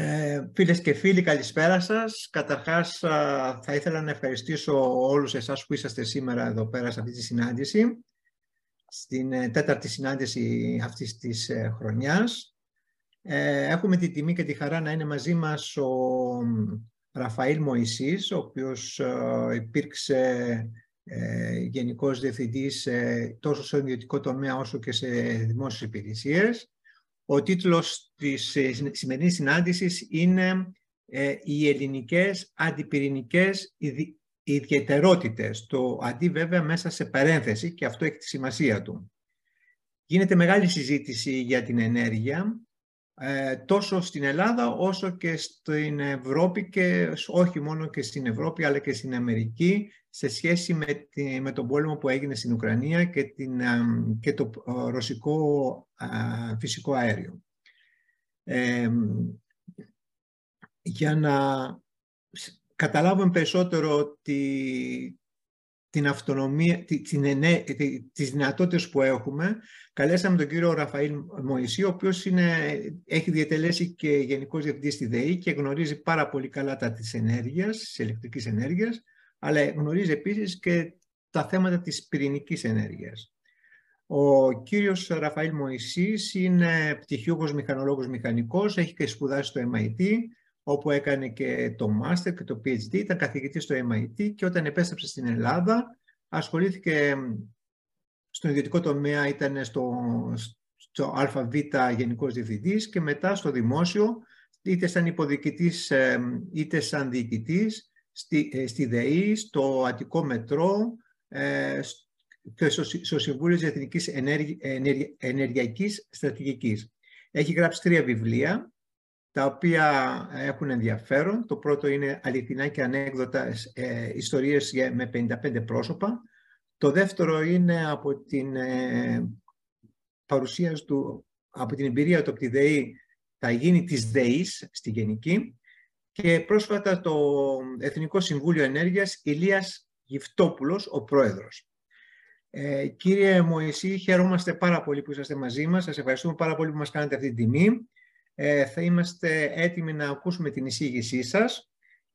Ε, φίλες και φίλοι, καλησπέρα σας. Καταρχάς, θα ήθελα να ευχαριστήσω όλους εσάς που είσαστε σήμερα εδώ πέρα σε αυτή τη συνάντηση, στην ε, τέταρτη συνάντηση αυτής της ε, χρονιάς. Ε, έχουμε τη τιμή και τη χαρά να είναι μαζί μας ο Ραφαήλ Μωυσής, ο οποίος υπήρξε Γενικός Διευθυντής τόσο σε ιδιωτικό τομέα όσο και σε δημόσιες υπηρεσίες. Ο τίτλος της ε, σημερινής συνάντησης είναι ε, «Οι ελληνικές αντιπυρηνικές ιδιαιτερότητες». Το αντί βέβαια μέσα σε παρένθεση και αυτό έχει τη σημασία του. Γίνεται μεγάλη συζήτηση για την ενέργεια ε, τόσο στην Ελλάδα όσο και στην Ευρώπη και όχι μόνο και στην Ευρώπη αλλά και στην Αμερική σε σχέση με, τη, με τον πόλεμο που έγινε στην Ουκρανία και, την, και το ρωσικό φυσικό αέριο. Ε, για να καταλάβουμε περισσότερο τη, την αυτονομία, την ενέ, τις δυνατότητες που έχουμε, καλέσαμε τον κύριο Ραφαήλ Μωυσή, ο οποίος είναι, έχει διατελέσει και Γενικός Διευθυντής στη ΔΕΗ και γνωρίζει πάρα πολύ καλά τα της ενέργειας, της ηλεκτρικής ενέργειας, αλλά γνωρίζει επίσης και τα θέματα της πυρηνικής ενέργειας. Ο κύριος Ραφαήλ Μωυσής είναι πτυχιούχος μηχανολόγος μηχανικός, έχει και σπουδάσει στο MIT, όπου έκανε και το Master και το PhD, ήταν καθηγητής στο MIT και όταν επέστρεψε στην Ελλάδα ασχολήθηκε στον ιδιωτικό τομέα, ήταν στο, στο ΑΒ Γενικός Διευθυντής και μετά στο δημόσιο, είτε σαν υποδικητής είτε σαν διοικητής, στη, ε, στη ΔΕΗ, στο Αττικό Μετρό ε, και στο Συμβούλιο της Εθνικής Ενεργειακής Στρατηγικής. Έχει γράψει τρία βιβλία, τα οποία έχουν ενδιαφέρον. Το πρώτο είναι αληθινά και ανέκδοτα ε, ιστορίες με 55 πρόσωπα. Το δεύτερο είναι από την ε, παρουσίαση του, από την εμπειρία του από τη ΔΕΗ, θα γίνει της ΔΕΗς στη Γενική. Και πρόσφατα το Εθνικό Συμβούλιο Ενέργειας, Ηλίας Γυφτόπουλος, ο πρόεδρος. Ε, κύριε Μωυσή, χαιρόμαστε πάρα πολύ που είσαστε μαζί μας. Σας ευχαριστούμε πάρα πολύ που μας κάνετε αυτή την τιμή. Ε, θα είμαστε έτοιμοι να ακούσουμε την εισήγησή σας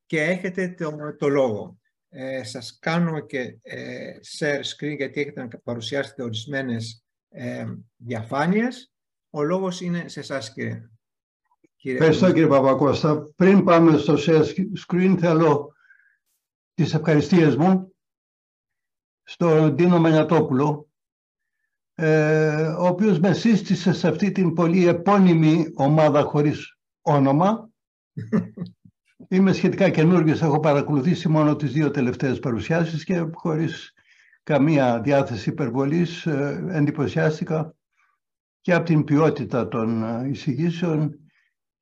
και έχετε το, το λόγο. Ε, σας κάνω και ε, share screen γιατί έχετε να παρουσιάσετε ορισμένες ε, διαφάνειες. Ο λόγος είναι σε εσά κύριε. Κύριε Ευχαριστώ κύριε Παπακώστα. Πριν πάμε στο share screen θέλω τις ευχαριστίες μου στον Ντίνο Μανιατόπουλο ε, ο οποίος με σύστησε σε αυτή την πολύ επώνυμη ομάδα χωρίς όνομα. Είμαι σχετικά καινούργιος, έχω παρακολουθήσει μόνο τις δύο τελευταίες παρουσιάσεις και χωρίς καμία διάθεση υπερβολής ε, εντυπωσιάστηκα και από την ποιότητα των ε, εισηγήσεων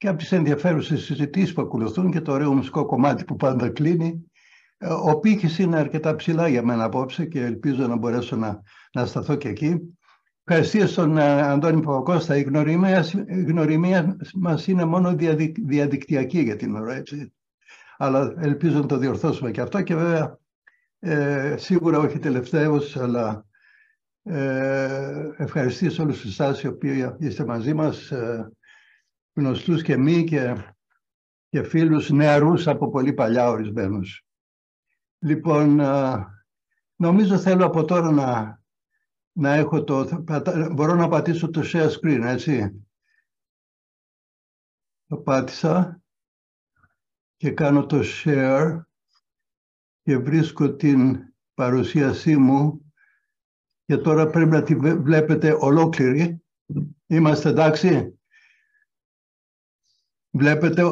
και από τις ενδιαφέρουσες συζητήσεις που ακολουθούν και το ωραίο μουσικό κομμάτι που πάντα κλείνει. Ο πύχης είναι αρκετά ψηλά για μένα απόψε και ελπίζω να μπορέσω να, να σταθώ και εκεί. Ευχαριστία στον ε, Αντώνη Παπακώστα. Η γνωριμίας, η γνωριμίας μας είναι μόνο διαδικτυακή για την ώρα, έτσι. Αλλά ελπίζω να το διορθώσουμε και αυτό και βέβαια ε, σίγουρα όχι τελευταίος, αλλά ε, ευχαριστήσω όλους εσάς οι οποίοι είστε μαζί μας, ε, γνωστούς και μη και, και φίλους νεαρούς από πολύ παλιά ορισμένους. Λοιπόν, ε, νομίζω θέλω από τώρα να να έχω το... Μπορώ να πατήσω το share screen, έτσι. Το πάτησα και κάνω το share και βρίσκω την παρουσίασή μου και τώρα πρέπει να τη βλέπετε ολόκληρη. Είμαστε εντάξει. Βλέπετε,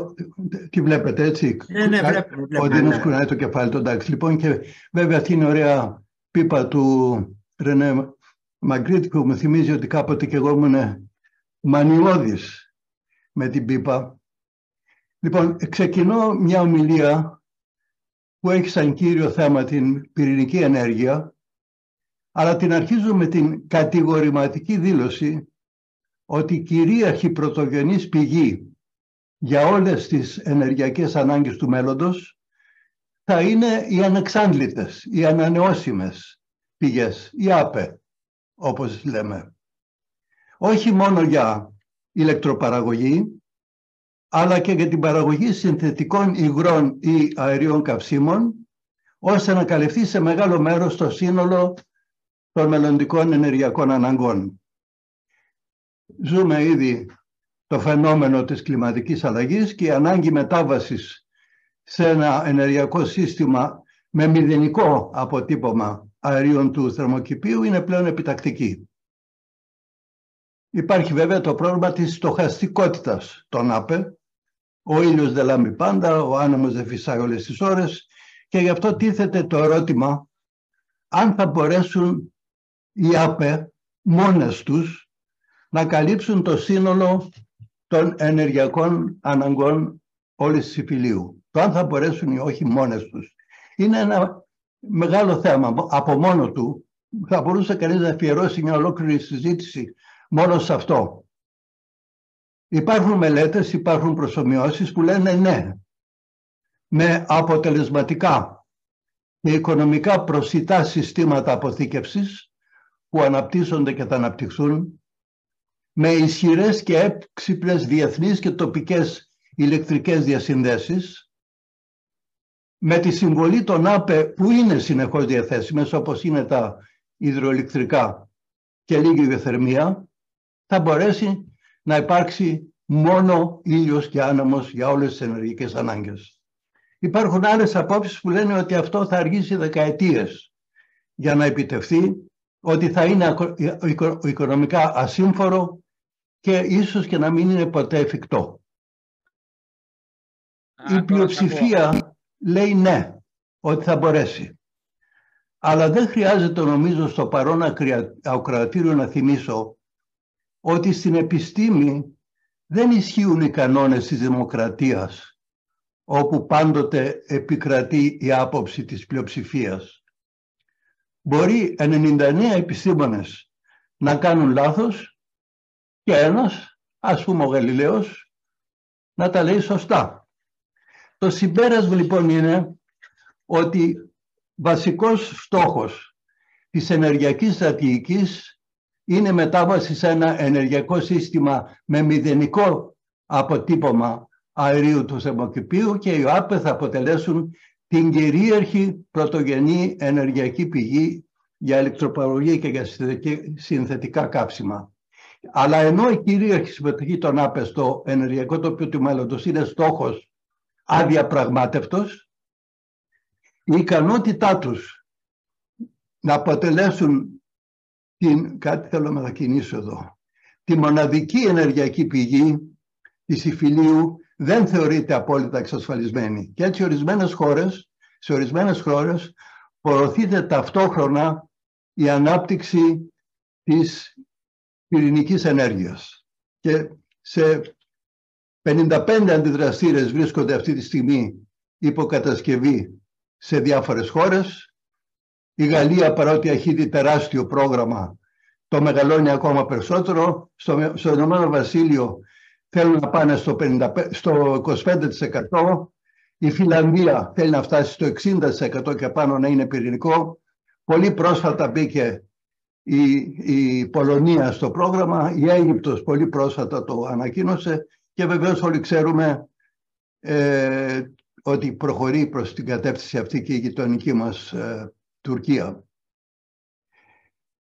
τι βλέπετε έτσι; Ναι, ναι, βλέπουμε. Ότι είναι σκουράει το κεφάλι, το εντάξει. Λοιπόν και βέβαια αυτή είναι ωραία πίπα του Ρενέ Μαγκρίτ που μου θυμίζει ότι κάποτε και εγώ ήμουν μανιώδης με την πίπα. Λοιπόν, ξεκινώ μια ομιλία που έχει σαν κύριο θέμα την πυρηνική ενέργεια, αλλά την αρχίζω με την κατηγορηματική δήλωση ότι η κυρίαρχη πρωτογενής πηγή για όλες τις ενεργειακές ανάγκες του μέλλοντος θα είναι οι ανεξάντλητες, οι ανανεώσιμες πηγές, οι ΑΠΕ όπως λέμε. Όχι μόνο για ηλεκτροπαραγωγή, αλλά και για την παραγωγή συνθετικών υγρών ή αερίων καυσίμων, ώστε να καλυφθεί σε μεγάλο μέρος το σύνολο των μελλοντικών ενεργειακών αναγκών. Ζούμε ήδη το φαινόμενο της κλιματικής αλλαγής και η ανάγκη μετάβασης σε ένα ενεργειακό σύστημα με μηδενικό αποτύπωμα αερίων του θερμοκηπίου είναι πλέον επιτακτική. Υπάρχει βέβαια το πρόβλημα της στοχαστικότητας των ΑΠΕ. Ο ήλιος δεν λάμπει πάντα, ο άνεμος δεν φυσάει όλες τις ώρες και γι' αυτό τίθεται το ερώτημα αν θα μπορέσουν οι ΑΠΕ μόνες τους να καλύψουν το σύνολο των ενεργειακών αναγκών όλης της υφηλίου. Το αν θα μπορέσουν ή όχι μόνες τους. Είναι ένα μεγάλο θέμα από μόνο του. Θα μπορούσε κανείς να αφιερώσει μια ολόκληρη συζήτηση μόνο σε αυτό. Υπάρχουν μελέτες, υπάρχουν προσωμιώσεις που λένε ναι. Με αποτελεσματικά και οικονομικά προσιτά συστήματα αποθήκευσης που αναπτύσσονται και θα αναπτυχθούν με ισχυρές και έξυπνες διεθνείς και τοπικές ηλεκτρικές διασυνδέσεις με τη συμβολή των ΑΠΕ που είναι συνεχώς διαθέσιμες όπως είναι τα υδροελεκτρικά και λίγη βιοθερμία θα μπορέσει να υπάρξει μόνο ήλιος και άνεμος για όλες τις ενεργικές ανάγκες. Υπάρχουν άλλες απόψεις που λένε ότι αυτό θα αργήσει δεκαετίες για να επιτευχθεί, ότι θα είναι οικονομικά ασύμφορο και ίσως και να μην είναι ποτέ εφικτό. Η πλειοψηφία λέει ναι, ότι θα μπορέσει. Αλλά δεν χρειάζεται νομίζω στο παρόν ακροατήριο να θυμίσω ότι στην επιστήμη δεν ισχύουν οι κανόνες της δημοκρατίας όπου πάντοτε επικρατεί η άποψη της πλειοψηφίας. Μπορεί 99 επιστήμονες να κάνουν λάθος και ένας, ας πούμε ο Γαλιλαίος, να τα λέει σωστά. Το συμπέρασμα λοιπόν είναι ότι βασικός στόχος της ενεργειακής στρατηγικής είναι μετάβαση σε ένα ενεργειακό σύστημα με μηδενικό αποτύπωμα αερίου του θερμοκηπίου και οι ΟΑΠΕ θα αποτελέσουν την κυρίαρχη πρωτογενή ενεργειακή πηγή για ηλεκτροπαραγωγή και για συνθετικά κάψιμα. Αλλά ενώ η κυρίαρχη συμμετοχή των ΑΠΕ στο ενεργειακό τοπίο του μέλλοντος είναι στόχος αδιαπραγμάτευτος, η ικανότητά τους να αποτελέσουν την, κάτι θέλω να κινήσω εδώ, τη μοναδική ενεργειακή πηγή της υφηλίου δεν θεωρείται απόλυτα εξασφαλισμένη. Και έτσι ορισμένες χώρες, σε ορισμένες χώρες προωθείται ταυτόχρονα η ανάπτυξη της πυρηνικής ενέργειας. Και σε 55 αντιδραστήρες βρίσκονται αυτή τη στιγμή υποκατασκευή σε διάφορες χώρες. Η Γαλλία παρότι έχει δει τεράστιο πρόγραμμα το μεγαλώνει ακόμα περισσότερο. Στο, στο Ηνωμένο Βασίλειο θέλουν να πάνε στο, 55, στο 25%. Η Φιλανδία θέλει να φτάσει στο 60% και πάνω να είναι πυρηνικό. Πολύ πρόσφατα μπήκε η, η Πολωνία στο πρόγραμμα, η Αίγυπτος πολύ πρόσφατα το ανακοίνωσε και βεβαίως όλοι ξέρουμε ε, ότι προχωρεί προς την κατεύθυνση αυτή και η γειτονική μας ε, Τουρκία.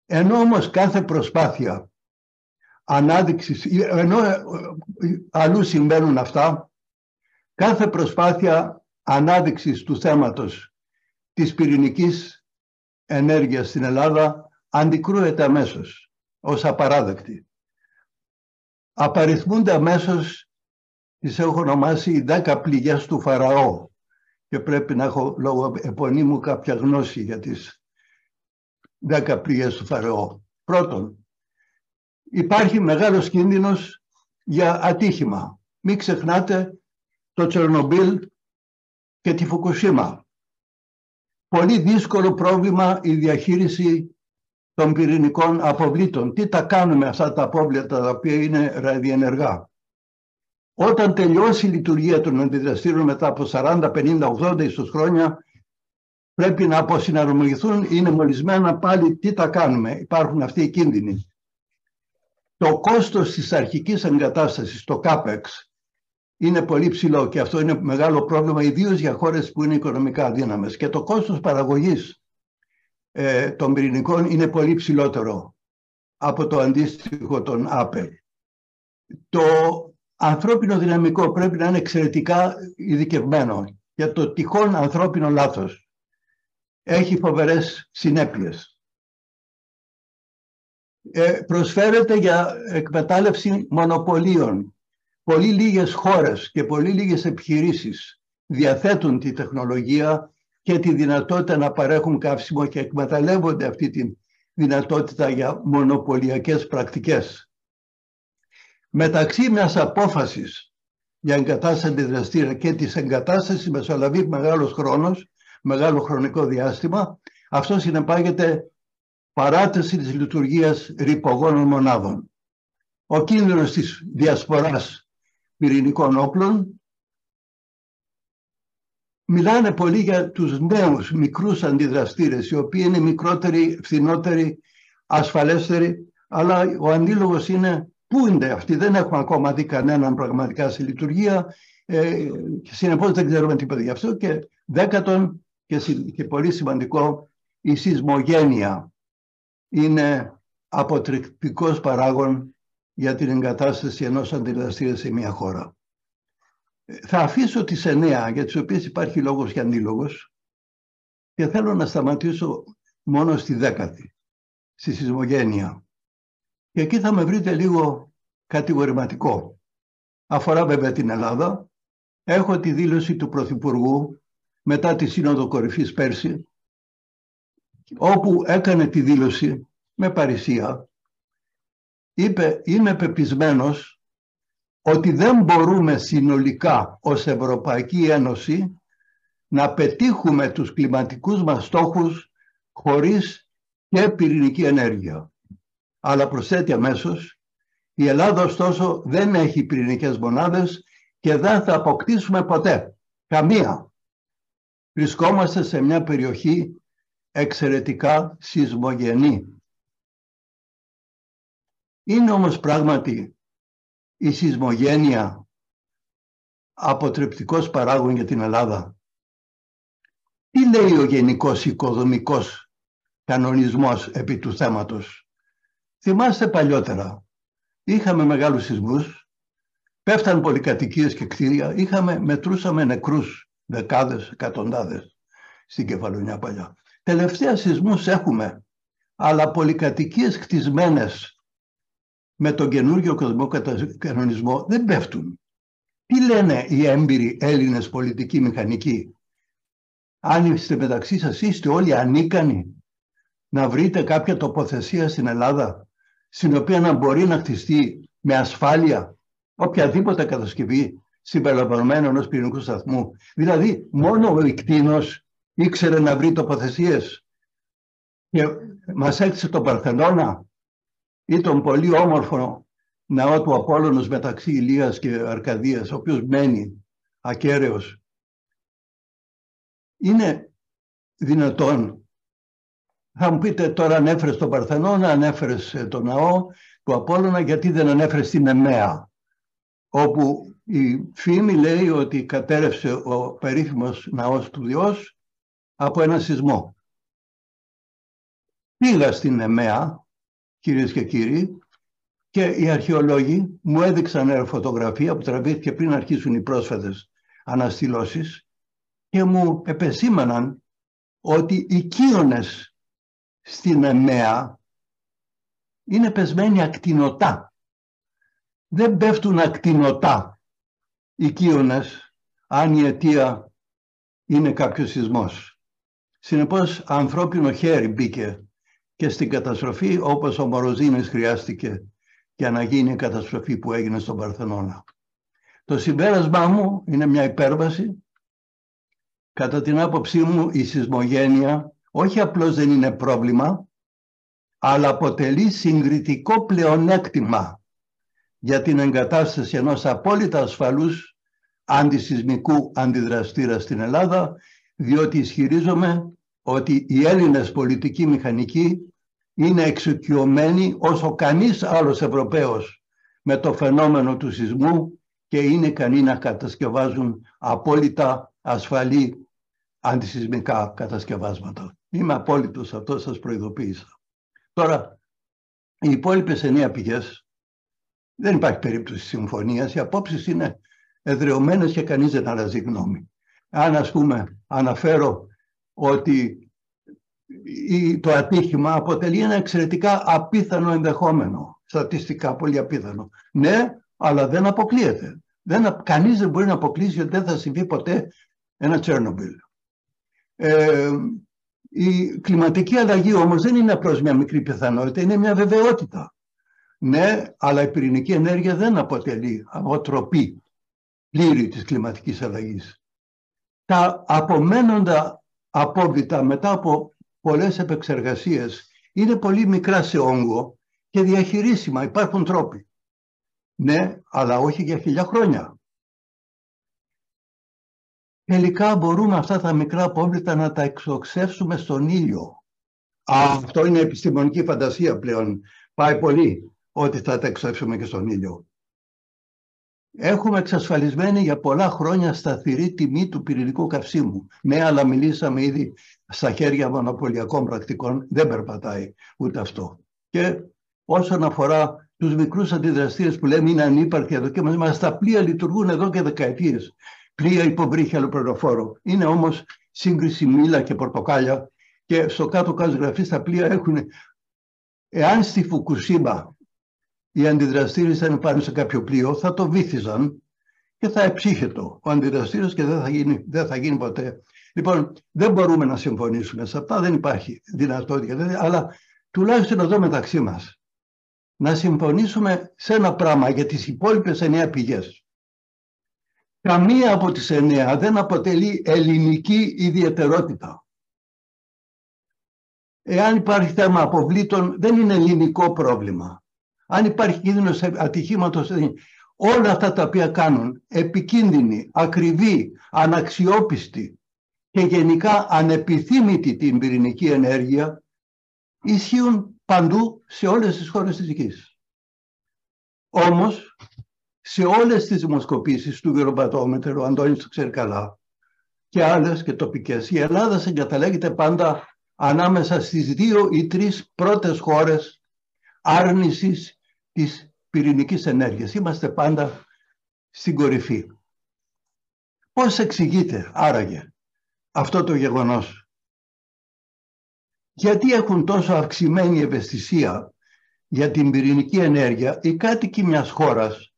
Ενώ όμως κάθε προσπάθεια ανάδειξης, ενώ ε, αλλού συμβαίνουν αυτά, κάθε προσπάθεια ανάδειξης του θέματος της πυρηνικής ενέργειας στην Ελλάδα αντικρούεται αμέσως ως απαράδεκτη. Απαριθμούνται αμέσως τις έχω ονομάσει οι δέκα πληγές του Φαραώ και πρέπει να έχω λόγω επωνύμου κάποια γνώση για τις δέκα πληγές του Φαραώ. Πρώτον, υπάρχει μεγάλος κίνδυνος για ατύχημα. Μην ξεχνάτε το Τσερνομπίλ και τη Φουκουσίμα. Πολύ δύσκολο πρόβλημα η διαχείριση των πυρηνικών αποβλήτων. Τι τα κάνουμε αυτά τα απόβλητα τα οποία είναι ραδιενεργά; Όταν τελειώσει η λειτουργία των αντιδραστήρων μετά από 40, 50, 80 ίσως χρόνια πρέπει να αποσυναρμογηθούν, είναι μολυσμένα πάλι τι τα κάνουμε. Υπάρχουν αυτοί οι κίνδυνοι. Το κόστος της αρχικής εγκατάστασης, το CAPEX, είναι πολύ ψηλό και αυτό είναι μεγάλο πρόβλημα ιδίως για χώρες που είναι οικονομικά αδύναμες και το κόστος παραγωγής ε, των πυρηνικών είναι πολύ ψηλότερο από το αντίστοιχο των ΑΠΕ. Το ανθρώπινο δυναμικό πρέπει να είναι εξαιρετικά ειδικευμένο για το τυχόν ανθρώπινο λάθος. Έχει φοβερές συνέπειες. Ε, προσφέρεται για εκμετάλλευση μονοπωλίων. Πολύ λίγες χώρες και πολύ λίγες επιχειρήσεις διαθέτουν τη τεχνολογία και τη δυνατότητα να παρέχουν καύσιμο και εκμεταλλεύονται αυτή τη δυνατότητα για μονοπωλιακές πρακτικές. Μεταξύ μιας απόφασης για εγκατάσταση αντιδραστήρα και της εγκατάστασης μεσολαβεί μεγάλος χρόνος, μεγάλο χρονικό διάστημα, αυτό συνεπάγεται παράταση της λειτουργίας ρηπογόνων μονάδων. Ο κίνδυνος της διασποράς πυρηνικών όπλων μιλάνε πολύ για τους νέους μικρούς αντιδραστήρες, οι οποίοι είναι μικρότεροι, φθηνότεροι, ασφαλέστεροι, αλλά ο αντίλογος είναι πού είναι αυτοί, δεν έχουμε ακόμα δει κανέναν πραγματικά σε λειτουργία ε, συνεπώς δεν ξέρουμε τίποτα γι' αυτό και δέκατον και, και πολύ σημαντικό η σεισμογένεια είναι αποτρεπτικός παράγον για την εγκατάσταση ενός αντιδραστήρα σε μια χώρα. Θα αφήσω τις εννέα για τις οποίες υπάρχει λόγος και αντίλογος και θέλω να σταματήσω μόνο στη δέκατη, στη σεισμογένεια. Και εκεί θα με βρείτε λίγο κατηγορηματικό. Αφορά βέβαια την Ελλάδα. Έχω τη δήλωση του Πρωθυπουργού μετά τη Σύνοδο Κορυφής πέρσι, όπου έκανε τη δήλωση με παρησία. Είπε, είμαι πεπισμένος ότι δεν μπορούμε συνολικά ως Ευρωπαϊκή Ένωση να πετύχουμε τους κλιματικούς μας στόχους χωρίς και πυρηνική ενέργεια. Αλλά προσθέτει αμέσως, η Ελλάδα ωστόσο δεν έχει πυρηνικές μονάδες και δεν θα αποκτήσουμε ποτέ. Καμία. Βρισκόμαστε σε μια περιοχή εξαιρετικά σεισμογενή. Είναι όμως πράγματι η σεισμογένεια αποτρεπτικός παράγων για την Ελλάδα. Τι λέει ο γενικός οικοδομικός κανονισμός επί του θέματος; Θυμάστε παλιότερα, είχαμε μεγάλους σεισμούς, πέφταν πολυκατοικίες και κτίρια, είχαμε, μετρούσαμε νεκρούς δεκάδες, εκατοντάδες στην Κεφαλονιά παλιά. Τελευταία σεισμούς έχουμε, αλλά πολυκατοικίες κτισμένες με τον καινούργιο κοσμό κανονισμό δεν πέφτουν. Τι λένε οι έμπειροι Έλληνες πολιτικοί μηχανικοί; Αν είστε μεταξύ σας είστε όλοι ανίκανοι να βρείτε κάποια τοποθεσία στην Ελλάδα στην οποία να μπορεί να χτιστεί με ασφάλεια οποιαδήποτε κατασκευή συμπεριλαμβανομένου ενός πυρηνικού σταθμού. Δηλαδή, μόνο ο Ικτίνος ήξερε να βρει τοποθεσίες και μας έκτισε τον Παρθενώνα ή τον πολύ όμορφο ναό του Απόλλωνος μεταξύ Ηλίας και Αρκαδίας, ο οποίος μένει ακέραιος. Είναι δυνατόν. Θα μου πείτε τώρα ανέφερε τον Παρθενώνα, ανέφερε τον ναό του Απόλλωνα, γιατί δεν ανέφερες την Εμέα, όπου η φήμη λέει ότι κατέρευσε ο περίφημος ναός του Διός από ένα σεισμό. Πήγα στην Εμέα κυρίες και κύριοι, και οι αρχαιολόγοι μου έδειξαν ένα φωτογραφία που τραβήθηκε πριν αρχίσουν οι πρόσφατες αναστηλώσεις και μου επεσήμαναν ότι οι κύονες στην ΕΜΕΑ είναι πεσμένοι ακτινοτά. Δεν πέφτουν ακτινοτά οι κύονες αν η αιτία είναι κάποιος σεισμός. Συνεπώς ανθρώπινο χέρι μπήκε και στην καταστροφή όπως ο Μοροζίνης χρειάστηκε για να γίνει η καταστροφή που έγινε στον Παρθενώνα. Το συμπέρασμά μου είναι μια υπέρβαση. Κατά την άποψή μου η σεισμογένεια όχι απλώς δεν είναι πρόβλημα, αλλά αποτελεί συγκριτικό πλεονέκτημα για την εγκατάσταση ενός απόλυτα ασφαλούς αντισυσμικού αντιδραστήρα στην Ελλάδα, διότι ισχυρίζομαι ότι οι Έλληνες πολιτικοί μηχανικοί είναι εξοικειωμένοι όσο κανείς άλλος Ευρωπαίος με το φαινόμενο του σεισμού και είναι ικανοί να κατασκευάζουν απόλυτα ασφαλή αντισυσμικά κατασκευάσματα. Είμαι απόλυτος, αυτό σας προειδοποίησα. Τώρα, οι υπόλοιπες εννέα πηγές δεν υπάρχει περίπτωση συμφωνίας. Οι απόψεις είναι εδρεωμένες και κανείς δεν αλλάζει γνώμη. Αν ας πούμε αναφέρω ότι το ατύχημα αποτελεί ένα εξαιρετικά απίθανο ενδεχόμενο. Στατιστικά πολύ απίθανο. Ναι, αλλά δεν αποκλείεται. Δεν, κανείς δεν μπορεί να αποκλείσει ότι δεν θα συμβεί ποτέ ένα Τσέρνομπιλ. Ε, η κλιματική αλλαγή όμως δεν είναι απλώς μια μικρή πιθανότητα, είναι μια βεβαιότητα. Ναι, αλλά η πυρηνική ενέργεια δεν αποτελεί αποτροπή πλήρη της κλιματικής αλλαγής. Τα απομένοντα απόβλητα μετά από πολλές επεξεργασίες είναι πολύ μικρά σε όγκο και διαχειρίσιμα, υπάρχουν τρόποι. Ναι, αλλά όχι για χιλιά χρόνια. Τελικά μπορούμε αυτά τα μικρά απόβλητα να τα εξοξεύσουμε στον ήλιο. αυτό είναι επιστημονική φαντασία πλέον. Πάει πολύ ότι θα τα εξοξεύσουμε και στον ήλιο. Έχουμε εξασφαλισμένη για πολλά χρόνια σταθερή τιμή του πυρηνικού καυσίμου. Ναι, αλλά μιλήσαμε ήδη στα χέρια μονοπωλιακών πρακτικών. Δεν περπατάει ούτε αυτό. Και όσον αφορά τους μικρούς αντιδραστήρες που λέμε είναι ανύπαρκτοι εδώ και μας, τα πλοία λειτουργούν εδώ και δεκαετίες. Πλοία υποβρύχια αλλοπρονοφόρο. Είναι όμως σύγκριση μήλα και πορτοκάλια και στο κάτω-κάτω γραφή στα πλοία έχουν Εάν στη Φουκουσίμα οι αντιδραστήρες ήταν πάνω σε κάποιο πλοίο, θα το βύθιζαν και θα εψύχετο ο αντιδραστήρας και δεν θα, γίνει, δεν θα γίνει ποτέ. Λοιπόν, δεν μπορούμε να συμφωνήσουμε σε αυτά, δεν υπάρχει δυνατότητα, αλλά τουλάχιστον εδώ μεταξύ μας να συμφωνήσουμε σε ένα πράγμα για τις υπόλοιπες εννέα πηγές. Καμία από τις εννέα δεν αποτελεί ελληνική ιδιαιτερότητα. Εάν υπάρχει θέμα αποβλήτων, δεν είναι ελληνικό πρόβλημα αν υπάρχει κίνδυνος ατυχήματος, όλα αυτά τα οποία κάνουν επικίνδυνη, ακριβή, αναξιόπιστη και γενικά ανεπιθύμητη την πυρηνική ενέργεια ισχύουν παντού σε όλες τις χώρες της γης. Όμως, σε όλες τις δημοσκοπήσεις του Γεροπατόμετρου, ο Αντώνης το ξέρει καλά, και άλλες και τοπικές, η Ελλάδα συγκαταλέγεται πάντα ανάμεσα στις δύο ή τρεις πρώτες χώρες άρνησης της πυρηνικής ενέργειας. Είμαστε πάντα στην κορυφή. Πώς εξηγείται άραγε αυτό το γεγονός; Γιατί έχουν τόσο αυξημένη ευαισθησία για την πυρηνική ενέργεια οι κάτοικοι μιας χώρας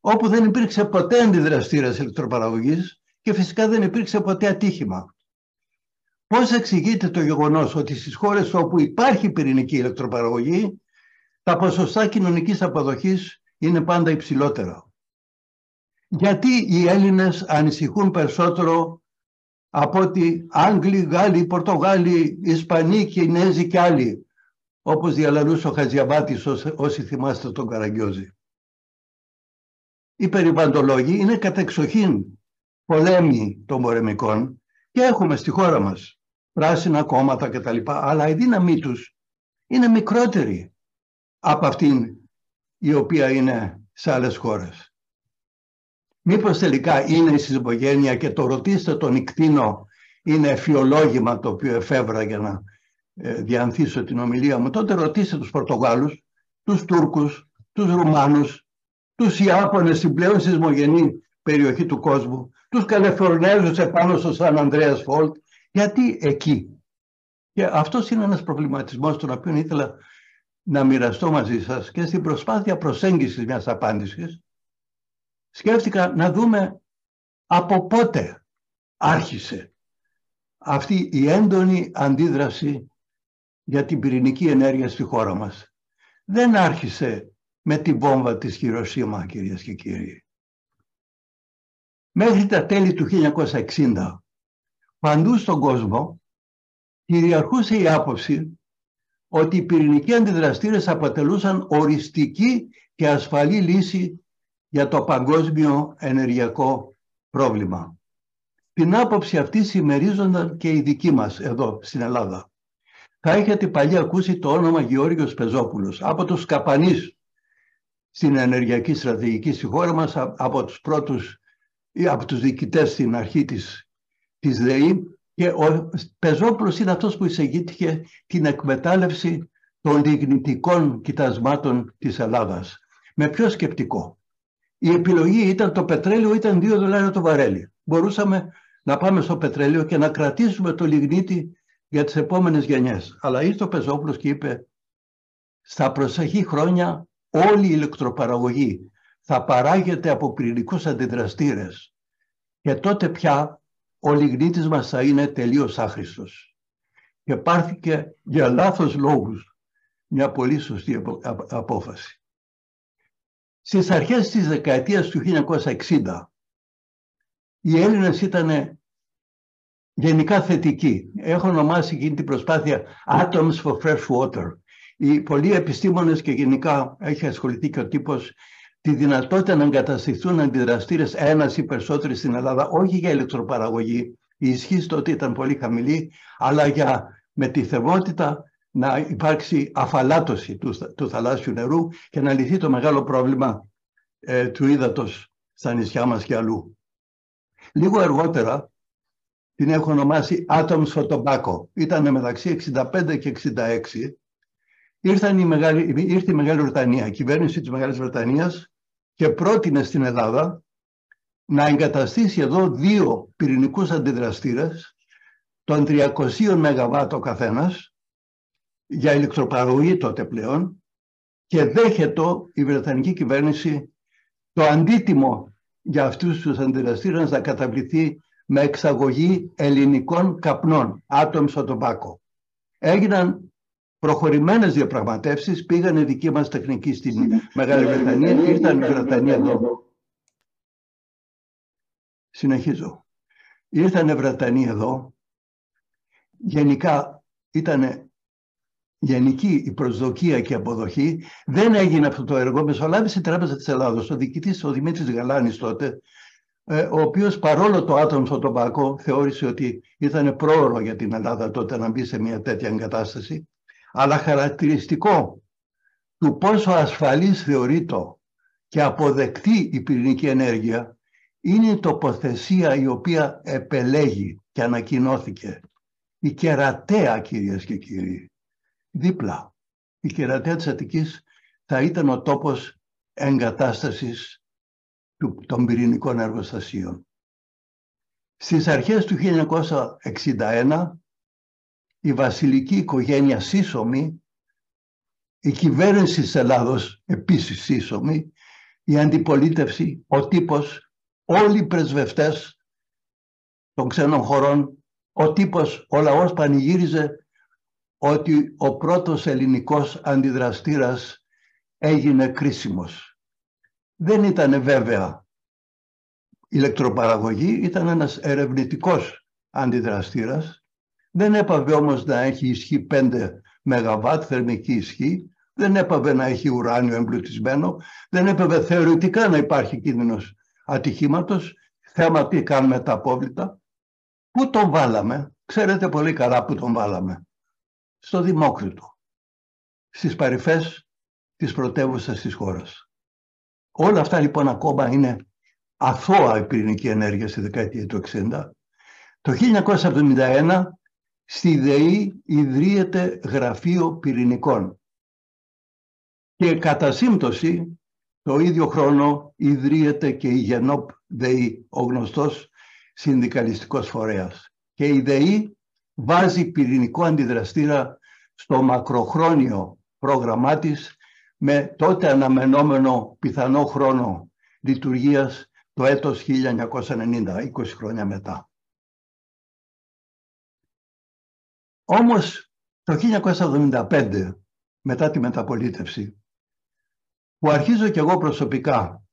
όπου δεν υπήρξε ποτέ αντιδραστήρας ηλεκτροπαραγωγής και φυσικά δεν υπήρξε ποτέ ατύχημα; Πώς εξηγείται το γεγονός ότι στις χώρες όπου υπάρχει πυρηνική ηλεκτροπαραγωγή τα ποσοστά κοινωνικής αποδοχής είναι πάντα υψηλότερα. Γιατί οι Έλληνες ανησυχούν περισσότερο από ότι Άγγλοι, Γάλλοι, Πορτογάλοι, Ισπανοί, Κινέζοι και άλλοι, όπως διαλαλούσε ο Χατζιαβάτης όσοι θυμάστε τον Καραγκιόζη. Οι περιβαντολόγοι είναι κατεξοχήν πολέμοι των μορεμικών και έχουμε στη χώρα μας πράσινα κόμματα κτλ. Αλλά η δύναμή τους είναι μικρότερη από αυτήν η οποία είναι σε άλλες χώρες. Μήπως τελικά είναι η συζυγογένεια και το ρωτήστε τον Ικτίνο είναι εφιολόγημα το οποίο εφεύρα για να ε, διανθίσω την ομιλία μου. Τότε ρωτήστε τους Πορτογάλους, τους Τούρκους, τους Ρουμάνους, τους Ιάπωνες στην πλέον σεισμογενή περιοχή του κόσμου, τους Καλεφορνέζους επάνω στο Σαν Ανδρέας Φόλτ, γιατί εκεί. Και αυτός είναι ένας προβληματισμός τον οποίο ήθελα να μοιραστώ μαζί σας και στην προσπάθεια προσέγγισης μιας απάντησης σκέφτηκα να δούμε από πότε άρχισε αυτή η έντονη αντίδραση για την πυρηνική ενέργεια στη χώρα μας. Δεν άρχισε με την βόμβα της Χειροσύμα, κυρίες και κύριοι. Μέχρι τα τέλη του 1960, παντού στον κόσμο, κυριαρχούσε η άποψη ότι οι πυρηνικοί αντιδραστήρες αποτελούσαν οριστική και ασφαλή λύση για το παγκόσμιο ενεργειακό πρόβλημα. Την άποψη αυτή συμμερίζονταν και οι δικοί μας εδώ στην Ελλάδα. Θα έχετε παλιά ακούσει το όνομα Γεώργιος Πεζόπουλος από τους Καπανείς στην ενεργειακή στρατηγική στη χώρα μας από τους πρώτους ή από τους διοικητές στην αρχή της, της ΔΕΗ και ο Πεζόπουλος είναι αυτός που εισηγήθηκε την εκμετάλλευση των λιγνητικών κοιτασμάτων της Ελλάδας. Με ποιο σκεπτικό. Η επιλογή ήταν το πετρέλαιο ήταν 2 δολάρια το βαρέλι. Μπορούσαμε να πάμε στο πετρέλαιο και να κρατήσουμε το λιγνίτη για τις επόμενες γενιές. Αλλά ήρθε ο Πεζόπουλος και είπε στα προσεχή χρόνια όλη η ηλεκτροπαραγωγή θα παράγεται από πυρηνικούς αντιδραστήρες και τότε πια ο λιγνίτης μας θα είναι τελείως άχρηστος. Και πάρθηκε για λάθος λόγους μια πολύ σωστή απόφαση. Στις αρχές της δεκαετίας του 1960 οι Έλληνες ήταν γενικά θετικοί. Έχω ονομάσει εκείνη την προσπάθεια Atoms for Fresh Water. Οι πολλοί επιστήμονες και γενικά έχει ασχοληθεί και ο τύπος τη δυνατότητα να εγκαταστηθούν αντιδραστήρες ένας ή περισσότεροι στην Ελλάδα, όχι για ηλεκτροπαραγωγή, η ισχύ τότε ήταν πολύ χαμηλή, αλλά για με τη θερμότητα να υπάρξει αφαλάτωση του, του θαλάσσιου νερού και να λυθεί το μεγάλο πρόβλημα ε, του ύδατος στα νησιά μας και αλλού. Λίγο αργότερα την έχω ονομάσει Atoms for Tobacco. Ήταν μεταξύ 65 και 66. Ήρθαν η μεγάλη, ήρθε η Μεγάλη Βρετανία, η κυβέρνηση της Μεγάλης Βρετανίας και πρότεινε στην Ελλάδα να εγκαταστήσει εδώ δύο πυρηνικούς αντιδραστήρες των 300 ΜΒ ο καθένας για ηλεκτροπαραγωγή τότε πλέον και δέχεται η Βρετανική κυβέρνηση το αντίτιμο για αυτούς τους αντιδραστήρες να καταβληθεί με εξαγωγή ελληνικών καπνών, άτομο στο τομπάκο. Έγιναν προχωρημένες διαπραγματεύσεις, πήγαν οι δικοί μας τεχνικοί στην Μεγάλη Βρετανία, ήρθαν οι Βρετανοί εδώ. Συνεχίζω. Ήρθαν οι Βρετανοί εδώ, γενικά ήταν γενική η προσδοκία και η αποδοχή. Δεν έγινε αυτό το έργο. Μεσολάβησε η Τράπεζα της Ελλάδος. Ο διοικητής, ο Δημήτρης Γαλάνης τότε, ε, ο οποίος παρόλο το άτομο στο τομπάκο θεώρησε ότι ήταν πρόωρο για την Ελλάδα τότε να μπει σε μια τέτοια εγκατάσταση αλλά χαρακτηριστικό του πόσο ασφαλής θεωρείται και αποδεκτή η πυρηνική ενέργεια είναι η τοποθεσία η οποία επελέγει και ανακοινώθηκε. Η κερατέα κυρίες και κύριοι, δίπλα. Η κερατέα της Αττικής θα ήταν ο τόπος εγκατάστασης των πυρηνικών εργοστασίων. Στις αρχές του 1961 η βασιλική οικογένεια σύσσωμη, η κυβέρνηση της Ελλάδος επίσης σύσσωμη, η αντιπολίτευση, ο τύπος, όλοι οι πρεσβευτές των ξένων χωρών, ο τύπος, ο λαός πανηγύριζε ότι ο πρώτος ελληνικός αντιδραστήρας έγινε κρίσιμος. Δεν ήταν βέβαια ηλεκτροπαραγωγή, ήταν ένας ερευνητικός αντιδραστήρας δεν έπαβε όμως να έχει ισχύ 5 ΜΒ θερμική ισχύ, δεν έπαβε να έχει ουράνιο εμπλουτισμένο, δεν έπαβε θεωρητικά να υπάρχει κίνδυνος ατυχήματος, θέμα τι κάνουμε τα απόβλητα. Πού τον βάλαμε, ξέρετε πολύ καλά πού τον βάλαμε. Στο Δημόκριτο, στις παρυφές της πρωτεύουσας της χώρας. Όλα αυτά λοιπόν ακόμα είναι αθώα η πυρηνική ενέργεια στη δεκαετία του 60. Το 1971 Στη ΔΕΗ ιδρύεται γραφείο πυρηνικών. Και κατά σύμπτωση, το ίδιο χρόνο ιδρύεται και η Γενόπ ΔΕΗ, ο γνωστός συνδικαλιστικός φορέας. Και η ΔΕΗ βάζει πυρηνικό αντιδραστήρα στο μακροχρόνιο πρόγραμμά της με τότε αναμενόμενο πιθανό χρόνο λειτουργίας το έτος 1990, 20 χρόνια μετά. Όμως το 1975 μετά τη μεταπολίτευση που αρχίζω κι εγώ προσωπικά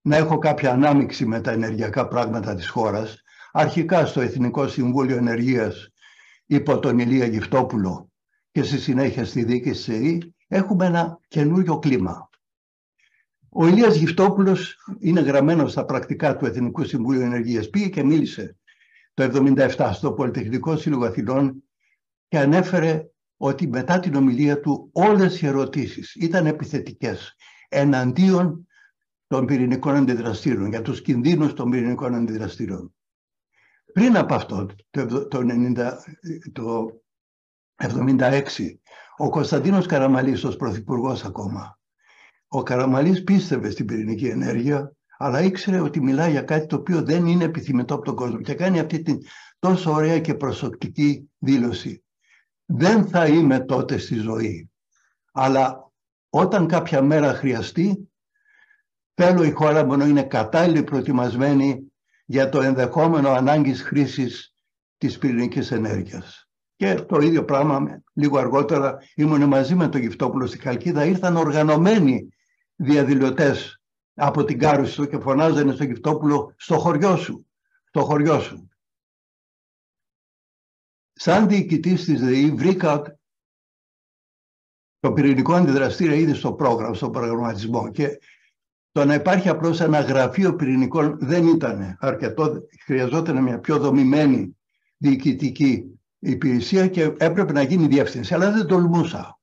να έχω κάποια ανάμειξη με τα ενεργειακά πράγματα της χώρας αρχικά στο Εθνικό Συμβούλιο Ενεργείας υπό τον Ηλία Γυφτόπουλο και στη συνέχεια στη δίκη της ΕΗ έχουμε ένα καινούριο κλίμα. Ο Ηλίας Γυφτόπουλος είναι γραμμένος στα πρακτικά του Εθνικού Συμβούλου Ενεργείας. Πήγε και μίλησε το 1977 στο Πολυτεχνικό Σύλλογο Αθηνών και ανέφερε ότι μετά την ομιλία του όλες οι ερωτήσεις ήταν επιθετικές. εναντίον των πυρηνικών αντιδραστήρων, για τους κινδύνους των πυρηνικών αντιδραστήρων. Πριν από αυτό, το, το, 90, το 76, ο Κωνσταντίνος Καραμαλής ως πρωθυπουργός ακόμα, ο Καραμαλής πίστευε στην πυρηνική ενέργεια, αλλά ήξερε ότι μιλάει για κάτι το οποίο δεν είναι επιθυμητό από τον κόσμο και κάνει αυτή την τόσο ωραία και προσωπική δήλωση. Δεν θα είμαι τότε στη ζωή, αλλά όταν κάποια μέρα χρειαστεί, θέλω η χώρα μου να είναι κατάλληλη προετοιμασμένη για το ενδεχόμενο ανάγκης χρήσης της πυρηνικής ενέργειας. Και το ίδιο πράγμα λίγο αργότερα ήμουν μαζί με τον Γυφτόπουλο στη Χαλκίδα, ήρθαν οργανωμένοι διαδηλωτές από την Κάρουσο και φωνάζανε στον Γυφτόπουλο στο χωριό σου, στο χωριό σου. Σαν διοικητής της ΔΕΗ βρήκα το πυρηνικό αντιδραστήριο ήδη στο πρόγραμμα, στο προγραμματισμό και το να υπάρχει απλώς ένα γραφείο πυρηνικών δεν ήταν αρκετό, χρειαζόταν μια πιο δομημένη διοικητική υπηρεσία και έπρεπε να γίνει διεύθυνση, αλλά δεν τολμούσα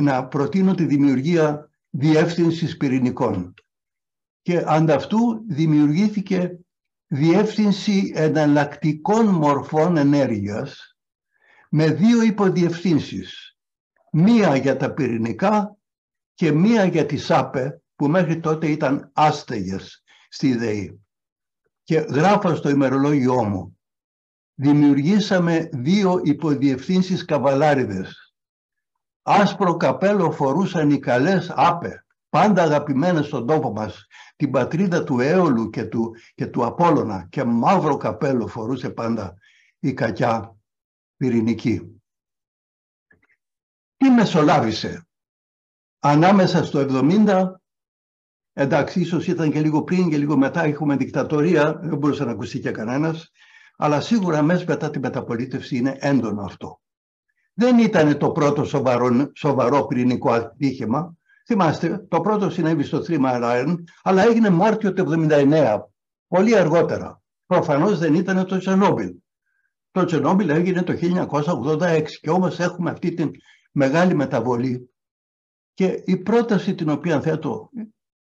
να προτείνω τη δημιουργία διεύθυνσης πυρηνικών. Και ανταυτού δημιουργήθηκε διεύθυνση εναλλακτικών μορφών ενέργειας με δύο υποδιευθύνσεις. Μία για τα πυρηνικά και μία για τη ΣΑΠΕ που μέχρι τότε ήταν άστεγες στη ΔΕΗ. Και γράφω στο ημερολόγιό μου δημιουργήσαμε δύο υποδιευθύνσεις καβαλάριδες. Άσπρο καπέλο φορούσαν οι καλές άπε, πάντα αγαπημένες στον τόπο μας, την πατρίδα του Έολου και του, και του Απόλλωνα και μαύρο καπέλο φορούσε πάντα η κακιά πυρηνική. Τι μεσολάβησε; Ανάμεσα στο 70 εντάξει ίσως ήταν και λίγο πριν και λίγο μετά έχουμε δικτατορία δεν μπορούσε να ακουστεί και κανένας αλλά σίγουρα μέσα μετά την μεταπολίτευση είναι έντονο αυτό. Δεν ήταν το πρώτο σοβαρό, σοβαρό πυρηνικό ατύχημα. Θυμάστε, το πρώτο συνέβη στο Three Mile αλλά έγινε Μάρτιο του 1979, πολύ αργότερα. Προφανώς δεν ήταν το Τσενόμπιλ. Το Τσενόμπιλ έγινε το 1986 και όμως έχουμε αυτή την μεγάλη μεταβολή και η πρόταση την οποία θέτω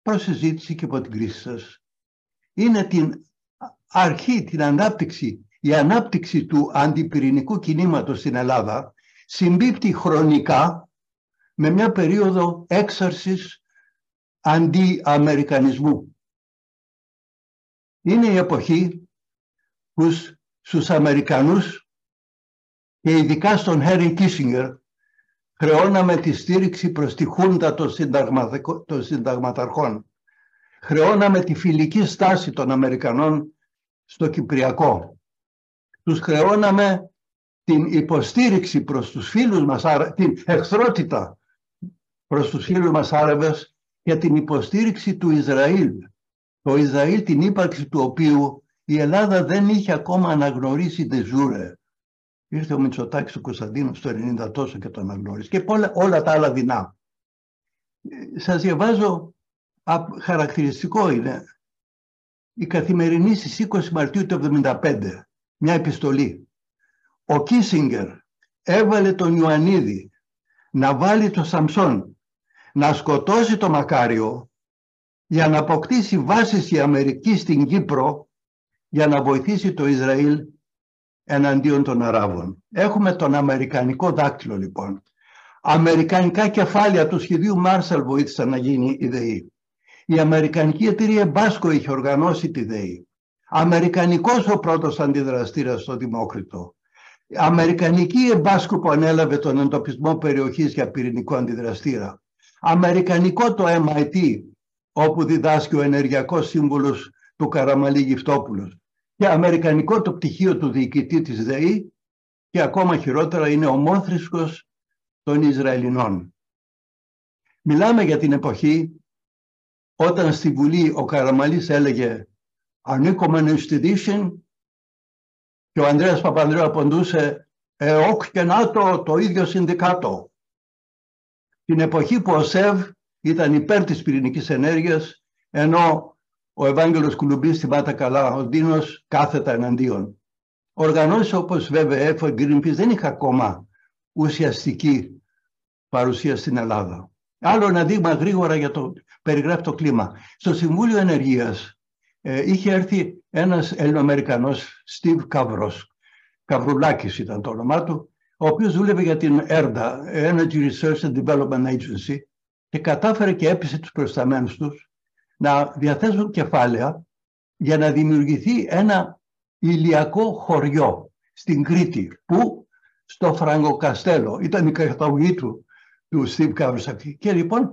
προς συζήτηση και από την κρίση σας είναι την αρχή, την ανάπτυξη, η ανάπτυξη του αντιπυρηνικού κινήματος στην Ελλάδα συμπίπτει χρονικά με μια περίοδο έξαρσης αντιαμερικανισμού. Είναι η εποχή που στους Αμερικανούς και ειδικά στον Χέρι Κίσινγκερ χρεώναμε τη στήριξη προς τη χούντα των συνταγματαρχών. Χρεώναμε τη φιλική στάση των Αμερικανών στο Κυπριακό. Τους χρεώναμε την υποστήριξη προς τους φίλους μας, την εχθρότητα προς τους φίλους μας Άραβες για την υποστήριξη του Ισραήλ. Το Ισραήλ την ύπαρξη του οποίου η Ελλάδα δεν είχε ακόμα αναγνωρίσει de jure. Ήρθε ο Μητσοτάκης του Κωνσταντίνου στο 90 τόσο και το αναγνώρισε και όλα, όλα τα άλλα δεινά. Ε, σας διαβάζω, χαρακτηριστικό είναι η καθημερινή στις 20 Μαρτίου του 1975, μια επιστολή. Ο Κίσιγκερ έβαλε τον Ιωαννίδη να βάλει το Σαμσόν να σκοτώσει το Μακάριο για να αποκτήσει βάσεις η Αμερική στην Κύπρο για να βοηθήσει το Ισραήλ εναντίον των Αράβων. Έχουμε τον Αμερικανικό δάκτυλο λοιπόν. Αμερικανικά κεφάλαια του σχεδίου Μάρσαλ βοήθησαν να γίνει η ΔΕΗ. Η Αμερικανική εταιρεία Μπάσκο είχε οργανώσει τη ΔΕΗ. Αμερικανικός ο πρώτος αντιδραστήρας στο Δημόκριτο. Αμερικανική εμπάσκο που ανέλαβε τον εντοπισμό περιοχής για πυρηνικό αντιδραστήρα. Αμερικανικό το MIT όπου διδάσκει ο ενεργειακός σύμβουλος του Καραμαλή Γυφτόπουλος. Και αμερικανικό το πτυχίο του διοικητή της ΔΕΗ και ακόμα χειρότερα είναι ομόθρησκος των Ισραηλινών. Μιλάμε για την εποχή όταν στη Βουλή ο Καραμαλής έλεγε «Ανήκουμε στη Δύση» και ο Ανδρέας Παπανδρέου απαντούσε «ΕΟΚ και ΝΑΤΟ το ίδιο συνδικάτο». Την εποχή που ο ΣΕΒ ήταν υπέρ της πυρηνικής ενέργειας ενώ ο Ευάγγελος Κουλουμπής στην Πάτα Καλά, ο Δίνος κάθετα εναντίον. Οργανώσεις όπως βέβαια ΕΦΟ Greenpeace δεν είχαν ακόμα ουσιαστική παρουσία στην Ελλάδα. Άλλο ένα δείγμα γρήγορα για το περιγράφει το κλίμα. Στο Συμβούλιο Ενεργείας ε, είχε έρθει ένας Ελληνοαμερικανός, Steve Καύρος, Καυρουλάκης ήταν το όνομά του, ο οποίος δούλευε για την ERDA, Energy Research and Development Agency, και κατάφερε και έπεισε τους προσταμένους τους να διαθέσουν κεφάλαια για να δημιουργηθεί ένα ηλιακό χωριό στην Κρήτη, που στο Φραγκοκαστέλο ήταν η καταγωγή του, του Steve Καυρουσακή. Και λοιπόν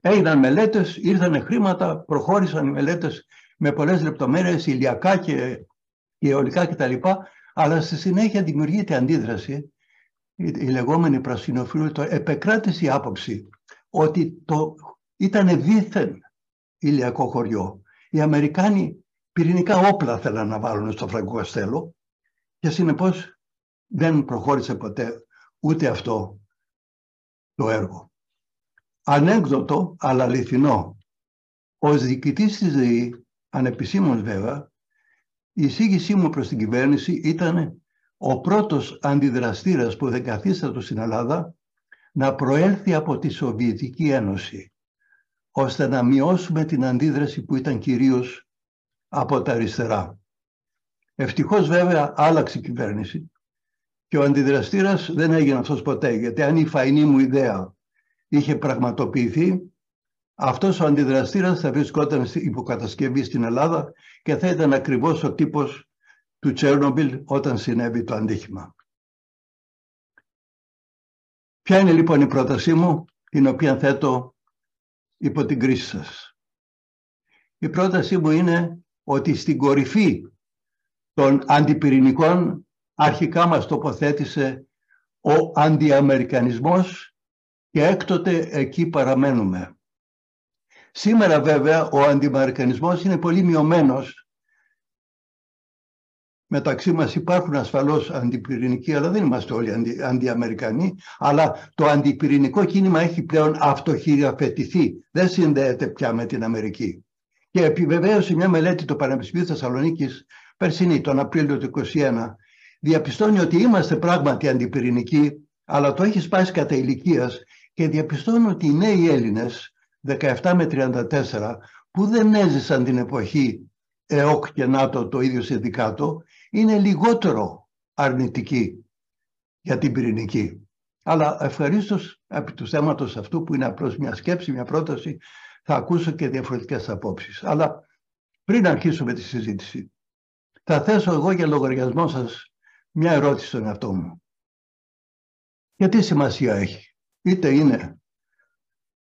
έγιναν μελέτες, ήρθαν χρήματα, προχώρησαν οι μελέτες με πολλές λεπτομέρειες, ηλιακά και αιωλικά κτλ. Αλλά στη συνέχεια δημιουργείται αντίδραση, η λεγόμενη πρασινοφίλου, το επεκράτησε η άποψη ότι το ήταν δίθεν ηλιακό χωριό. Οι Αμερικάνοι πυρηνικά όπλα θέλαν να βάλουν στο Φραγκοκαστέλο και συνεπώς δεν προχώρησε ποτέ ούτε αυτό το έργο. Ανέκδοτο, αλλά αληθινό. Ως διοικητής της ΔΕΗ, ανεπισήμως βέβαια, η εισήγησή μου προς την κυβέρνηση ήταν ο πρώτος αντιδραστήρας που δεν καθίστατο στην Ελλάδα να προέλθει από τη Σοβιετική Ένωση, ώστε να μειώσουμε την αντίδραση που ήταν κυρίως από τα αριστερά. Ευτυχώς βέβαια άλλαξε η κυβέρνηση και ο αντιδραστήρας δεν έγινε αυτός ποτέ, γιατί αν η φαϊνή μου ιδέα είχε πραγματοποιηθεί, αυτός ο αντιδραστήρας θα βρισκόταν υποκατασκευή στην Ελλάδα και θα ήταν ακριβώς ο τύπος του Τσέρνομπιλ όταν συνέβη το αντίχημα. Ποια είναι λοιπόν η πρότασή μου, την οποία θέτω υπό την κρίση σας. Η πρότασή μου είναι ότι στην κορυφή των αντιπυρηνικών αρχικά μας τοποθέτησε ο αντιαμερικανισμός και έκτοτε εκεί παραμένουμε. Σήμερα βέβαια ο αντιαμερικανισμός είναι πολύ μειωμένος. Μεταξύ μας υπάρχουν ασφαλώς αντιπυρηνικοί, αλλά δεν είμαστε όλοι αντι, αντιαμερικανοί, αλλά το αντιπυρηνικό κίνημα έχει πλέον αυτοχειραφετηθεί. Δεν συνδέεται πια με την Αμερική. Και επιβεβαίωσε μια μελέτη του Πανεπιστημίου Θεσσαλονίκης περσινή, τον Απρίλιο του 2021, διαπιστώνει ότι είμαστε πράγματι αντιπυρηνικοί, αλλά το έχει σπάσει κατά ηλικίας και διαπιστώνει ότι οι νέοι Έλληνες 17 με 34 που δεν έζησαν την εποχή ΕΟΚ και ΝΑΤΟ το ίδιο συνδικάτο είναι λιγότερο αρνητικοί για την πυρηνική. Αλλά ευχαρίστως επί του θέματος αυτού που είναι απλώς μια σκέψη, μια πρόταση θα ακούσω και διαφορετικές απόψεις. Αλλά πριν αρχίσουμε τη συζήτηση θα θέσω εγώ για λογαριασμό σας μια ερώτηση στον εαυτό μου. Γιατί σημασία έχει; Είτε είναι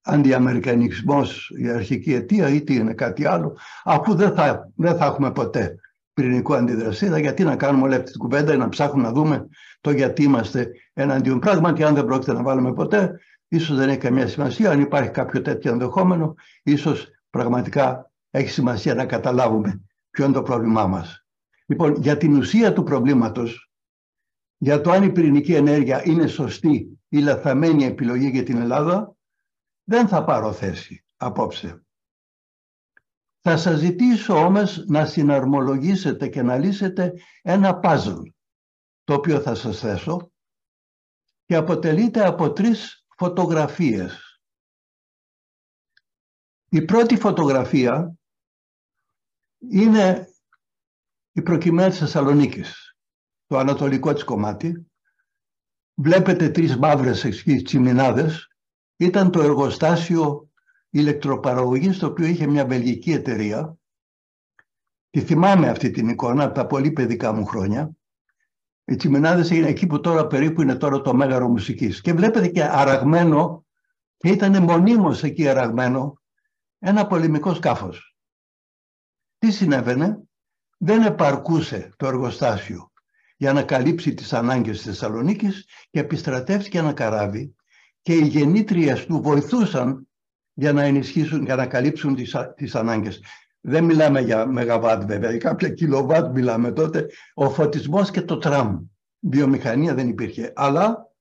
αντιαμερικανισμός η αρχική αιτία, είτε είναι κάτι άλλο, αφού δεν θα, δεν θα έχουμε ποτέ πυρηνικό αντιδραστήρα, γιατί να κάνουμε όλη αυτή την κουβέντα ή να ψάχνουμε να δούμε το γιατί είμαστε εναντίον. Πράγματι, αν δεν πρόκειται να βάλουμε ποτέ, ίσως δεν έχει καμία σημασία. Αν υπάρχει κάποιο τέτοιο ενδεχόμενο, ίσως πραγματικά έχει σημασία να καταλάβουμε ποιο είναι το πρόβλημά μας. Λοιπόν, για την ουσία του προβλήματος για το αν η πυρηνική ενέργεια είναι σωστή ή λαθαμένη επιλογή για την Ελλάδα, δεν θα πάρω θέση απόψε. Θα σας ζητήσω όμως να συναρμολογήσετε και να λύσετε ένα παζλ, το οποίο θα σας θέσω και αποτελείται από τρεις φωτογραφίες. Η πρώτη φωτογραφία είναι η προκειμένη της Θεσσαλονίκης το ανατολικό της κομμάτι. Βλέπετε τρεις μαύρες τσιμινάδες. Ήταν το εργοστάσιο ηλεκτροπαραγωγής το οποίο είχε μια βελγική εταιρεία. Και θυμάμαι αυτή την εικόνα από τα πολύ παιδικά μου χρόνια. Οι τσιμινάδες είναι εκεί που τώρα περίπου είναι τώρα το Μέγαρο Μουσικής. Και βλέπετε και αραγμένο, και ήταν μονίμως εκεί αραγμένο, ένα πολεμικό σκάφος. Τι συνέβαινε, δεν επαρκούσε το εργοστάσιο για να καλύψει τις ανάγκες της Θεσσαλονίκης και επιστρατεύτηκε ένα καράβι και οι γεννήτριες του βοηθούσαν για να ενισχύσουν, για να καλύψουν τις, τις ανάγκες. Δεν μιλάμε για μεγαβάτ βέβαια, για κάποια κιλοβάτ μιλάμε τότε. Ο φωτισμός και το τραμ. Βιομηχανία δεν υπήρχε. Αλλά,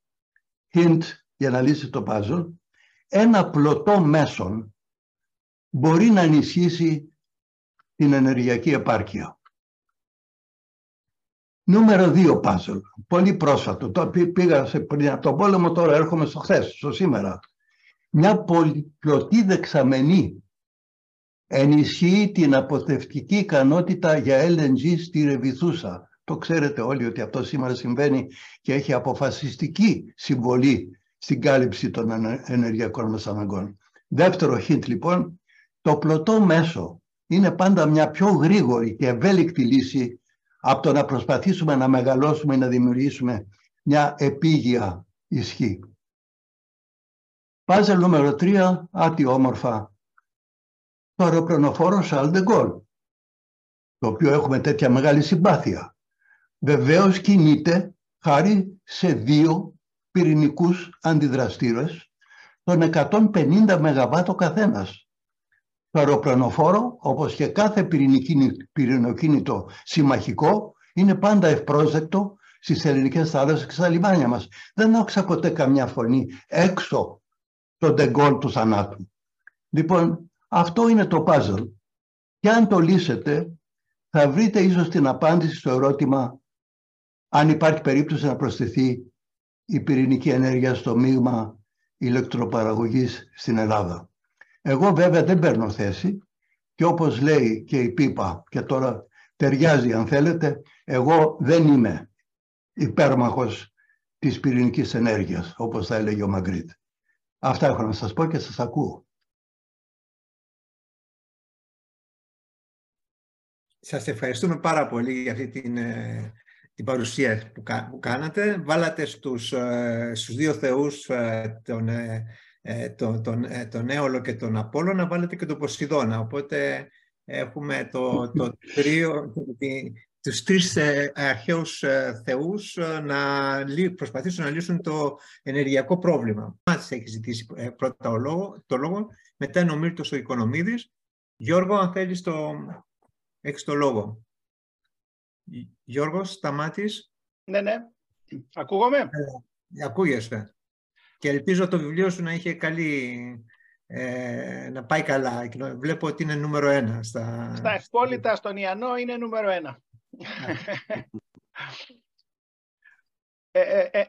hint για να λύσει το puzzle, ένα πλωτό μέσον μπορεί να ενισχύσει την ενεργειακή επάρκεια. Νούμερο 2 puzzle. Πολύ πρόσφατο. Το πήγα σε, πριν από τον πόλεμο, τώρα έρχομαι στο χθες, στο σήμερα. Μια πολυπλωτή δεξαμενή ενισχύει την αποθευτική ικανότητα για LNG στη Ρεβιθούσα. Το ξέρετε όλοι ότι αυτό σήμερα συμβαίνει και έχει αποφασιστική συμβολή στην κάλυψη των ενεργειακών μας αναγκών. Δεύτερο hint λοιπόν, το πλωτό μέσο είναι πάντα μια πιο γρήγορη και ευέλικτη λύση από το να προσπαθήσουμε να μεγαλώσουμε ή να δημιουργήσουμε μια επίγεια ισχύ. Πάζελ νούμερο 3, άτι όμορφα, το αεροπλανοφόρο Σαλντεγκόλ, το οποίο έχουμε τέτοια μεγάλη συμπάθεια. Βεβαίως κινείται χάρη σε δύο πυρηνικούς αντιδραστήρες των 150 ΜΒ ο καθένας. Το αεροπλανοφόρο, όπως και κάθε πυρηνοκίνητο συμμαχικό, είναι πάντα ευπρόσδεκτο στις ελληνικές θάλασσες και στα λιμάνια μας. Δεν άκουσα ποτέ καμιά φωνή έξω τον τεγκόλ του θανάτου. Λοιπόν, αυτό είναι το puzzle. Και αν το λύσετε, θα βρείτε ίσως την απάντηση στο ερώτημα αν υπάρχει περίπτωση να προσθεθεί η πυρηνική ενέργεια στο μείγμα ηλεκτροπαραγωγής στην Ελλάδα. Εγώ βέβαια δεν παίρνω θέση και όπως λέει και η Πίπα και τώρα ταιριάζει αν θέλετε, εγώ δεν είμαι υπέρμαχος της πυρηνικής ενέργειας όπως θα έλεγε ο Μαγκρίτ. Αυτά έχω να σας πω και σας ακούω. Σας ευχαριστούμε πάρα πολύ για αυτή την, ε, την παρουσία που, που κάνατε. Βάλατε στους, ε, στους δύο θεούς ε, τον, τον, τον, τον Έολο και τον Απόλλω να βάλετε και τον Ποσειδώνα. Οπότε έχουμε το, το τρίο, τους τρεις ε, αρχαίους ε, θεούς ε, να προσπαθήσουν να λύσουν το ενεργειακό πρόβλημα. Μας έχει ζητήσει πρώτα ο λόγο, το λόγο, μετά είναι ο Μύρτος ο Οικονομίδης. Γιώργο, αν θέλεις το... έχεις το λόγο. Γιώργος, σταμάτης. Ναι, ναι. Ακούγομαι; Ε, ακούγεσαι. Και ελπίζω το βιβλίο σου να είχε καλή... να πάει καλά. Βλέπω ότι είναι νούμερο ένα. Στα, στα ευπόλυτα στον Ιαννό είναι νούμερο ένα. Ε, ε, ε,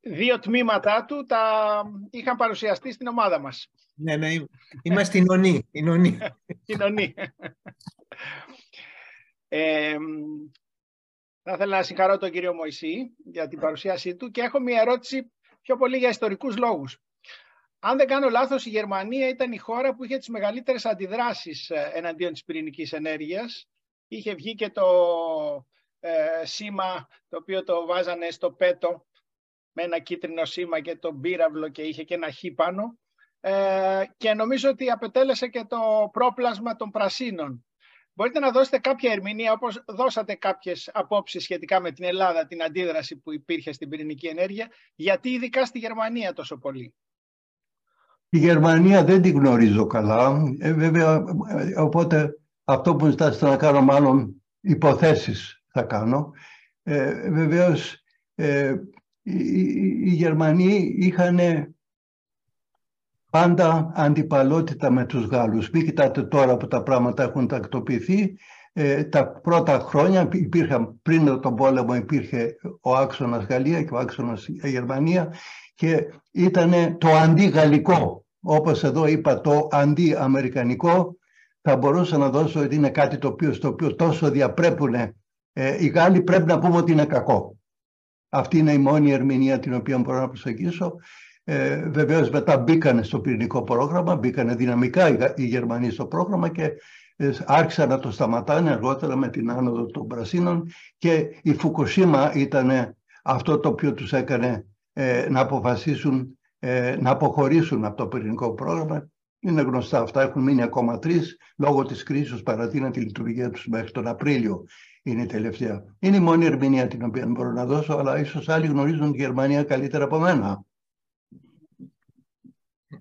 δύο τμήματά του τα είχαν παρουσιαστεί στην ομάδα μας. Ναι, ναι, είμαστε η Νονή. ε, θα ήθελα να συγχαρώ τον κύριο Μωυσή για την παρουσίασή του και έχω μια ερώτηση πιο πολύ για ιστορικούς λόγους. Αν δεν κάνω λάθος, η Γερμανία ήταν η χώρα που είχε τις μεγαλύτερες αντιδράσεις εναντίον της πυρηνικής ενέργειας είχε βγει και το ε, σήμα το οποίο το βάζανε στο πέτο με ένα κίτρινο σήμα και το πύραυλο και είχε και ένα χ πάνω ε, και νομίζω ότι απετέλεσε και το πρόπλασμα των πρασίνων. Μπορείτε να δώσετε κάποια ερμηνεία όπως δώσατε κάποιες απόψεις σχετικά με την Ελλάδα, την αντίδραση που υπήρχε στην πυρηνική ενέργεια, γιατί ειδικά στη Γερμανία τόσο πολύ; Η Γερμανία δεν την γνωρίζω καλά, ε, βέβαια, ε, οπότε αυτό που ζητάτε να κάνω μάλλον υποθέσεις θα κάνω. Ε, βεβαίως ε, οι, οι Γερμανοί είχαν πάντα αντιπαλότητα με τους Γάλλους. Μην κοιτάτε τώρα που τα πράγματα έχουν τακτοποιηθεί. Ε, τα πρώτα χρόνια υπήρχαν, πριν τον πόλεμο υπήρχε ο άξονας Γαλλία και ο άξονας Γερμανία και ήταν το αντί-γαλλικό. Όπως εδώ είπα το αντί-αμερικανικό θα μπορούσα να δώσω ότι είναι κάτι το οποίο, στο οποίο τόσο διαπρέπουν ε, οι Γάλλοι πρέπει να πούμε ότι είναι κακό. Αυτή είναι η μόνη ερμηνεία την οποία μπορώ να προσεγγίσω. Ε, Βεβαίως μετά μπήκανε στο πυρηνικό πρόγραμμα, μπήκανε δυναμικά οι Γερμανοί στο πρόγραμμα και ε, άρχισαν να το σταματάνε αργότερα με την άνοδο των Πρασίνων και η Φουκοσίμα ήταν αυτό το οποίο τους έκανε ε, να αποφασίσουν ε, να αποχωρήσουν από το πυρηνικό πρόγραμμα είναι γνωστά αυτά, έχουν μείνει ακόμα τρεις. Λόγω της κρίσης παρατείναν τη λειτουργία τους μέχρι τον Απρίλιο. Είναι η τελευταία. Είναι η μόνη ερμηνεία την οποία μπορώ να δώσω, αλλά ίσως άλλοι γνωρίζουν τη Γερμανία καλύτερα από μένα.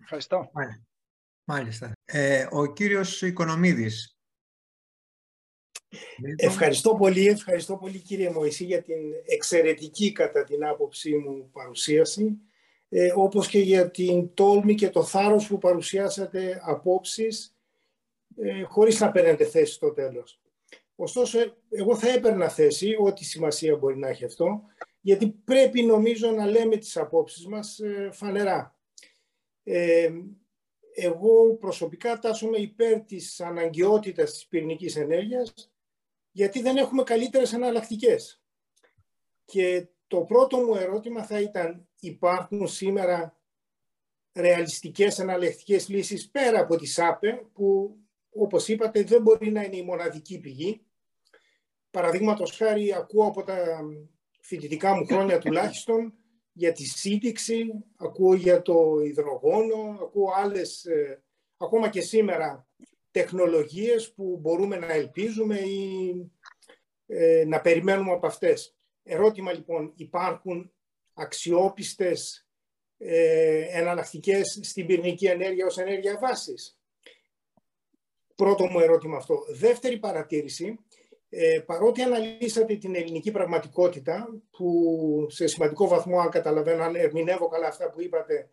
Ευχαριστώ. Μάλιστα. Ε, ο κύριος Οικονομίδης. Ευχαριστώ πολύ, ευχαριστώ πολύ κύριε Μωυσή για την εξαιρετική κατά την άποψή μου παρουσίαση ε, όπως και για την τόλμη και το θάρρος που παρουσιάσατε απόψεις ε, χωρίς να παίρνετε θέση στο τέλος. Ωστόσο, εγώ θα έπαιρνα θέση, ό,τι σημασία μπορεί να έχει αυτό, γιατί πρέπει νομίζω να λέμε τις απόψεις μας ε, φανερά. Ε, εγώ προσωπικά τάσομαι υπέρ της αναγκαιότητας της πυρηνικής ενέργειας γιατί δεν έχουμε καλύτερες εναλλακτικές. Και το πρώτο μου ερώτημα θα ήταν υπάρχουν σήμερα ρεαλιστικές εναλλακτικές λύσεις πέρα από τη ΣΑΠΕ που όπως είπατε δεν μπορεί να είναι η μοναδική πηγή. Παραδείγματος χάρη ακούω από τα φοιτητικά μου χρόνια τουλάχιστον για τη σύνδεξη, ακούω για το υδρογόνο, ακούω άλλες, ε, ακόμα και σήμερα, τεχνολογίες που μπορούμε να ελπίζουμε ή ε, να περιμένουμε από αυτές. Ερώτημα λοιπόν, υπάρχουν αξιόπιστες ε, εναλλακτικές στην πυρηνική ενέργεια ως ενέργεια βάσης; Πρώτο μου ερώτημα αυτό. Δεύτερη παρατήρηση, ε, παρότι αναλύσατε την ελληνική πραγματικότητα, που σε σημαντικό βαθμό, αν καταλαβαίνω, αν ερμηνεύω καλά αυτά που είπατε,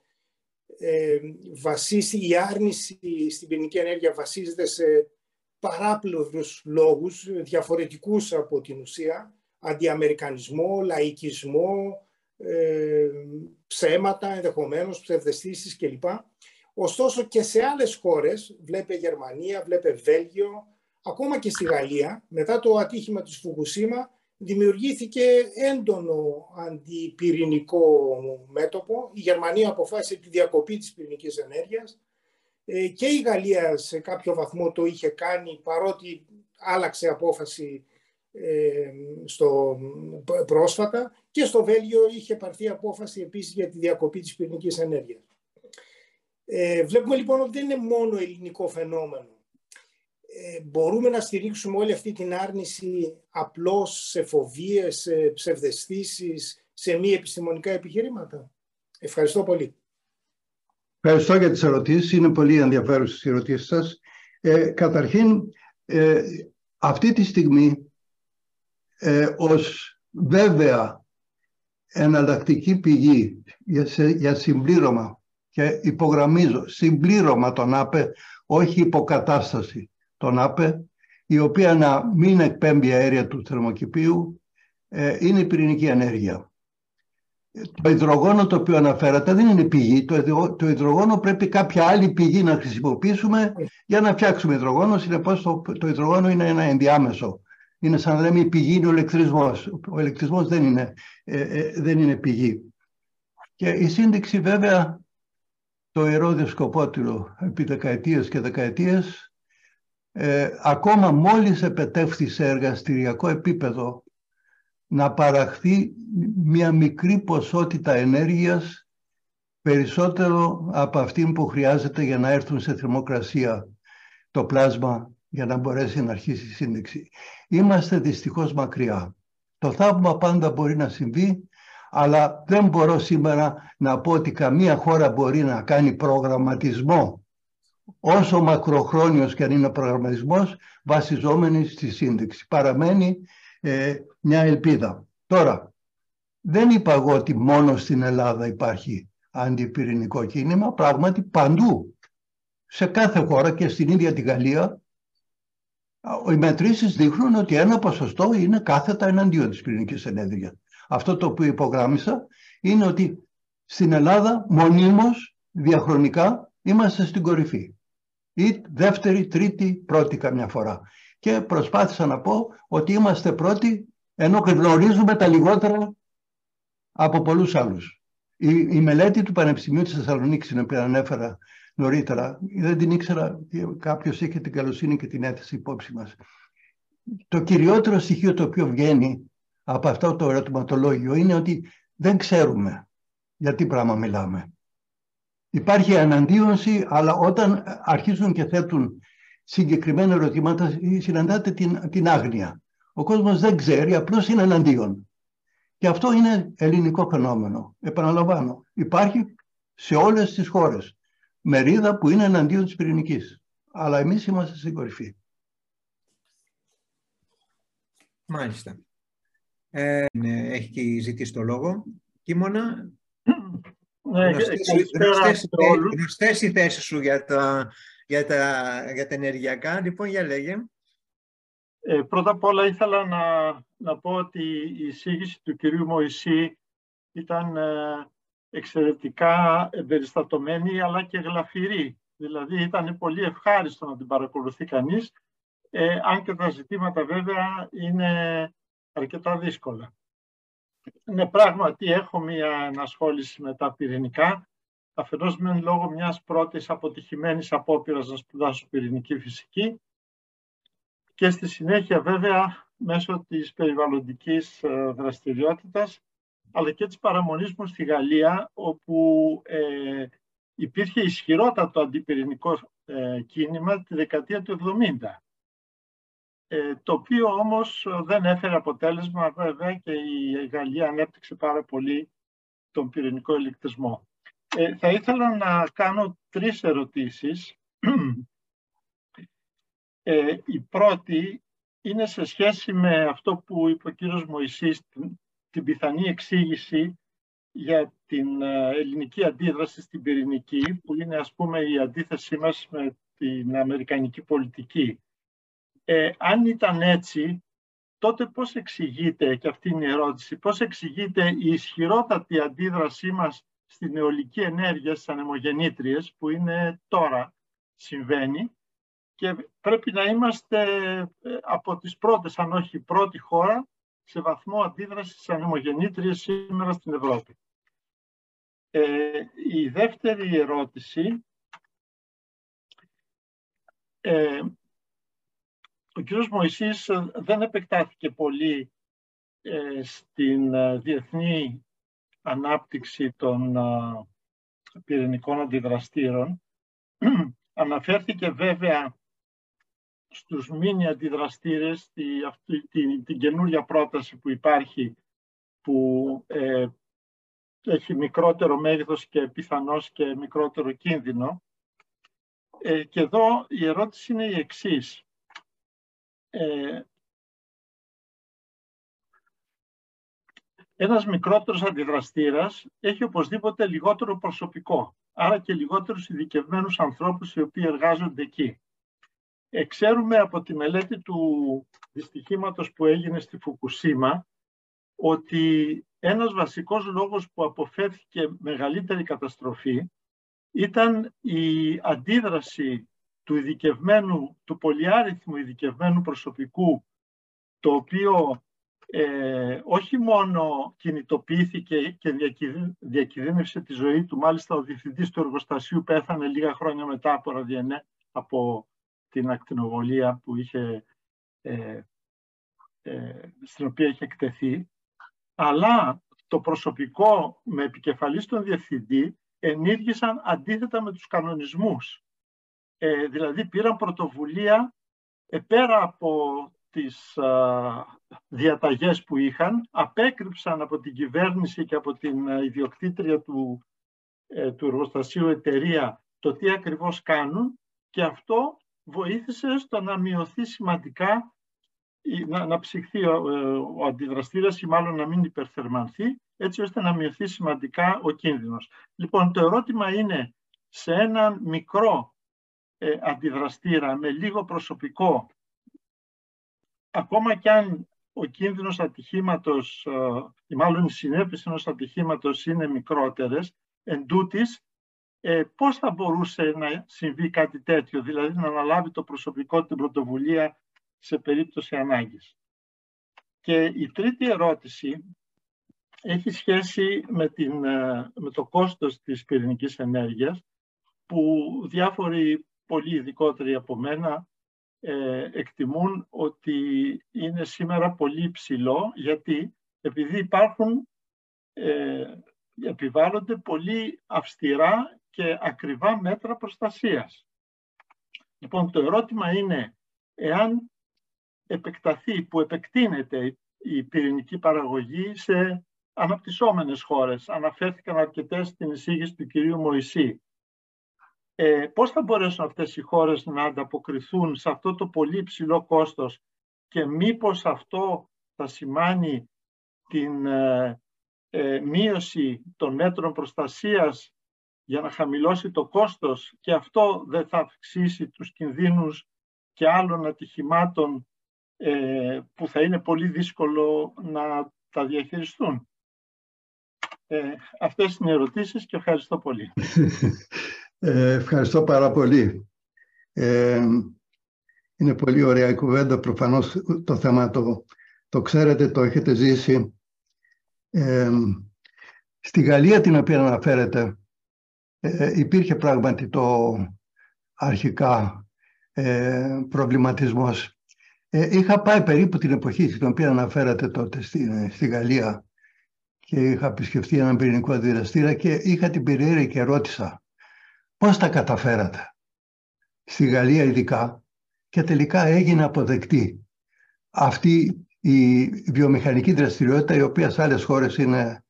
ε, βασίσει, η άρνηση στην πυρηνική ενέργεια βασίζεται σε παράπλευρους λόγους, διαφορετικούς από την ουσία, αντιαμερικανισμό, λαϊκισμό, ε, ψέματα, ενδεχομένως, ψευδεστήσεις κλπ. Ωστόσο και σε άλλες χώρες, βλέπε Γερμανία, βλέπε Βέλγιο, ακόμα και στη Γαλλία, μετά το ατύχημα της Φουκουσίμα, δημιουργήθηκε έντονο αντιπυρηνικό μέτωπο. Η Γερμανία αποφάσισε τη διακοπή της πυρηνικής ενέργειας ε, και η Γαλλία σε κάποιο βαθμό το είχε κάνει παρότι άλλαξε απόφαση ε, στο, πρόσφατα και στο Βέλγιο είχε πάρθει απόφαση επίσης για τη διακοπή της πυρηνικής ενέργειας. Ε, βλέπουμε λοιπόν ότι δεν είναι μόνο ελληνικό φαινόμενο. Ε, μπορούμε να στηρίξουμε όλη αυτή την άρνηση απλώς σε φοβίες, σε ψευδεστήσεις, σε μη επιστημονικά επιχειρήματα. Ευχαριστώ πολύ. Ευχαριστώ για τις ερωτήσεις. Είναι πολύ ενδιαφέρουσες οι ερωτήσεις σας. Ε, καταρχήν, ε, αυτή τη στιγμή, ε, ως βέβαια εναλλακτική πηγή για, για συμπλήρωμα και υπογραμμίζω συμπλήρωμα τον ΑΠΕ, όχι υποκατάσταση τον ΑΠΕ, η οποία να μην εκπέμπει αέρια του θερμοκηπίου, ε, είναι η πυρηνική ενέργεια. Το υδρογόνο το οποίο αναφέρατε δεν είναι πηγή. Το, το υδρογόνο πρέπει κάποια άλλη πηγή να χρησιμοποιήσουμε για να φτιάξουμε υδρογόνο. Συνεπώς το, το υδρογόνο είναι ένα ενδιάμεσο. Είναι σαν να λέμε η πηγή είναι ο ηλεκτρισμός. Ο ηλεκτρισμός δεν είναι, ε, ε, δεν είναι πηγή. Και η σύνδεξη βέβαια το ιερόδιο σκοπότηρο επί δεκαετίες και δεκαετίες ε, ακόμα μόλις επετεύχθη σε εργαστηριακό επίπεδο να παραχθεί μια μικρή ποσότητα ενέργειας περισσότερο από αυτή που χρειάζεται για να έρθουν σε θερμοκρασία το πλάσμα για να μπορέσει να αρχίσει η σύνδεξη. Είμαστε δυστυχώς μακριά. Το θαύμα πάντα μπορεί να συμβεί, αλλά δεν μπορώ σήμερα να πω ότι καμία χώρα μπορεί να κάνει προγραμματισμό όσο μακροχρόνιος και αν είναι ο προγραμματισμός, βασιζόμενοι στη σύνδεξη. Παραμένει ε, μια ελπίδα. Τώρα, δεν είπα εγώ ότι μόνο στην Ελλάδα υπάρχει αντιπυρηνικό κίνημα, πράγματι παντού. Σε κάθε χώρα και στην ίδια τη Γαλλία, οι μετρήσεις δείχνουν ότι ένα ποσοστό είναι κάθετα εναντίον της πυρηνικής ενέργειας. Αυτό το οποίο υπογράμμισα είναι ότι στην Ελλάδα μονίμως, διαχρονικά, είμαστε στην κορυφή. Ή δεύτερη, τρίτη, πρώτη καμιά φορά. Και προσπάθησα να πω ότι είμαστε πρώτοι ενώ γνωρίζουμε τα λιγότερα από πολλούς άλλους. Η, η μελέτη του Πανεπιστημίου της Θεσσαλονίκης, την οποία ανέφερα νωρίτερα, δεν την ήξερα, κάποιος είχε την καλοσύνη και την έθεση υπόψη μας. Το κυριότερο στοιχείο το οποίο βγαίνει από αυτό το ερωτηματολόγιο είναι ότι δεν ξέρουμε για τι πράγμα μιλάμε. Υπάρχει αναντίωση, αλλά όταν αρχίζουν και θέτουν συγκεκριμένα ερωτήματα, συναντάτε την, την άγνοια. Ο κόσμος δεν ξέρει, απλώς είναι εναντίον. Και αυτό είναι ελληνικό φαινόμενο. Επαναλαμβάνω, υπάρχει σε όλες τις χώρες μερίδα που είναι εναντίον της πυρηνικής. Αλλά εμείς είμαστε στην κορυφή. Μάλιστα. Ε, ναι, έχει ζητήσει το λόγο. Κίμωνα, ναι, γνωστές, οι θέσεις σου για τα, για, τα, για τα ενεργειακά. Λοιπόν, για λέγε. Ε, πρώτα απ' όλα ήθελα να, να πω ότι η εισήγηση του κυρίου Μωυσή ήταν ε, εξαιρετικά εμπεριστατωμένη αλλά και γλαφυρή. Δηλαδή ήταν πολύ ευχάριστο να την παρακολουθεί κανείς, ε, αν και τα ζητήματα βέβαια είναι αρκετά δύσκολα. Ναι, πράγματι έχω μια ενασχόληση με τα πυρηνικά, αφενός με λόγω μιας πρώτης αποτυχημένης απόπειρας να σπουδάσω πυρηνική φυσική και στη συνέχεια βέβαια μέσω της περιβαλλοντικής ε, δραστηριότητας αλλά και της παραμονής μου στη Γαλλία όπου ε, υπήρχε ισχυρότατο αντιπυρηνικό ε, κίνημα τη δεκαετία του 70 ε, το οποίο όμως δεν έφερε αποτέλεσμα βέβαια και η Γαλλία ανέπτυξε πάρα πολύ τον πυρηνικό ηλεκτρισμό. Ε, θα ήθελα να κάνω τρεις ερωτήσεις. Ε, η πρώτη είναι σε σχέση με αυτό που είπε ο κύριος Μωυσής, την, την πιθανή εξήγηση για την ε, ελληνική αντίδραση στην πυρηνική, που είναι ας πούμε η αντίθεσή μας με την αμερικανική πολιτική. Ε, αν ήταν έτσι, τότε πώς εξηγείται, και αυτή είναι η ερώτηση, πώς εξηγείται η ισχυρότατη αντίδρασή μας στην αιωλική ενέργεια στις ανεμογεννήτριες, που είναι τώρα συμβαίνει, και πρέπει να είμαστε ε, από τις πρώτες, αν όχι πρώτη χώρα, σε βαθμό αντίδρασης στις ανεμογεννήτριες σήμερα στην Ευρώπη. Ε, η δεύτερη ερώτηση ε, ο κ. Μωυσής δεν επεκτάθηκε πολύ ε, στην ε, διεθνή ανάπτυξη των ε, πυρηνικών αντιδραστήρων. Αναφέρθηκε βέβαια στους μήνυ αντιδραστήρες τη, αυτή, την, την καινούργια πρόταση που υπάρχει που έχει μικρότερο μέγεθος και πιθανώς και μικρότερο κίνδυνο. και εδώ η ερώτηση είναι η εξής ε, ένας μικρότερος αντιδραστήρας έχει οπωσδήποτε λιγότερο προσωπικό, άρα και λιγότερους ειδικευμένους ανθρώπους οι οποίοι εργάζονται εκεί. Εξέρουμε από τη μελέτη του δυστυχήματος που έγινε στη Φουκουσίμα ότι ένας βασικός λόγος που αποφέρθηκε μεγαλύτερη καταστροφή ήταν η αντίδραση του ειδικευμένου, του πολυάριθμου ειδικευμένου προσωπικού, το οποίο ε, όχι μόνο κινητοποιήθηκε και διακινδύνευσε τη ζωή του, μάλιστα ο διευθυντής του εργοστασίου πέθανε λίγα χρόνια μετά από, ραδιενέ, από την ακτινοβολία που είχε, ε, ε, στην οποία είχε εκτεθεί, αλλά το προσωπικό με επικεφαλής τον διευθυντή ενήργησαν αντίθετα με τους κανονισμούς. Ε, δηλαδή πήραν πρωτοβουλία ε, πέρα από τις α, διαταγές που είχαν, απέκρυψαν από την κυβέρνηση και από την ιδιοκτήτρια του, ε, του εργοστασίου εταιρεία το τι ακριβώς κάνουν και αυτό βοήθησε στο να μειωθεί σημαντικά, να, να ψυχθεί ο, ο αντιδραστήρας ή μάλλον να μην υπερθερμανθεί, έτσι ώστε να μειωθεί σημαντικά ο κίνδυνος. Λοιπόν, το ερώτημα είναι σε έναν μικρό ε, αντιδραστήρα με λίγο προσωπικό, ακόμα κι αν ο κίνδυνος ατυχήματος, ε, ή μάλλον οι συνέπειες ενός ατυχήματος είναι μικρότερες, εν τούτης, ε, πώς θα μπορούσε να συμβεί κάτι τέτοιο, δηλαδή να αναλάβει το προσωπικό την πρωτοβουλία σε περίπτωση ανάγκης. Και η τρίτη ερώτηση έχει σχέση με, την, ε, με το κόστος της πυρηνικής ενέργειας, που διάφοροι πολύ ειδικότεροι από μένα ε, εκτιμούν ότι είναι σήμερα πολύ ψηλό γιατί επειδή υπάρχουν, ε, επιβάλλονται πολύ αυστηρά και ακριβά μέτρα προστασίας. Λοιπόν, το ερώτημα είναι εάν επεκταθεί, που επεκτείνεται η πυρηνική παραγωγή σε αναπτυσσόμενες χώρες. Αναφέρθηκαν αρκετές στην εισήγηση του κυρίου Μωυσή ε, πώς θα μπορέσουν αυτές οι χώρες να ανταποκριθούν σε αυτό το πολύ ψηλό κόστος και μήπως αυτό θα σημάνει την ε, ε, μείωση των μέτρων προστασίας για να χαμηλώσει το κόστος και αυτό δεν θα αυξήσει τους κινδύνους και άλλων ατυχημάτων ε, που θα είναι πολύ δύσκολο να τα διαχειριστούν. Ε, αυτές είναι οι ερωτήσεις και ευχαριστώ πολύ. Ε, ευχαριστώ πάρα πολύ. Ε, είναι πολύ ωραία η κουβέντα. Προφανώς το θέμα το, το ξέρετε, το έχετε ζήσει. Ε, στη Γαλλία την οποία αναφέρετε ε, υπήρχε πράγματι το αρχικά ε, προβληματισμός. Ε, είχα πάει περίπου την εποχή στην οποία αναφέρατε τότε στη, στη Γαλλία και είχα επισκεφτεί έναν πυρηνικό αντιδραστήρα και είχα την περιέργεια και ρώτησα πώς τα καταφέρατε στη Γαλλία ειδικά και τελικά έγινε αποδεκτή αυτή η βιομηχανική δραστηριότητα η οποία σε άλλες χώρες είναι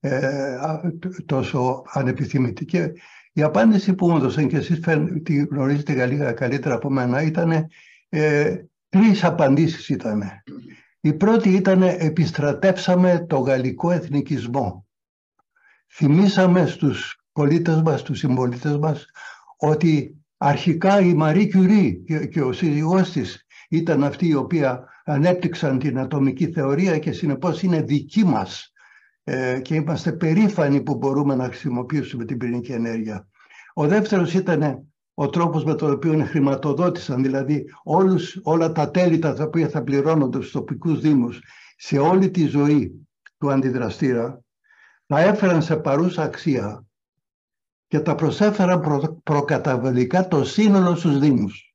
ε, τόσο ανεπιθύμητη. Και η απάντηση που μου έδωσαν και εσείς τη γνωρίζετε Γαλλία καλύτερα από μένα ήταν ε, τρεις απαντήσεις ήταν. Η πρώτη ήταν επιστρατεύσαμε το γαλλικό εθνικισμό. Θυμήσαμε στους πολίτες μας, στους συμπολίτες μας ότι αρχικά η Μαρή Κιουρί και ο σύζυγός της ήταν αυτοί οι οποίοι ανέπτυξαν την ατομική θεωρία και συνεπώς είναι δική μας ε, και είμαστε περήφανοι που μπορούμε να χρησιμοποιήσουμε την πυρηνική ενέργεια. Ο δεύτερος ήταν ο τρόπος με τον οποίο χρηματοδότησαν, δηλαδή όλους, όλα τα τέλη τα οποία θα πληρώνονται στους τοπικούς δήμους σε όλη τη ζωή του αντιδραστήρα, τα έφεραν σε παρούσα αξία και τα προσέφεραν προ, προκαταβολικά το σύνολο στους δήμους.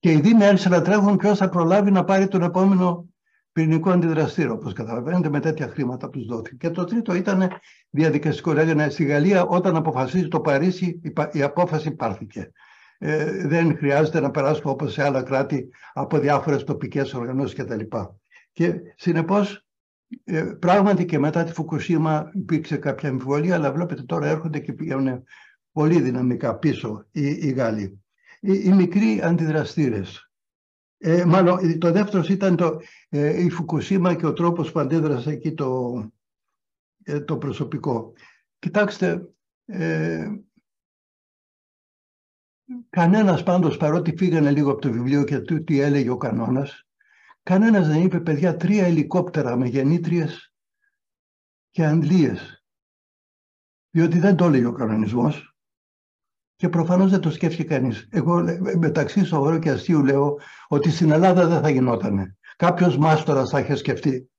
Και οι δήμοι άρχισαν να τρέχουν ποιος θα προλάβει να πάρει τον επόμενο πυρηνικό αντιδραστήριο, όπως καταλαβαίνετε, με τέτοια χρήματα που δόθηκε. Και το τρίτο ήταν διαδικαστικό. Λέγανε στη Γαλλία, όταν αποφασίζει το Παρίσι, η απόφαση πάρθηκε. Ε, δεν χρειάζεται να περάσουμε όπως σε άλλα κράτη από διάφορες τοπικές οργανώσεις κτλ. Και συνεπώς, ε, πράγματι και μετά τη Φουκουσίμα υπήρξε κάποια αμφιβολία, αλλά βλέπετε τώρα έρχονται και πηγαίνουν πολύ δυναμικά πίσω οι, οι Γάλλοι. Οι, οι μικροί αντιδραστήρες, ε, μάλλον το δεύτερος ήταν το, ε, η Φουκουσίμα και ο τρόπος που αντέδρασε εκεί το, ε, το προσωπικό. Κοιτάξτε, ε, κανένας πάντως παρότι φύγανε λίγο από το βιβλίο και το τι έλεγε ο κανόνας, κανένας δεν είπε παιδιά τρία ελικόπτερα με γεννήτριες και αντλίες. Διότι δεν το έλεγε ο κανονισμός. Και προφανώς δεν το σκέφτηκε κανείς. Εγώ μεταξύ σοβαρού και αστείου λέω ότι στην Ελλάδα δεν θα γινότανε. Κάποιος μάστορας θα είχε σκεφτεί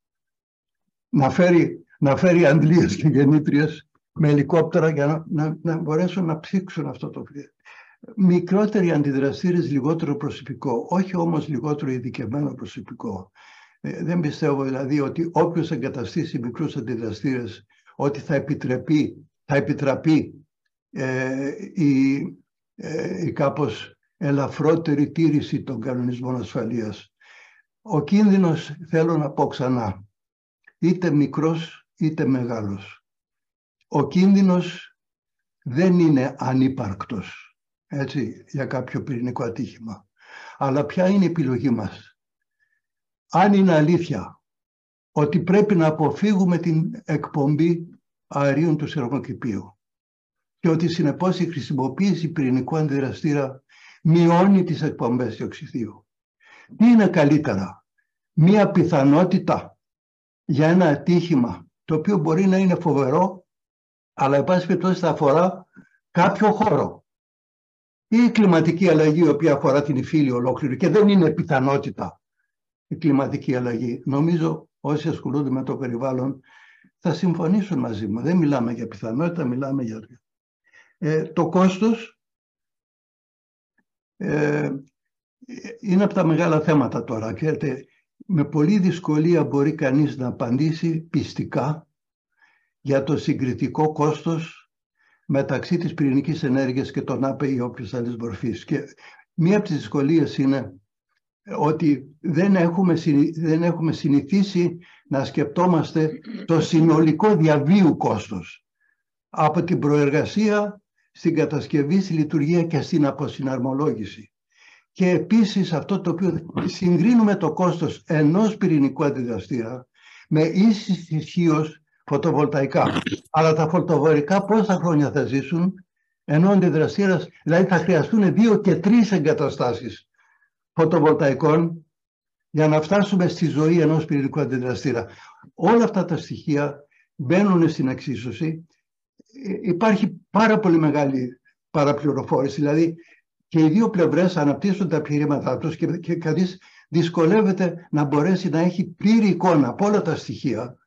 να φέρει, να φέρει αντλίε και γεννήτριες με ελικόπτερα για να, να, να, μπορέσουν να ψήξουν αυτό το πλοίο. Μικρότεροι αντιδραστήρες, λιγότερο προσωπικό, όχι όμως λιγότερο ειδικευμένο προσωπικό. Ε, δεν πιστεύω δηλαδή ότι όποιος εγκαταστήσει μικρούς αντιδραστήρες ότι θα επιτρεπεί, θα επιτραπεί ε, η, ε, η κάπως ελαφρότερη τήρηση των κανονισμών ασφαλείας. Ο κίνδυνος, θέλω να πω ξανά, είτε μικρός είτε μεγάλος. Ο κίνδυνος δεν είναι ανύπαρκτος, έτσι, για κάποιο πυρηνικό ατύχημα. Αλλά ποια είναι η επιλογή μας; Αν είναι αλήθεια ότι πρέπει να αποφύγουμε την εκπομπή αερίων του σερμοκηπίου και ότι συνεπώς η χρησιμοποίηση πυρηνικού αντιδραστήρα μειώνει τις εκπομπές διοξιδίου. Τι είναι καλύτερα, μία πιθανότητα για ένα ατύχημα το οποίο μπορεί να είναι φοβερό αλλά εν πάση περιπτώσει θα αφορά κάποιο χώρο ή η κλιματική αλλαγή η οποία αφορά την υφήλη ολόκληρη και δεν είναι πιθανότητα η κλιματική αλλαγή. Νομίζω όσοι ασχολούνται με το περιβάλλον θα συμφωνήσουν μαζί μου. Δεν μιλάμε για πιθανότητα, μιλάμε για ε, το κόστος ε, είναι από τα μεγάλα θέματα τώρα. Ξέρετε, με πολύ δυσκολία μπορεί κανείς να απαντήσει πιστικά για το συγκριτικό κόστος μεταξύ της πυρηνικής ενέργειας και των ΑΠΕ ή όποιες άλλες μορφής. Και μία από τις δυσκολίες είναι ότι δεν έχουμε, δεν έχουμε συνηθίσει να σκεπτόμαστε το συνολικό διαβίου κόστος από την προεργασία στην κατασκευή, στη λειτουργία και στην αποσυναρμολόγηση. Και επίσης αυτό το οποίο συγκρίνουμε το κόστος ενός πυρηνικού αντιδραστήρα με ίσης ισχύως φωτοβολταϊκά. Αλλά τα φωτοβολταϊκά πόσα χρόνια θα ζήσουν ενώ ο αντιδραστήρας, δηλαδή θα χρειαστούν δύο και τρεις εγκαταστάσεις φωτοβολταϊκών για να φτάσουμε στη ζωή ενός πυρηνικού αντιδραστήρα. Όλα αυτά τα στοιχεία μπαίνουν στην εξίσωση, ε, υπάρχει πάρα πολύ μεγάλη παραπληροφόρηση. Δηλαδή και οι δύο πλευρές αναπτύσσουν τα επιχειρήματά τους και, και κανείς δυσκολεύεται να μπορέσει να έχει πλήρη εικόνα από όλα τα στοιχεία,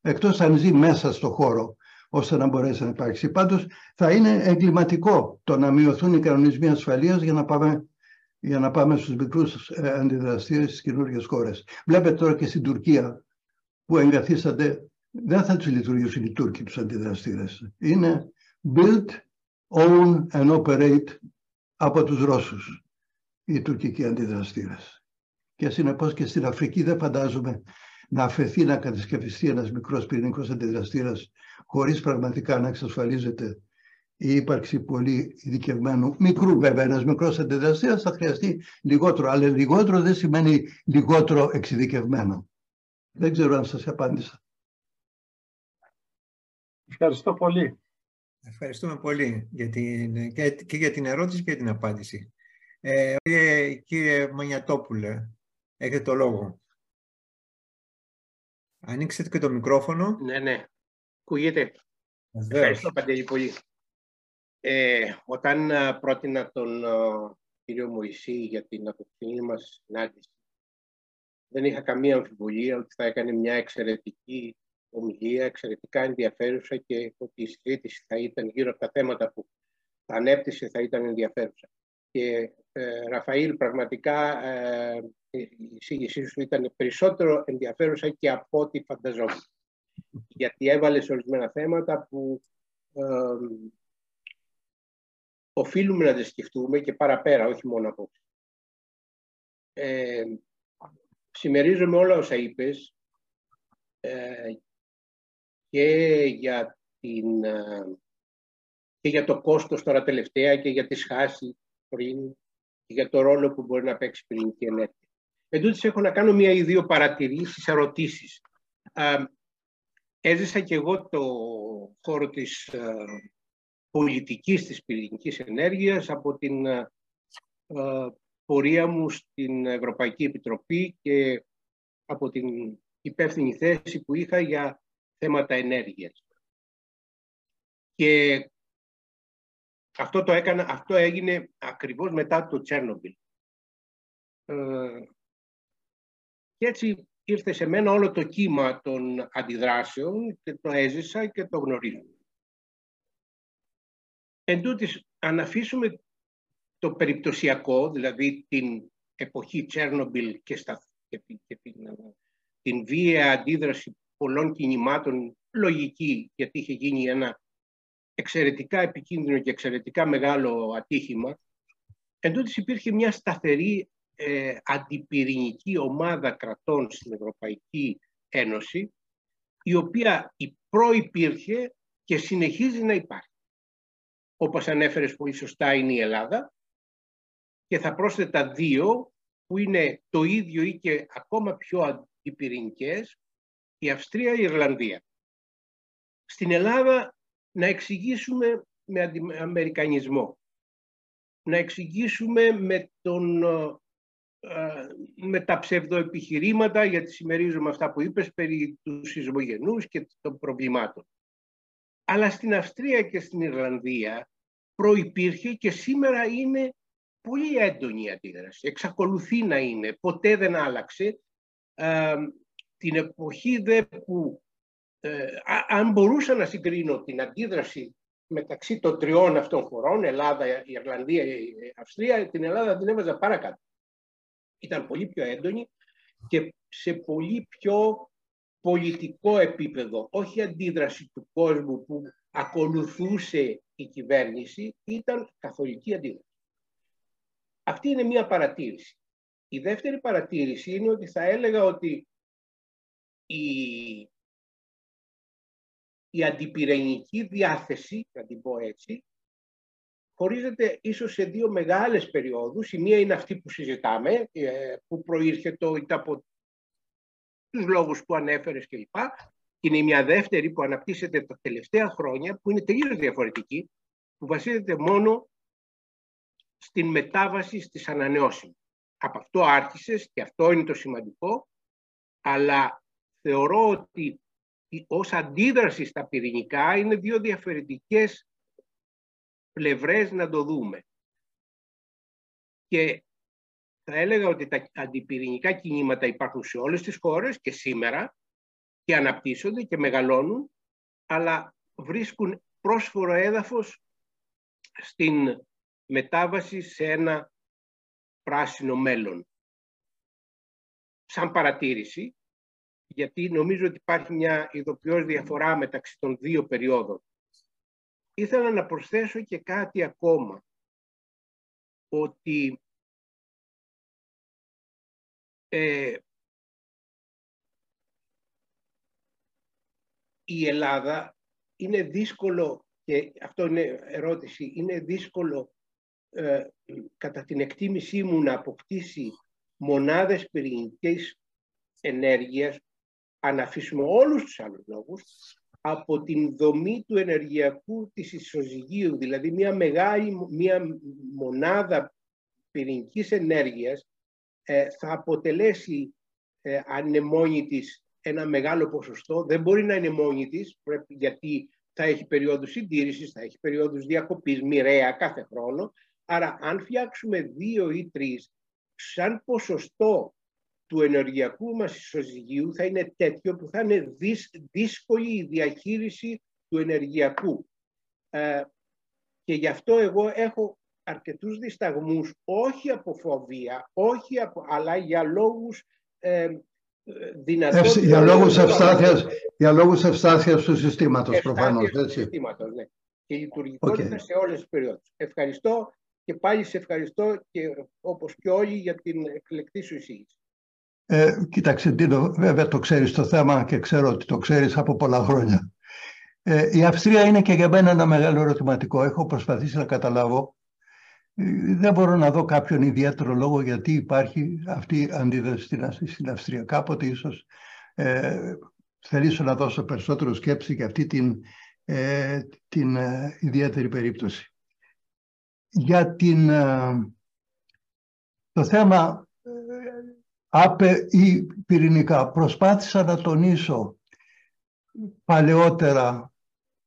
εκτός αν ζει μέσα στο χώρο, ώστε να μπορέσει να υπάρξει. Πάντως θα είναι εγκληματικό το να μειωθούν οι κανονισμοί ασφαλείας για να πάμε για να πάμε στους μικρούς ε, αντιδραστήρες στις καινούργιες χώρες. Βλέπετε τώρα και στην Τουρκία που εγκαθίσατε, δεν θα τους λειτουργήσουν οι Τούρκοι τους αντιδραστήρες. Είναι build, own and operate από τους Ρώσους οι τουρκικοί αντιδραστήρες. Και συνεπώς και στην Αφρική δεν φαντάζομαι να αφαιθεί να κατασκευιστεί ένας μικρός πυρηνικός αντιδραστήρας χωρίς πραγματικά να εξασφαλίζεται η ύπαρξη πολύ ειδικευμένου, μικρού βέβαια, ένας μικρός αντιδραστήρας θα χρειαστεί λιγότερο, αλλά λιγότερο δεν σημαίνει λιγότερο εξειδικευμένο. Δεν ξέρω αν σας απάντησα. Ευχαριστώ πολύ. Ευχαριστούμε πολύ για την, και, για την ερώτηση και την απάντηση. Ε, κύριε, κύριε Μανιατόπουλε, έχετε το λόγο. Ανοίξετε και το μικρόφωνο. Ναι, ναι. Ακούγεται. Ευχαριστώ, Παντελή, πολύ. Ε, όταν ε, πρότεινα τον ε, κύριο Μωυσή για την αποκτηνή μας συνάντηση, δεν είχα καμία αμφιβολία ότι θα έκανε μια εξαιρετική ομιλία, εξαιρετικά ενδιαφέρουσα και ότι η συζήτηση θα ήταν γύρω από τα θέματα που θα ανέπτυσε θα ήταν ενδιαφέρουσα. Και ε, Ραφαήλ, πραγματικά ε, η εισήγησή σου ήταν περισσότερο ενδιαφέρουσα και από ό,τι φανταζόμουν. Γιατί έβαλες ορισμένα θέματα που ε, οφείλουμε να τα σκεφτούμε και παραπέρα, όχι μόνο από ε, Συμμερίζομαι όλα όσα είπες ε, και για, την, ε, και για το κόστος τώρα τελευταία και για τη σχάση πριν και για το ρόλο που μπορεί να παίξει η πυρηνική ενέργεια. Εν τούτης έχω να κάνω μία ή δύο παρατηρήσεις, ερωτήσεις. Ε, έζησα και εγώ το χώρο της ε, πολιτικής της πυρηνικής ενέργειας από την ε, πορεία μου στην Ευρωπαϊκή Επιτροπή και από την υπεύθυνη θέση που είχα για θέματα ενέργειας. Και αυτό, το έκανα, αυτό έγινε ακριβώς μετά το Τσέρνομπιλ. Ε, και έτσι ήρθε σε μένα όλο το κύμα των αντιδράσεων και το έζησα και το γνωρίζω. Εν τούτης, αν αφήσουμε το περιπτωσιακό, δηλαδή την εποχή Τσέρνομπιλ και, στα, και, και την, την βία αντίδραση πολλών κινημάτων, λογική, γιατί είχε γίνει ένα εξαιρετικά επικίνδυνο και εξαιρετικά μεγάλο ατύχημα, εν υπήρχε μια σταθερή ε, αντιπυρηνική ομάδα κρατών στην Ευρωπαϊκή Ένωση, η οποία προϋπήρχε και συνεχίζει να υπάρχει. Όπως ανέφερες πολύ σωστά είναι η Ελλάδα και θα πρόσθετα δύο που είναι το ίδιο ή και ακόμα πιο αντιπυρηνικές, η Αυστρία, η Ιρλανδία. Στην Ελλάδα να εξηγήσουμε με αμερικανισμό, να εξηγήσουμε με, τον, ε, με τα ψευδοεπιχειρήματα, γιατί συμμερίζουμε αυτά που είπες περί τους σεισμογενούς και των προβλημάτων. Αλλά στην Αυστρία και στην Ιρλανδία προϋπήρχε και σήμερα είναι πολύ έντονη η αντίδραση. Εξακολουθεί να είναι, ποτέ δεν άλλαξε. Ε, την εποχή δε που, ε, αν μπορούσα να συγκρίνω την αντίδραση μεταξύ των τριών αυτών χωρών, Ελλάδα, η Ιρλανδία, η Αυστρία, την Ελλάδα την έβαζα παρακάτω. Ήταν πολύ πιο έντονη και σε πολύ πιο πολιτικό επίπεδο, όχι αντίδραση του κόσμου που ακολουθούσε η κυβέρνηση, ήταν καθολική αντίδραση. Αυτή είναι μία παρατήρηση. Η δεύτερη παρατήρηση είναι ότι θα έλεγα ότι η, η αντιπυρηνική διάθεση, να την πω έτσι, χωρίζεται ίσως σε δύο μεγάλες περιόδους. Η μία είναι αυτή που συζητάμε, ε, που προήρχεται από τους λόγους που ανέφερες κλπ. Και είναι μια δεύτερη που αναπτύσσεται τα τελευταία χρόνια, που είναι τελείως διαφορετική, που βασίζεται μόνο στην μετάβαση στις ανανεώσιμες. Από αυτό άρχισες και αυτό είναι το σημαντικό, αλλά θεωρώ ότι ως αντίδραση στα πυρηνικά είναι δύο διαφορετικές πλευρές να το δούμε. Και θα έλεγα ότι τα αντιπυρηνικά κινήματα υπάρχουν σε όλες τις χώρες και σήμερα και αναπτύσσονται και μεγαλώνουν, αλλά βρίσκουν πρόσφορο έδαφος στην μετάβαση σε ένα πράσινο μέλλον. Σαν παρατήρηση, γιατί νομίζω ότι υπάρχει μια ειδοποιώς διαφορά μεταξύ των δύο περιόδων. Ήθελα να προσθέσω και κάτι ακόμα, ότι ε, η Ελλάδα είναι δύσκολο, και αυτό είναι ερώτηση, είναι δύσκολο ε, κατά την εκτίμησή μου να αποκτήσει μονάδες πυρηνικής ενέργειας, αν αφήσουμε όλους τους άλλους λόγους, από την δομή του ενεργειακού της ισοζυγίου, δηλαδή μια μεγάλη μια μονάδα πυρηνικής ενέργειας ε, θα αποτελέσει, ε, αν είναι μόνη της, ένα μεγάλο ποσοστό. Δεν μπορεί να είναι μόνη της, γιατί θα έχει περίοδους συντήρησης, θα έχει περίοδους διακοπής μοιραία κάθε χρόνο. Άρα αν φτιάξουμε δύο ή τρεις, σαν ποσοστό του ενεργειακού μας ισοζυγίου θα είναι τέτοιο που θα είναι δύσκολη η διαχείριση του ενεργειακού. Ε, και γι' αυτό εγώ έχω αρκετούς δισταγμούς, όχι από φοβία, όχι από, αλλά για λόγους ε, δυνατότητας... Για λόγους ευστάθειας, για λόγους ευστάθειας του συστήματος προφανώς. Του συστήματος, ναι. Και λειτουργικότητα okay. σε όλες τις περιόδους. Ευχαριστώ και πάλι σε ευχαριστώ και όπως και όλοι για την εκλεκτή σου εισήγηση. Ε, κοίταξε, Τίνο, βέβαια το ξέρεις το θέμα και ξέρω ότι το ξέρεις από πολλά χρόνια. Ε, η Αυστρία είναι και για μένα ένα μεγάλο ερωτηματικό. Έχω προσπαθήσει να καταλάβω. Ε, δεν μπορώ να δω κάποιον ιδιαίτερο λόγο γιατί υπάρχει αυτή η αντίδραση στην, Αυστρία. Κάποτε ίσως ε, θελήσω να δώσω περισσότερο σκέψη για αυτή την, ε, την ε, ιδιαίτερη περίπτωση. Για την, το θέμα άπε ή πυρηνικά. Προσπάθησα να τονίσω παλαιότερα,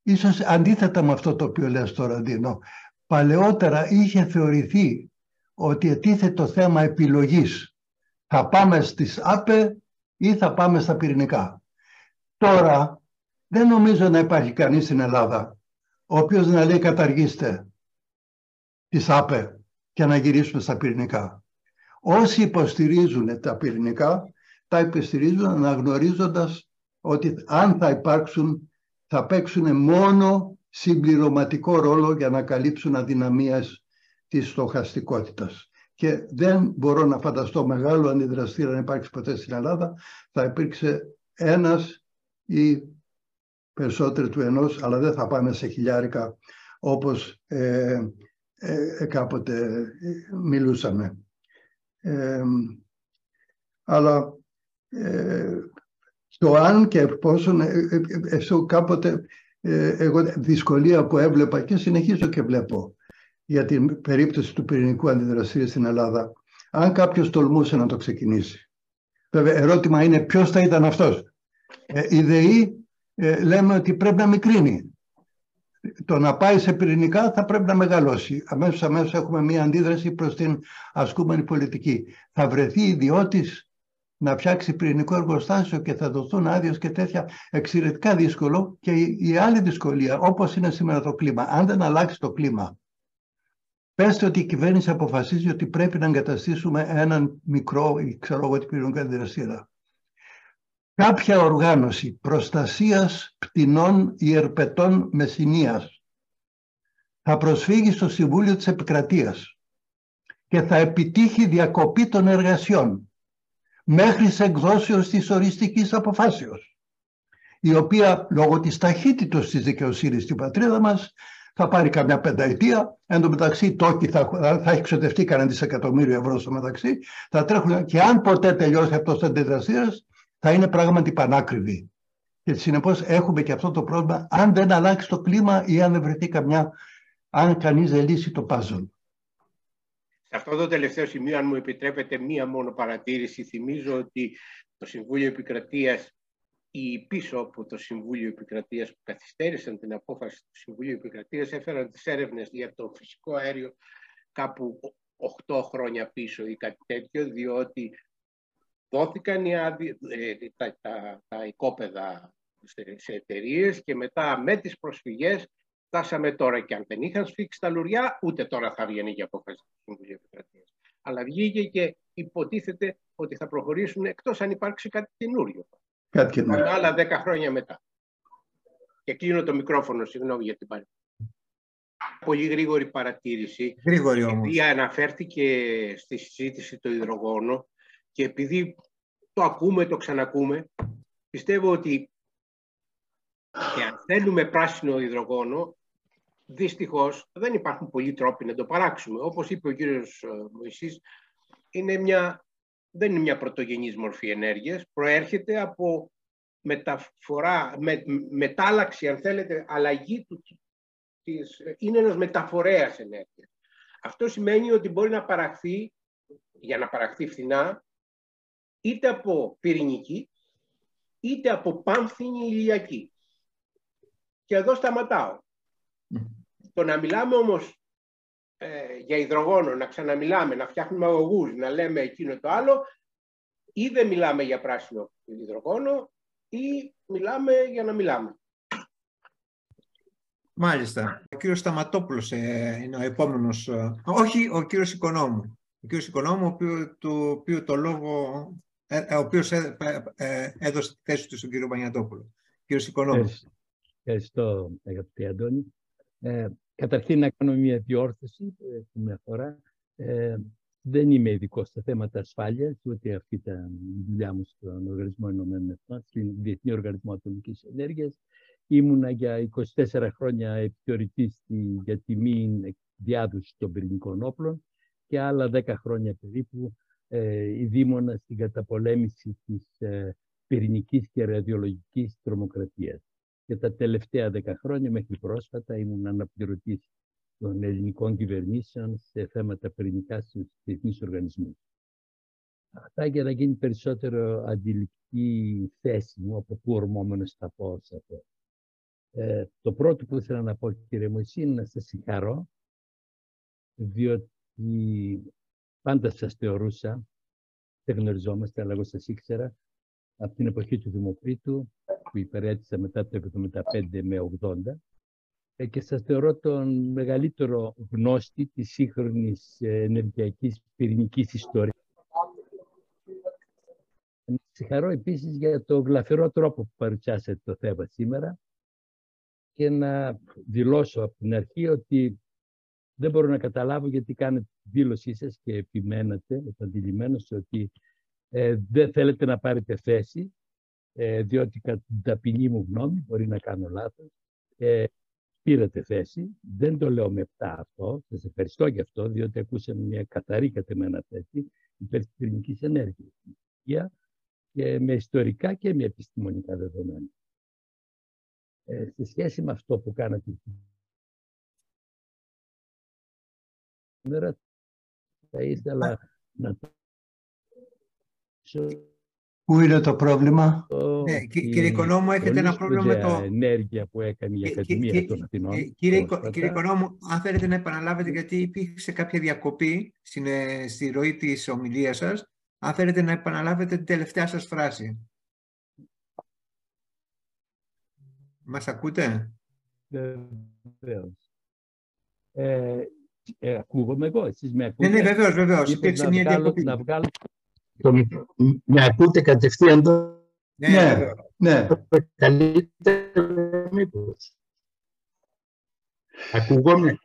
ίσως αντίθετα με αυτό το οποίο λες τώρα Ντίνο, παλαιότερα είχε θεωρηθεί ότι ετίθε το θέμα επιλογής. Θα πάμε στις άπε ή θα πάμε στα πυρηνικά. Τώρα δεν νομίζω να υπάρχει κανείς στην Ελλάδα ο οποίος να λέει καταργήστε τις άπε και να γυρίσουμε στα πυρηνικά. Όσοι υποστηρίζουν τα πυρηνικά, τα υποστηρίζουν αναγνωρίζοντας ότι αν θα υπάρξουν, θα παίξουν μόνο συμπληρωματικό ρόλο για να καλύψουν αδυναμίες της στοχαστικότητας. Και δεν μπορώ να φανταστώ μεγάλο αντιδραστήρα να υπάρξει ποτέ στην Ελλάδα. Θα υπήρξε ένας ή περισσότερο του ενός, αλλά δεν θα πάμε σε χιλιάρικα όπως ε, ε, κάποτε μιλούσαμε αλλά ε, το αν και πόσο ε, ε, κάποτε εγώ δυσκολία που έβλεπα και συνεχίζω και βλέπω για την περίπτωση του πυρηνικού αντιδραστήριου στην Ελλάδα αν κάποιος τολμούσε να το ξεκινήσει. Βέβαια ερώτημα είναι ποιος θα ήταν αυτός. Ε, η ΔΕΗ λέμε ότι πρέπει να μικρύνει το να πάει σε πυρηνικά θα πρέπει να μεγαλώσει. Αμέσως αμέσως έχουμε μία αντίδραση προς την ασκούμενη πολιτική. Θα βρεθεί ιδιώτης να φτιάξει πυρηνικό εργοστάσιο και θα δοθούν άδειες και τέτοια εξαιρετικά δύσκολο. Και η άλλη δυσκολία, όπως είναι σήμερα το κλίμα, αν δεν αλλάξει το κλίμα, πέστε ότι η κυβέρνηση αποφασίζει ότι πρέπει να εγκαταστήσουμε έναν μικρό, ξέρω εγώ, πυρηνικό αντιδραστήρα κάποια οργάνωση προστασίας πτηνών ιερπετών Μεσσηνίας θα προσφύγει στο Συμβούλιο της Επικρατείας και θα επιτύχει διακοπή των εργασιών μέχρι σε εκδόσεως της οριστικής αποφάσεως η οποία λόγω της ταχύτητος της δικαιοσύνης στην πατρίδα μας θα πάρει καμιά πενταετία. Εν τω μεταξύ, τόκι θα, θα έχει ξοδευτεί κανένα δισεκατομμύριο ευρώ στο μεταξύ. Θα τρέχουν και αν ποτέ τελειώσει αυτός ο αντιδραστήρα, θα είναι πράγματι πανάκριβη. Και συνεπώς έχουμε και αυτό το πρόβλημα αν δεν αλλάξει το κλίμα ή αν δεν βρεθεί καμιά, αν κανείς δεν λύσει το πάζον. Σε αυτό το τελευταίο σημείο, αν μου επιτρέπετε μία μόνο παρατήρηση, θυμίζω ότι το Συμβούλιο Επικρατείας οι πίσω από το Συμβούλιο Επικρατείας που καθυστέρησαν την απόφαση του Συμβουλίου Επικρατείας έφεραν τις έρευνες για το φυσικό αέριο κάπου 8 χρόνια πίσω ή κάτι τέτοιο, διότι δόθηκαν οι άδει, ε, τα, τα, τα οικόπεδα σε εταιρείες και μετά με τις προσφυγές φτάσαμε τώρα και αν δεν είχαν σφίξει τα λουριά, ούτε τώρα θα βγαίνει για απόφαση του Συμβουλίου Επικρατείας. Αλλά βγήκε και υποτίθεται ότι θα προχωρήσουν εκτός αν υπάρξει κάτι καινούριο. Κάτι καινούριο. Άλλα δέκα χρόνια μετά. Και κλείνω το μικρόφωνο, συγγνώμη για την παρέμβαση. Πολύ γρήγορη παρατήρηση. Γρήγορη όμως. Επειδή αναφέρθηκε στη συζήτηση το υδρογόνο και επειδή το ακούμε, το ξανακούμε, πιστεύω ότι και αν θέλουμε πράσινο υδρογόνο, δυστυχώς δεν υπάρχουν πολλοί τρόποι να το παράξουμε. Όπως είπε ο κύριος ε, Μωυσής, είναι μια, δεν είναι μια πρωτογενής μορφή ενέργειας, προέρχεται από μεταφορά, με, μετάλλαξη, αν θέλετε, αλλαγή του, της, είναι ένας μεταφορέας ενέργειας. Αυτό σημαίνει ότι μπορεί να παραχθεί, για να παραχθεί φθηνά, είτε από πυρηνική, είτε από πάνθινη ηλιακή. Και εδώ σταματάω. Το να μιλάμε όμως ε, για υδρογόνο, να ξαναμιλάμε, να φτιάχνουμε αγωγούς, να λέμε εκείνο το άλλο, ή δεν μιλάμε για πράσινο υδρογόνο, ή μιλάμε για να μιλάμε. Μάλιστα. Ο κύριος Σταματόπουλος ε, είναι ο επόμενος. Ε, όχι, ο κύριος Οικονόμου. Ο κύριος Οικονόμου, ο οποίο, το οποίο το λόγο, ε, ε ο οποίος ε, ε, έδωσε τη θέση του στον κύριο Πανιατόπουλο. Κύριος Οικονόμου. Ευχαριστώ, αγαπητή Αντώνη. Ε, καταρχήν να κάνω μια διόρθωση που με αφορά. Ε, δεν είμαι ειδικό στα θέματα ασφάλειας, ούτε αυτή ήταν η δουλειά μου στον Οργανισμό Ενωμένων Εθνών, στην Διεθνή Οργανισμό Ατομικής Ενέργειας. Ήμουνα για 24 χρόνια επιθεωρητή για τη μη διάδοση των πυρηνικών όπλων και άλλα 10 χρόνια περίπου ε, ειδήμονα στην καταπολέμηση της ε, πυρηνικής και ραδιολογικής τρομοκρατίας. Και τα τελευταία 10 χρόνια μέχρι πρόσφατα ήμουν αναπληρωτής των ελληνικών κυβερνήσεων σε θέματα πυρηνικά στους διεθνείς οργανισμούς. Αυτά για να γίνει περισσότερο αντιληπτική θέση μου από πού ορμόμενος θα πω σε αυτό. Ε, το πρώτο που ήθελα να πω, κύριε Μωυσή, είναι να σας συγχαρώ, διότι πάντα σας θεωρούσα, δεν γνωριζόμαστε, αλλά εγώ σας ήξερα, από την εποχή του Δημοκρίτου, που υπερέτησα μετά το 1975 με 80, ε, και σας θεωρώ τον μεγαλύτερο γνώστη της σύγχρονης ε, ενεργειακής πυρηνικής ιστορίας. Να συγχαρώ επίσης για το γλαφυρό τρόπο που παρουσιάσατε το θέμα σήμερα και να δηλώσω από την αρχή ότι δεν μπορώ να καταλάβω γιατί κάνετε τη δήλωσή σας και επιμένατε επαντηλημμένως ότι ε, δεν θέλετε να πάρετε θέση ε, διότι κατά την ταπεινή μου γνώμη, μπορεί να κάνω λάθος, ε, πήρατε θέση. Δεν το λέω με επτά αυτό. Σας ευχαριστώ για αυτό, διότι ακούσαμε μια καθαρή κατεμένα θέση υπέρ της πυρηνικής ενέργειας. Και με ιστορικά και με επιστημονικά δεδομένα. Ε, σε σχέση με αυτό που κάνατε σήμερα, θα ήθελα να το Πού είναι το πρόβλημα; Ναι, κύριε Οικονόμου, έχετε ένα πρόβλημα με το... ενέργεια που έκανε η Ακαδημία των Αθηνών. Ε, κύριε, κύριε Οικονόμου, αν θέλετε να επαναλάβετε, γιατί υπήρξε κάποια διακοπή στην, ε, στη ροή της ομιλίας σας, αν θέλετε να επαναλάβετε την τελευταία σας φράση. Μας ακούτε; Βεβαίως. Ε, ε, ακούγομαι εγώ, εσείς με ακούτε; Ναι, ναι, βεβαίως, βεβαίως. Υπήρξε μια διακοπή. Να βγάλω το Με ακούτε κατευθείαν το... Ναι, ναι. ναι. Καλύτερα μήπως. Ακούγομαι.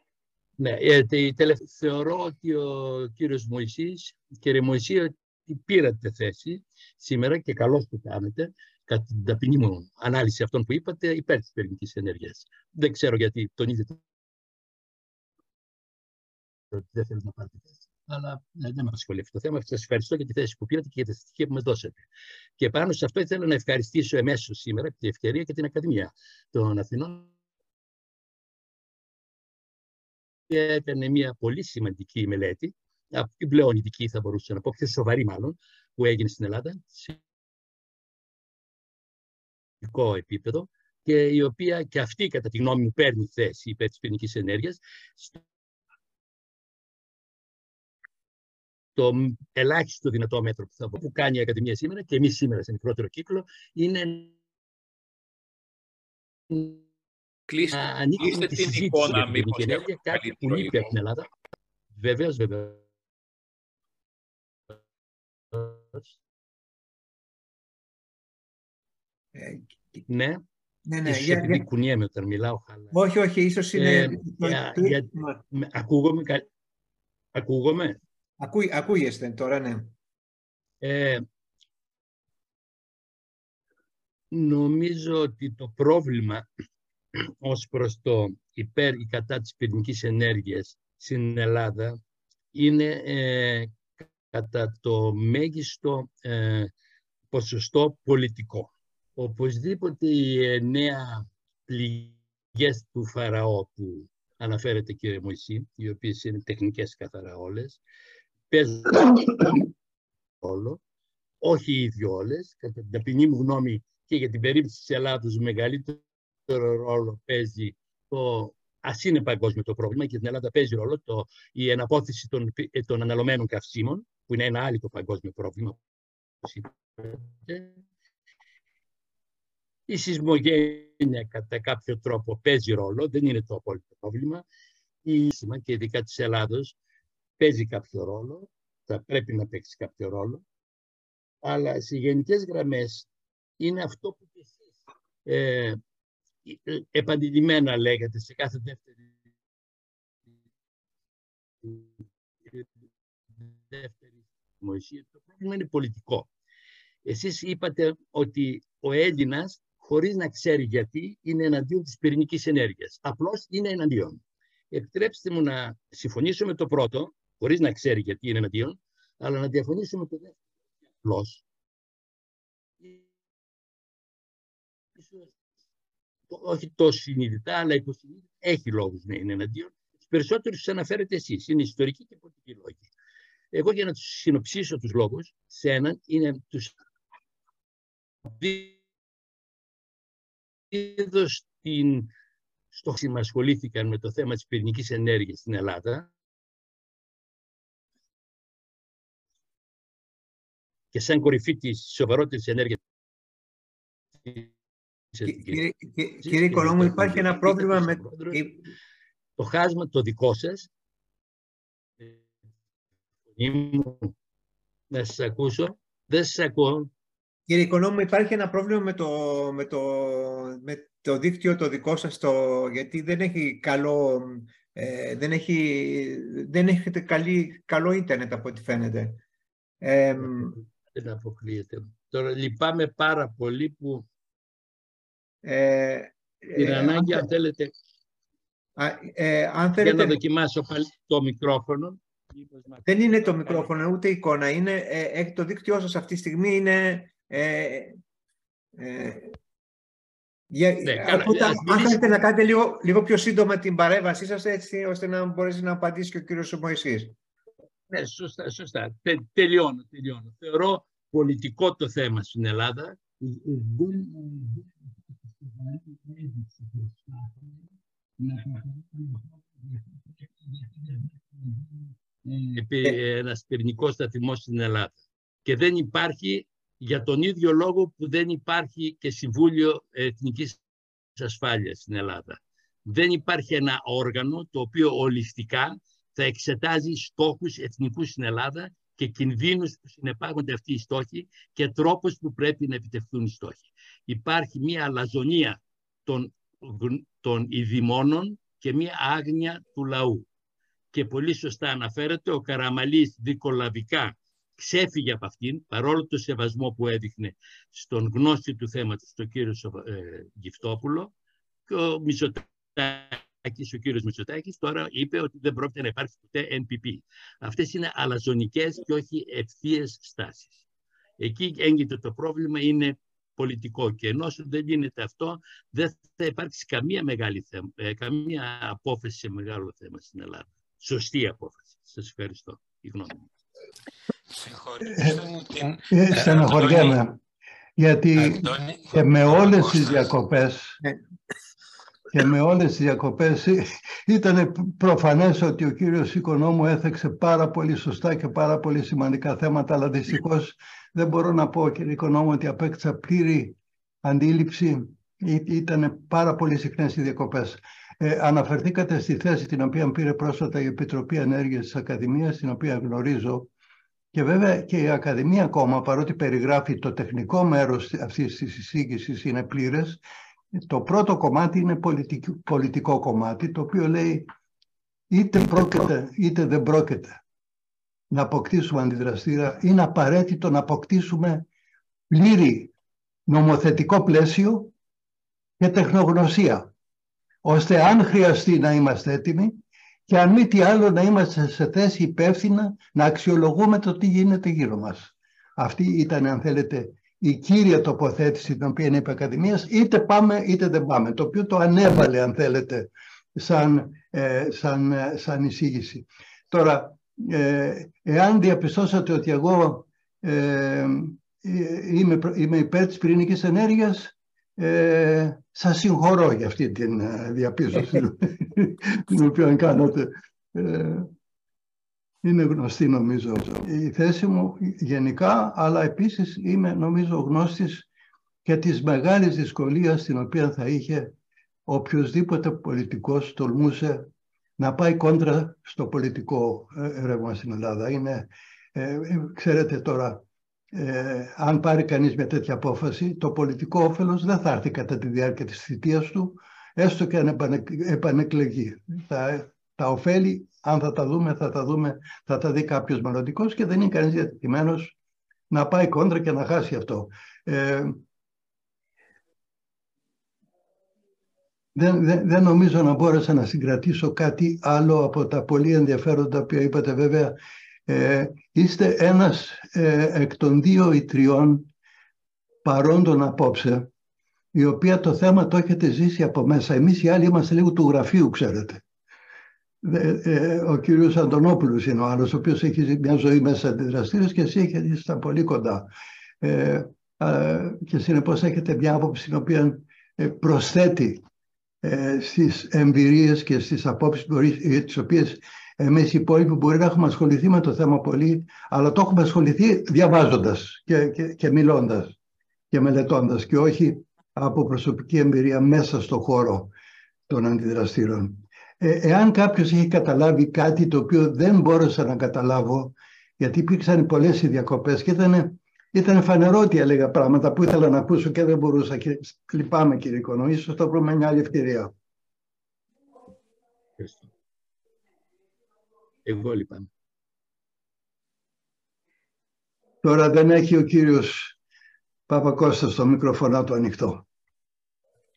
Ναι, γιατί θεωρώ ότι ο κύριος Μωυσής, κύριε Μωυσή, ότι πήρατε θέση σήμερα και καλώς το κάνετε, κατά την ταπεινή μου ανάλυση αυτών που είπατε, υπέρ της πυρηνικής ενέργειας. Δεν ξέρω γιατί τονίζετε ότι δεν θέλετε να πάρετε θέση αλλά δεν με απασχολεί αυτό το θέμα. Σας ευχαριστώ για τη θέση που πήρατε και για τα στοιχεία που με δώσατε. Και πάνω σε αυτό ήθελα να ευχαριστήσω εμέσως σήμερα την ευκαιρία και την Ακαδημία των Αθηνών. Έκανε μια πολύ σημαντική μελέτη, την πλέον ειδική θα μπορούσα να πω, πιο σοβαρή μάλλον, που έγινε στην Ελλάδα, επίπεδο και η οποία και αυτή κατά τη γνώμη μου παίρνει θέση υπέρ της πυρηνικής ενέργειας το ελάχιστο δυνατό μέτρο που, θα, που κάνει η Ακαδημία σήμερα και εμείς σήμερα σε μικρότερο κύκλο είναι Κλείστε, να ανοίξουμε τη συζήτηση εικόνα, για την πυρηνική ενέργεια, κάτι που λείπει από την Ελλάδα. Βεβαίως, βεβαίως. Ε, ναι, ναι, ναι. Ίσως για, επειδή για... κουνιέμαι όταν μιλάω. Χαλά. Όχι, όχι, ίσως είναι... Ε, για, για, ακούγομαι, ακούγομαι. Ακούει, ακούγεστε τώρα, ναι. Ε, νομίζω ότι το πρόβλημα ως προς το υπέρ ή κατά της πυρηνικής ενέργειας στην Ελλάδα είναι ε, κατά το μέγιστο ε, ποσοστό πολιτικό. Οπωσδήποτε οι εννέα πληγές του Φαραώ που αναφέρεται κύριε Μωυσή, οι οποίες είναι τεχνικές καθαρά όλες, παίζουν ρόλο, όχι οι ίδιοι όλες, κατά την ταπεινή μου γνώμη και για την περίπτωση της Ελλάδος μεγαλύτερο ρόλο παίζει το Α είναι παγκόσμιο το πρόβλημα και στην Ελλάδα παίζει ρόλο το, η εναπόθεση των, των αναλωμένων καυσίμων, που είναι ένα άλλο το παγκόσμιο πρόβλημα. Η σεισμογένεια κατά κάποιο τρόπο παίζει ρόλο, δεν είναι το απόλυτο πρόβλημα. Η σήμα και ειδικά της Ελλάδος παίζει κάποιο ρόλο, θα πρέπει να παίξει κάποιο ρόλο, αλλά σε γενικές γραμμές είναι αυτό που και εσείς ε, ε επαντηλημένα λέγατε σε κάθε δεύτερη δεύτερη το πρόβλημα είναι πολιτικό. Εσείς είπατε ότι ο Έλληνας, χωρίς να ξέρει γιατί, είναι εναντίον της πυρηνικής ενέργειας. Απλώς είναι εναντίον. Επιτρέψτε μου να συμφωνήσω με το πρώτο, χωρίς να ξέρει γιατί είναι εναντίον, αλλά να διαφωνήσω με το δεύτερο. Απλώς. Όχι τόσο συνειδητά, αλλά υποσυνείδητα έχει λόγους να είναι εναντίον. Τους περισσότερους τους αναφέρετε εσείς. Είναι ιστορικοί και πολιτικοί λόγοι. Εγώ για να τους συνοψίσω τους λόγους, σε έναν είναι τους είδο στην στο ασχολήθηκαν με το θέμα της πυρηνικής ενέργειας στην Ελλάδα και σαν κορυφή της σοβαρότερης ενέργειας Κύριε Οικονόμου, υπάρχει ένα πρόβλημα με... Το χάσμα το δικό σας, να σας ακούσω, δεν σας ακούω. Κύριε Οικονόμου, υπάρχει ένα πρόβλημα με το, με το, με το δίκτυο το δικό σας, το, γιατί δεν έχει καλό, ε, δεν, έχει, δεν έχετε καλή, καλό ίντερνετ από ό,τι φαίνεται. Ε, δεν αποκλείεται. Τώρα λυπάμαι πάρα πολύ που ε, την ε, ανάγκη, αν θέλετε, ε, αν θέλετε, για να δοκιμάσω το μικρόφωνο. Δεν είναι το μικρόφωνο, ούτε εικόνα. Είναι, ε, το δίκτυό σας αυτή τη στιγμή είναι... Ε, ε, για, ναι, αν θέλετε να κάνετε λίγο, λίγο πιο σύντομα την παρέμβασή σας, έτσι, ώστε να μπορέσει να απαντήσει και ο κύριος Μωυσής. Ναι, σωστά, σωστά. Τε, τελειώνω, τελειώνω. Θεωρώ πολιτικό το θέμα στην Ελλάδα. Ένας πυρηνικός σταθμός στην Ελλάδα. Και δεν υπάρχει για τον ίδιο λόγο που δεν υπάρχει και Συμβούλιο Εθνικής Ασφάλειας στην Ελλάδα. Δεν υπάρχει ένα όργανο το οποίο ολιστικά θα εξετάζει στόχους εθνικούς στην Ελλάδα και κινδύνους που συνεπάγονται αυτοί οι στόχοι και τρόπους που πρέπει να επιτευχθούν οι στόχοι. Υπάρχει μία αλαζονία των, των ειδημόνων και μία άγνοια του λαού. Και πολύ σωστά αναφέρεται ο Καραμαλής δικολαβικά ξέφυγε από αυτήν, παρόλο το σεβασμό που έδειχνε στον γνώστη του θέματος, τον κύριο ε, Γυφτόπουλο, και ο Μητσοτάκης, ο κύριος Μητσοτάκης, τώρα είπε ότι δεν πρόκειται να υπάρξει ποτέ NPP. Αυτές είναι αλαζονικές και όχι ευθείες στάσεις. Εκεί έγκυται το πρόβλημα, είναι πολιτικό και ενώ δεν γίνεται αυτό, δεν θα υπάρξει καμία μεγάλη θέμα, ε, καμία απόφαση σε μεγάλο θέμα στην Ελλάδα. Σωστή απόφαση. Σας ευχαριστώ. Η γνώμη μου. Στενοχωριέμαι. Γιατί και με όλες τις διακοπές ναι. Και με όλες τις διακοπές ήταν προφανές ότι ο κύριος Οικονόμου έθεξε πάρα πολύ σωστά και πάρα πολύ σημαντικά θέματα αλλά δυστυχώς δεν μπορώ να πω κύριε Οικονόμου ότι απέκτησα πλήρη αντίληψη ήταν πάρα πολύ συχνές οι διακοπές. Ε, αναφερθήκατε στη θέση την οποία πήρε πρόσφατα η Επιτροπή Ενέργειας της Ακαδημίας, την οποία γνωρίζω, και βέβαια και η Ακαδημία ακόμα, παρότι περιγράφει το τεχνικό μέρος αυτής της εισήγησης είναι πλήρες, το πρώτο κομμάτι είναι πολιτικό, πολιτικό κομμάτι, το οποίο λέει είτε πρόκειται είτε δεν πρόκειται να αποκτήσουμε αντιδραστήρα, είναι απαραίτητο να αποκτήσουμε πλήρη νομοθετικό πλαίσιο και τεχνογνωσία, ώστε αν χρειαστεί να είμαστε έτοιμοι και αν μη τι άλλο να είμαστε σε θέση υπεύθυνα να αξιολογούμε το τι γίνεται γύρω μας. Αυτή ήταν, αν θέλετε, η κύρια τοποθέτηση την οποία είναι η Ακαδημίας, είτε πάμε είτε δεν πάμε, το οποίο το ανέβαλε, αν θέλετε, σαν, ε, σαν, ε, σαν εισήγηση. Τώρα, ε, εάν διαπιστώσατε ότι εγώ ε, είμαι, είμαι υπέρ της πυρηνικής ενέργειας, ε, σας συγχωρώ για αυτή την ε, διαπίστωση την οποία κάνατε. Ε, είναι γνωστή νομίζω η θέση μου γενικά, αλλά επίσης είμαι νομίζω γνώστης και της μεγάλης δυσκολίας την οποία θα είχε οποιοδήποτε πολιτικός τολμούσε να πάει κόντρα στο πολιτικό ε, ρεύμα στην Ελλάδα. Είναι, ε, ξέρετε τώρα, ε, αν πάρει κανείς μια τέτοια απόφαση, το πολιτικό όφελος δεν θα έρθει κατά τη διάρκεια της θητείας του, έστω και αν επανεκλεγεί. Τα, τα ωφέλη, αν θα τα δούμε, θα τα δούμε, θα τα δει κάποιος μελλοντικός και δεν είναι κανείς διατηρημένος να πάει κόντρα και να χάσει αυτό. Ε, δεν, δεν, δεν νομίζω να μπόρεσα να συγκρατήσω κάτι άλλο από τα πολύ ενδιαφέροντα που είπατε βέβαια ε, είστε ένας ε, εκ των δύο ή τριών παρόντων απόψε, η οποία το θέμα το έχετε ζήσει από μέσα. Εμείς οι άλλοι είμαστε λίγο του γραφείου, ξέρετε. Ε, ο κύριος Αντωνόπουλος είναι ο άλλος, ο οποίος έχει μια ζωή μέσα αντιδραστήρες και εσύ έχετε πολύ κοντά. Ε, και συνεπώς έχετε μια άποψη την οποία προσθέτει ε, στις εμπειρίες και στις απόψεις τις οποίες εμείς οι υπόλοιποι μπορεί να έχουμε ασχοληθεί με το θέμα πολύ, αλλά το έχουμε ασχοληθεί διαβάζοντας και, και, και μιλώντας και μελετώντας και όχι από προσωπική εμπειρία μέσα στο χώρο των αντιδραστήρων. Ε, εάν κάποιος έχει καταλάβει κάτι το οποίο δεν μπόρεσα να καταλάβω, γιατί υπήρξαν πολλές οι διακοπές και ήταν, ήταν φανερό ότι έλεγα πράγματα που ήθελα να ακούσω και δεν μπορούσα. Και λυπάμαι κύριε Κονό, ίσως το βρούμε μια άλλη ευκαιρία. Εγώ λυπάμαι. Τώρα δεν έχει ο κύριος Παπακώστας το μικροφωνά του ανοιχτό.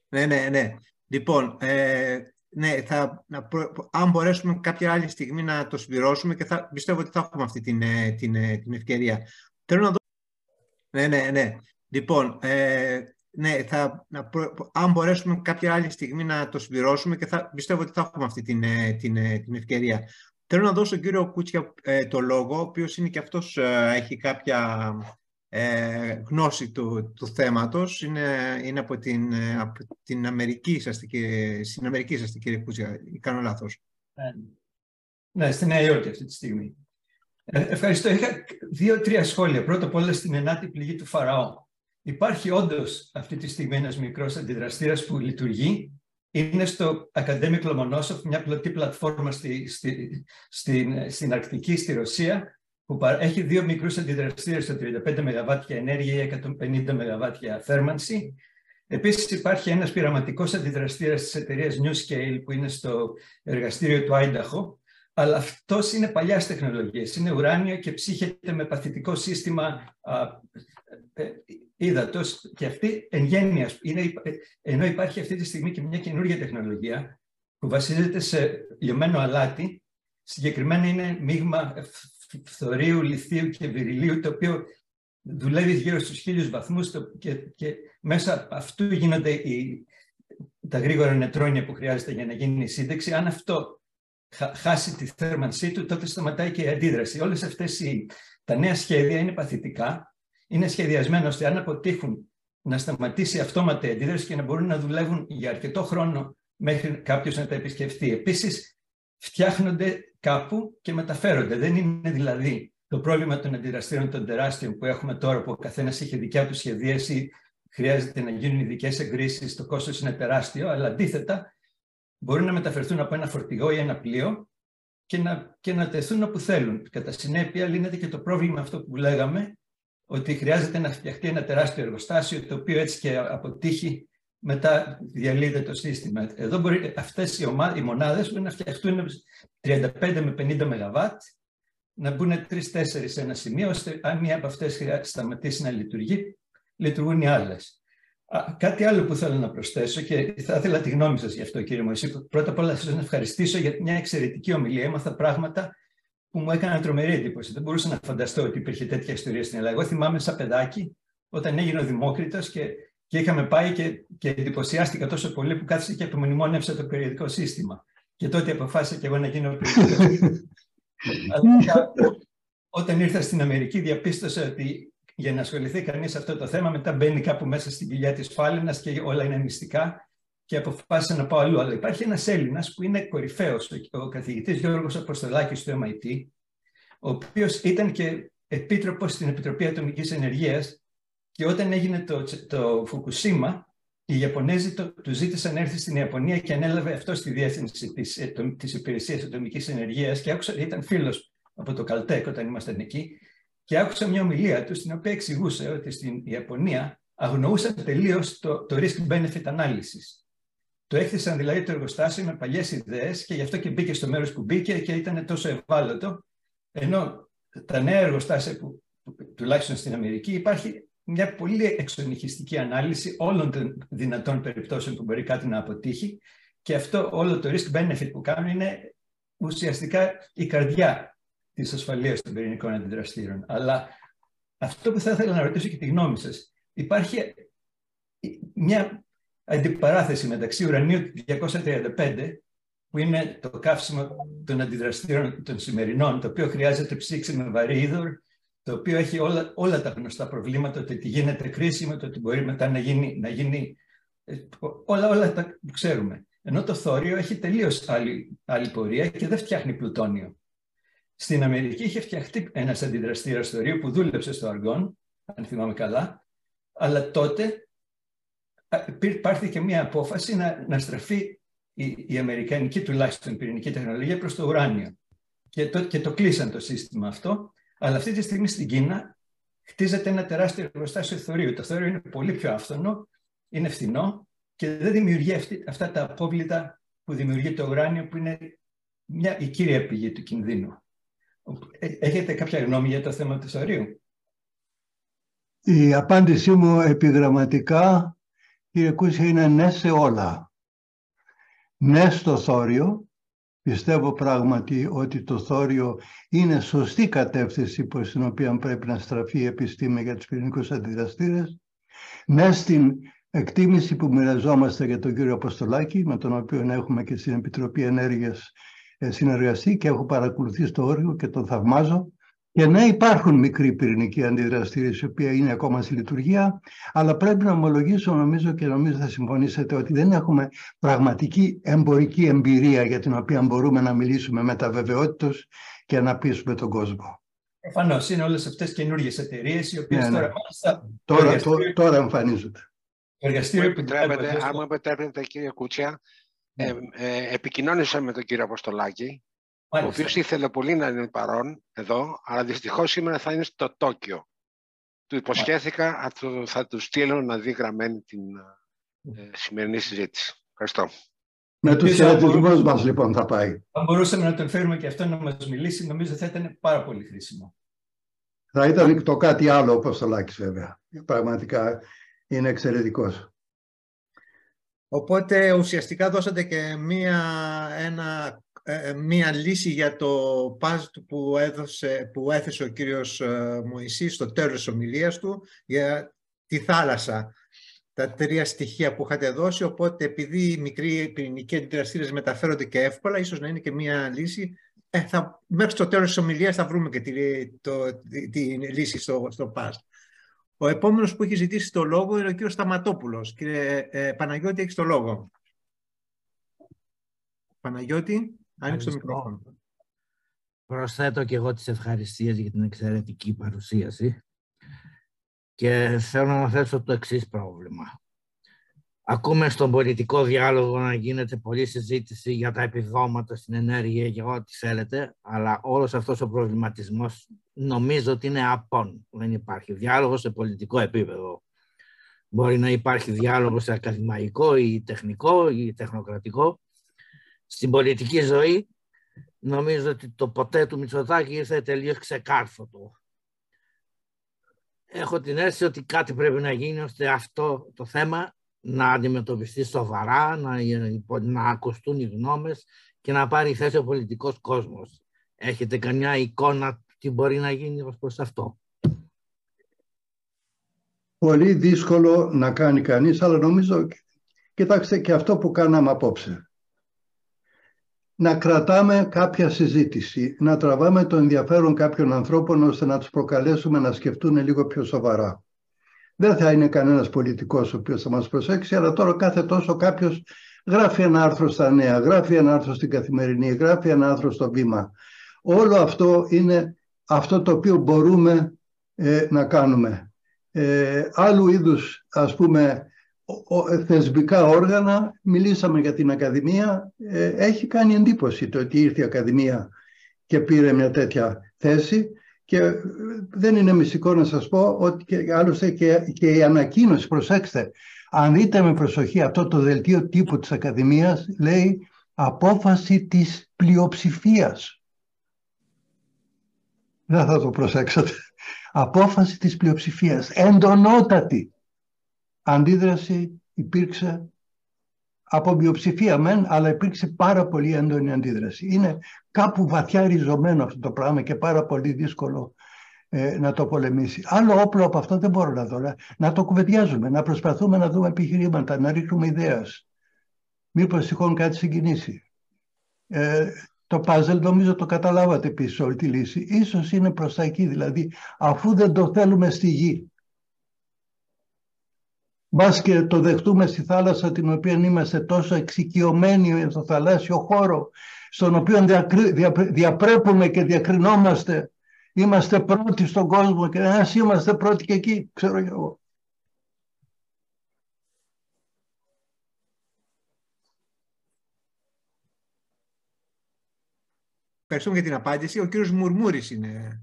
Ναι, ναι, ναι. Λοιπόν, ε, ναι, θα, να αν μπορέσουμε κάποια άλλη στιγμή να το συμπληρώσουμε και θα, πιστεύω ότι θα έχουμε αυτή την, ε, την, ε, την ευκαιρία. Θέλω να δω... Ναι, ναι, ναι. Λοιπόν, ε, ναι, θα, να, αν μπορέσουμε κάποια άλλη στιγμή να το συμπληρώσουμε και θα, πιστεύω ότι θα έχουμε αυτή την, ε, την, την ευκαιρία. Θέλω να δώσω στον κύριο Κούτσια ε, το λόγο, ο οποίος είναι και αυτός, ε, έχει κάποια ε, γνώση του, του θέματος. Είναι, είναι από, την, ε, από την Αμερική, είσαστε, και, στην Αμερική είσαστε κύριε Κούτσια, ή κάνω λάθος. Ναι, στη Νέα Υόρκη αυτή τη στιγμή. Ε, ευχαριστώ. Είχα δύο-τρία σχόλια. Πρώτα απ' όλα στην ενάτη πληγή του Φαραώ. Υπάρχει όντως αυτή τη στιγμή ένας μικρός αντιδραστήρας που λειτουργεί είναι στο Academic Lomonosov, μια πλωτή πλατφόρμα στη, στη, στην, στην Αρκτική, στη Ρωσία, που έχει δύο μικρούς αντιδραστήρες στο 35 ΜΒ ενέργεια ή 150 ΜΒ θέρμανση. Επίσης υπάρχει ένας πειραματικός αντιδραστήρας της εταιρείας NewScale που είναι στο εργαστήριο του Άινταχο, αλλά αυτός είναι παλιάς τεχνολογίας. Είναι ουράνιο και ψύχεται με παθητικό σύστημα ε, ύδατος και αυτή εν γένεια, είναι, ενώ υπάρχει αυτή τη στιγμή και μια καινούργια τεχνολογία που βασίζεται σε λιωμένο αλάτι, συγκεκριμένα είναι μείγμα φθορείου, λιθίου και βυριλίου, το οποίο δουλεύεις γύρω στους χίλιους βαθμούς και, και μέσα αυτού γίνονται οι, τα γρήγορα νετρόνια που χρειάζεται για να γίνει η σύνδεξη. Αν αυτό χάσει τη θέρμανσή του, τότε σταματάει και η αντίδραση. Όλες αυτές οι, τα νέα σχέδια είναι παθητικά είναι σχεδιασμένο ώστε αν αποτύχουν να σταματήσει αυτόματη αντίδραση και να μπορούν να δουλεύουν για αρκετό χρόνο μέχρι κάποιος να τα επισκεφτεί. Επίσης, φτιάχνονται κάπου και μεταφέρονται. Δεν είναι δηλαδή το πρόβλημα των αντιδραστήρων των τεράστιων που έχουμε τώρα, που ο καθένας έχει δικιά του σχεδίαση, χρειάζεται να γίνουν ειδικές εγκρίσεις, το κόστος είναι τεράστιο, αλλά αντίθετα μπορούν να μεταφερθούν από ένα φορτηγό ή ένα πλοίο και να, και να τεθούν όπου θέλουν. Κατά συνέπεια, λύνεται και το πρόβλημα αυτό που λέγαμε, ότι χρειάζεται να φτιαχτεί ένα τεράστιο εργοστάσιο, το οποίο έτσι και αποτύχει, μετά διαλύεται το σύστημα. Εδώ μπορεί, αυτές οι, οι μονάδες μπορεί να φτιαχτούν 35 με 50 ΜΒ, να μπουν τρει-τέσσερι σε ένα σημείο, ώστε αν μία από αυτές σταματήσει να λειτουργεί, λειτουργούν οι άλλες. Κάτι άλλο που θέλω να προσθέσω και θα ήθελα τη γνώμη σας γι' αυτό, κύριε Μωυσή. Πρώτα απ' όλα, σας να ευχαριστήσω για μια εξαιρετική ομιλία. Έμαθα πράγματα που μου έκαναν τρομερή εντύπωση. Δεν μπορούσα να φανταστώ ότι υπήρχε τέτοια ιστορία στην Ελλάδα. Εγώ θυμάμαι σαν παιδάκι, όταν έγινε ο Δημόκριτος και, και είχαμε πάει και, και εντυπωσιάστηκα τόσο πολύ που κάθισε και απομνημόνευσε το περιοδικό σύστημα. Και τότε αποφάσισα και εγώ να γίνω περιοδικός. Αλλά όταν ήρθα στην Αμερική, διαπίστωσα ότι για να ασχοληθεί κανείς αυτό το θέμα, μετά μπαίνει κάπου μέσα στην κοιλιά της φάλαινας και όλα είναι μυστικά και αποφάσισα να πάω αλλού. Αλλά υπάρχει ένας Έλληνας που είναι κορυφαίος, ο καθηγητής Γιώργος Αποστολάκης του MIT, ο οποίος ήταν και επίτροπος στην Επιτροπή Ατομικής Ενεργείας. Και όταν έγινε το, το Φουκουσίμα, οι Ιαπωνέζοι το, τους ζήτησαν να έρθει στην Ιαπωνία και ανέλαβε αυτό στη διεύθυνση της, ε, της υπηρεσίας ατομικής ενεργείας και άκουσα, ήταν φίλος από το Καλτέκ όταν ήμασταν εκεί και άκουσα μια ομιλία τους στην οποία εξηγούσε ότι στην Ιαπωνία αγνοούσαν τελείως το, το risk-benefit analysis. Το έκτισαν δηλαδή το εργοστάσιο με παλιές ιδέες και γι' αυτό και μπήκε στο μέρος που μπήκε και ήταν τόσο ευάλωτο. Ενώ τα νέα εργοστάσια που, που τουλάχιστον στην Αμερική υπάρχει μια πολύ εξονυχιστική ανάλυση όλων των δυνατών περιπτώσεων που μπορεί κάτι να αποτύχει και αυτό όλο το risk benefit που κάνουν είναι ουσιαστικά η καρδιά της ασφαλείας των πυρηνικών αντιδραστήρων. Αλλά αυτό που θα ήθελα να ρωτήσω και τη γνώμη σας, υπάρχει μια αντιπαράθεση μεταξύ ουρανίου 235 που είναι το καύσιμο των αντιδραστήρων των σημερινών, το οποίο χρειάζεται ψήξη με βαρύ είδωρ, το οποίο έχει όλα, όλα τα γνωστά προβλήματα, το ότι γίνεται κρίσιμο, το ότι μπορεί μετά να γίνει, να γίνει ε, όλα, όλα τα που ξέρουμε. Ενώ το θόριο έχει τελείως άλλη, άλλη πορεία και δεν φτιάχνει πλουτόνιο. Στην Αμερική είχε φτιαχτεί ένας αντιδραστήρας θωρίου που δούλεψε στο αργόν, αν θυμάμαι καλά, αλλά τότε και μια απόφαση να, να στραφεί η, η αμερικανική τουλάχιστον πυρηνική τεχνολογία προς το ουράνιο. Και το, και το κλείσαν το σύστημα αυτό αλλά αυτή τη στιγμή στην Κίνα χτίζεται ένα τεράστιο εργοστάσιο θωρίου. Το θόριο είναι πολύ πιο άφθονο, είναι φθηνό και δεν δημιουργεί αυτή, αυτά τα απόβλητα που δημιουργεί το ουράνιο που είναι μια, η κύρια πηγή του κινδύνου. Ε, έχετε κάποια γνώμη για το θέμα του θωρίου. Η απάντησή μου επιγραμματικά, κύριε Κούσια, είναι ναι σε όλα. Ναι στο θόριο, Πιστεύω πράγματι ότι το θόριο είναι σωστή κατεύθυνση προς την οποία πρέπει να στραφεί η επιστήμη για τους πυρηνικούς αντιδραστήρες. Ναι στην εκτίμηση που μοιραζόμαστε για τον κύριο Αποστολάκη, με τον οποίο έχουμε και στην Επιτροπή Ενέργειας ε, συνεργαστεί και έχω παρακολουθεί στο όριο και τον θαυμάζω. Και ναι, υπάρχουν μικροί πυρηνικοί αντιδραστήρες, οι οποίοι είναι ακόμα στη λειτουργία, αλλά πρέπει να ομολογήσω, νομίζω και νομίζω θα συμφωνήσετε, ότι δεν έχουμε πραγματική εμπορική εμπειρία για την οποία μπορούμε να μιλήσουμε με τα βεβαιότητα και να πείσουμε τον κόσμο. Προφανώς είναι όλες αυτές καινούργιες εταιρείες, οι οποίες ναι, ναι. τώρα μάλιστα. Τώρα, εργαστήριο... τώρα εμφανίζονται. Το εργαστήριο που επιτρέπετε, αν μου επιτρέπετε, κύριε Κούτσια, ναι. ε, ε, επικοινώνησα με τον κύριο Αποστολάκη ο οποίος ήθελε πολύ να είναι παρόν εδώ, αλλά δυστυχώς σήμερα θα είναι στο Τόκιο. Του υποσχέθηκα, θα του στείλω να δει γραμμένη την ε, σημερινή συζήτηση. Ευχαριστώ. Με του χαιρετισμού μας, λοιπόν, θα πάει. Αν μπορούσαμε να τον φέρουμε και αυτό να μας μιλήσει, νομίζω θα ήταν πάρα πολύ χρήσιμο. Θα ήταν το κάτι άλλο, όπως το Λάκης, βέβαια. Πραγματικά είναι εξαιρετικός. Οπότε ουσιαστικά δώσατε και μία, ένα ε, ε, μία λύση για το παζ που, έδωσε, που έθεσε ο κύριος ε, Μωυσής στο τέλος της ομιλίας του για τη θάλασσα. Τα τρία στοιχεία που είχατε δώσει, οπότε επειδή οι μικροί πυρηνικοί αντιδραστήρες μεταφέρονται και εύκολα, ίσως να είναι και μία λύση. Ε, θα, μέχρι το τέλος της ομιλίας θα βρούμε και τη, το, τη, τη λύση στο, στο ΠΑΣ. Ο επόμενος που έχει ζητήσει το λόγο είναι ο κύριος Σταματόπουλος. Κύριε ε, Παναγιώτη, έχεις το λόγο. Παναγιώτη, άνοιξε το μικρόφωνο. Προσθέτω και εγώ τις ευχαριστίες για την εξαιρετική παρουσίαση και θέλω να θέσω το εξής πρόβλημα. Ακούμε στον πολιτικό διάλογο να γίνεται πολλή συζήτηση για τα επιδόματα στην ενέργεια και ό,τι θέλετε, αλλά όλος αυτός ο προβληματισμός νομίζω ότι είναι απόν. Δεν υπάρχει διάλογος σε πολιτικό επίπεδο. Μπορεί να υπάρχει διάλογος σε ακαδημαϊκό ή τεχνικό ή τεχνοκρατικό. Στην πολιτική ζωή νομίζω ότι το ποτέ του Μητσοτάκη ήρθε τελείως ξεκάρφωτο. Έχω την αίσθηση ότι κάτι πρέπει να γίνει ώστε αυτό το θέμα να αντιμετωπιστεί σοβαρά, να, να ακουστούν οι γνώμες και να πάρει θέση ο πολιτικός κόσμος. Έχετε καμιά εικόνα τι μπορεί να γίνει ως προς αυτό; Πολύ δύσκολο να κάνει κανείς, αλλά νομίζω, κοιτάξτε και αυτό που κάναμε απόψε. Να κρατάμε κάποια συζήτηση, να τραβάμε το ενδιαφέρον κάποιων ανθρώπων ώστε να τους προκαλέσουμε να σκεφτούν λίγο πιο σοβαρά. Δεν θα είναι κανένας πολιτικός ο οποίος θα μας προσέξει, αλλά τώρα κάθε τόσο κάποιος γράφει ένα άρθρο στα νέα, γράφει ένα άρθρο στην καθημερινή, γράφει ένα άρθρο στο βήμα. Όλο αυτό είναι αυτό το οποίο μπορούμε ε, να κάνουμε. Ε, άλλου είδους, ας πούμε, θεσμικά όργανα, μιλήσαμε για την Ακαδημία, ε, έχει κάνει εντύπωση το ότι ήρθε η Ακαδημία και πήρε μια τέτοια θέση και δεν είναι μυστικό να σας πω ότι και, άλλωστε και, και η ανακοίνωση, προσέξτε, αν δείτε με προσοχή αυτό το δελτίο τύπου της Ακαδημίας, λέει απόφαση της πλειοψηφίας. Δεν θα το προσέξετε. Απόφαση της πλειοψηφίας, εντονότατη. Αντίδραση υπήρξε από μειοψηφία μεν, αλλά υπήρξε πάρα πολύ έντονη αντίδραση. Είναι κάπου βαθιά ριζωμένο αυτό το πράγμα και πάρα πολύ δύσκολο ε, να το πολεμήσει. Άλλο όπλο από αυτό δεν μπορώ να δω. Να το κουβεντιάζουμε, να προσπαθούμε να δούμε επιχειρήματα, να ρίχνουμε ιδέες. Μήπως τυχόν κάτι συγκινήσει. Ε, το πάζελ νομίζω το καταλάβατε πίσω όλη τη λύση. Ίσως είναι προς τα εκεί, δηλαδή αφού δεν το θέλουμε στη γη. Μπας και το δεχτούμε στη θάλασσα την οποία είμαστε τόσο εξοικειωμένοι στο θαλάσσιο χώρο στον οποίο διαπρέπουμε και διακρινόμαστε είμαστε πρώτοι στον κόσμο και ας είμαστε πρώτοι και εκεί, ξέρω εγώ. Ευχαριστούμε για την απάντηση. Ο κύριος Μουρμούρης είναι.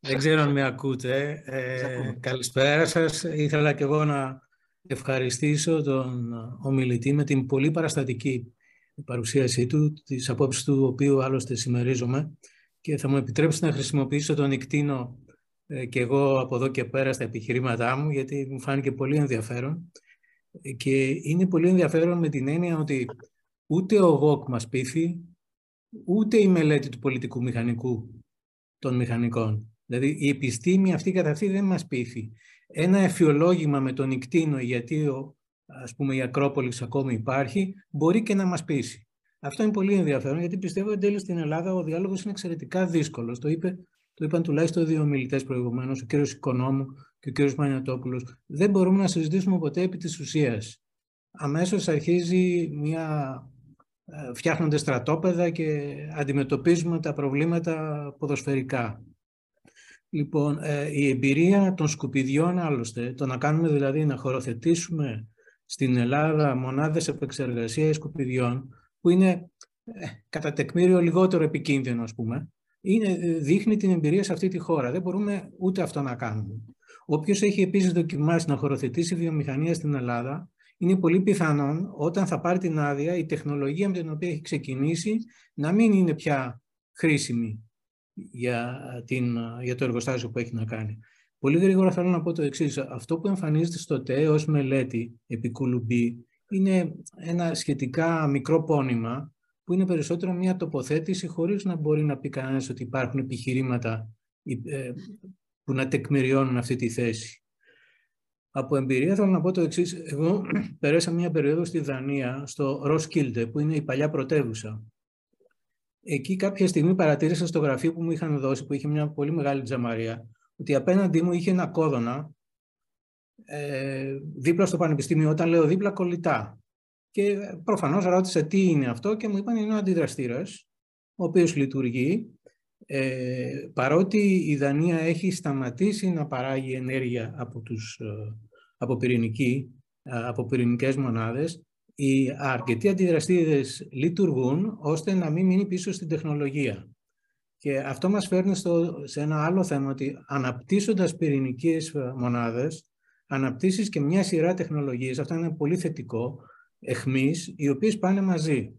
Δεν ξέρω αν με ακούτε. Ε, καλησπέρα σας. Ήθελα και εγώ να ευχαριστήσω τον ομιλητή με την πολύ παραστατική παρουσίασή του, τις απόψεις του οποίου άλλωστε συμμερίζομαι και θα μου επιτρέψει να χρησιμοποιήσω τον νικτίνο ε, και εγώ από εδώ και πέρα στα επιχειρήματά μου γιατί μου φάνηκε πολύ ενδιαφέρον και είναι πολύ ενδιαφέρον με την έννοια ότι ούτε ο ΓΟΚ μας πείθει ούτε η μελέτη του πολιτικού μηχανικού των μηχανικών. Δηλαδή η επιστήμη αυτή καθ' αυτή δεν μας πείθει. Ένα εφιολόγημα με τον νικτίνο γιατί ο, ας πούμε η Ακρόπολης ακόμη υπάρχει μπορεί και να μας πείσει. Αυτό είναι πολύ ενδιαφέρον γιατί πιστεύω εν τέλει στην Ελλάδα ο διάλογος είναι εξαιρετικά δύσκολος. Το, είπε, το είπαν τουλάχιστον δύο μιλητές προηγουμένως, ο κύριος Οικονόμου και ο κύριος Μανιατόπουλος. Δεν μπορούμε να συζητήσουμε ποτέ επί της ουσίας. Αμέσως αρχίζει μια. Ε, φτιάχνονται στρατόπεδα και αντιμετωπίζουμε τα προβλήματα ποδοσφαιρικά. Λοιπόν, ε, η εμπειρία των σκουπιδιών άλλωστε, το να κάνουμε δηλαδή να χωροθετήσουμε στην Ελλάδα μονάδες επεξεργασίας σκουπιδιών, που είναι ε, κατά τεκμήριο λιγότερο επικίνδυνο, ας πούμε, είναι, ε, δείχνει την εμπειρία σε αυτή τη χώρα. Δεν μπορούμε ούτε αυτό να κάνουμε. Όποιος έχει επίσης δοκιμάσει να χωροθετήσει βιομηχανία στην Ελλάδα, είναι πολύ πιθανόν όταν θα πάρει την άδεια η τεχνολογία με την οποία έχει ξεκινήσει να μην είναι πια χρήσιμη για, την, για το εργοστάσιο που έχει να κάνει. Πολύ γρήγορα θέλω να πω το εξής. Αυτό που εμφανίζεται στο ΤΕ ως μελέτη επί Κουλουμπή είναι ένα σχετικά μικρό πόνημα που είναι περισσότερο μια τοποθέτηση χωρίς να μπορεί να πει κανένας ότι υπάρχουν επιχειρήματα ε, που να τεκμηριώνουν αυτή τη θέση. Από εμπειρία θέλω να πω το εξής. Εγώ περάσα μια περίοδο στη Δανία, στο Roskilde, που είναι η παλιά πρωτεύουσα. Εκεί κάποια στιγμή παρατήρησα στο γραφείο που μου είχαν δώσει, που είχε μια πολύ μεγάλη τζαμαρία, ότι απέναντί μου είχε ένα κόδωνα ε, δίπλα στο πανεπιστήμιο, όταν λέω δίπλα, κολλητά. Και προφανώς ρώτησε τι είναι αυτό και μου είπαν είναι ο αντιδραστήρας, ο οποίος λειτουργεί, ε, παρότι η Δανία έχει σταματήσει να παράγει ενέργεια από, τους, ε, από, πυρηνική, ε, από πυρηνικές μονάδες, οι αρκετοί αντιδραστήρες λειτουργούν ώστε να μην μείνει πίσω στην τεχνολογία. Και αυτό μας φέρνει στο, σε ένα άλλο θέμα, ότι αναπτύσσοντας πυρηνικές μονάδες, αναπτύσσεις και μια σειρά τεχνολογίες, αυτό είναι πολύ θετικό, εχμής, οι οποίες πάνε μαζί.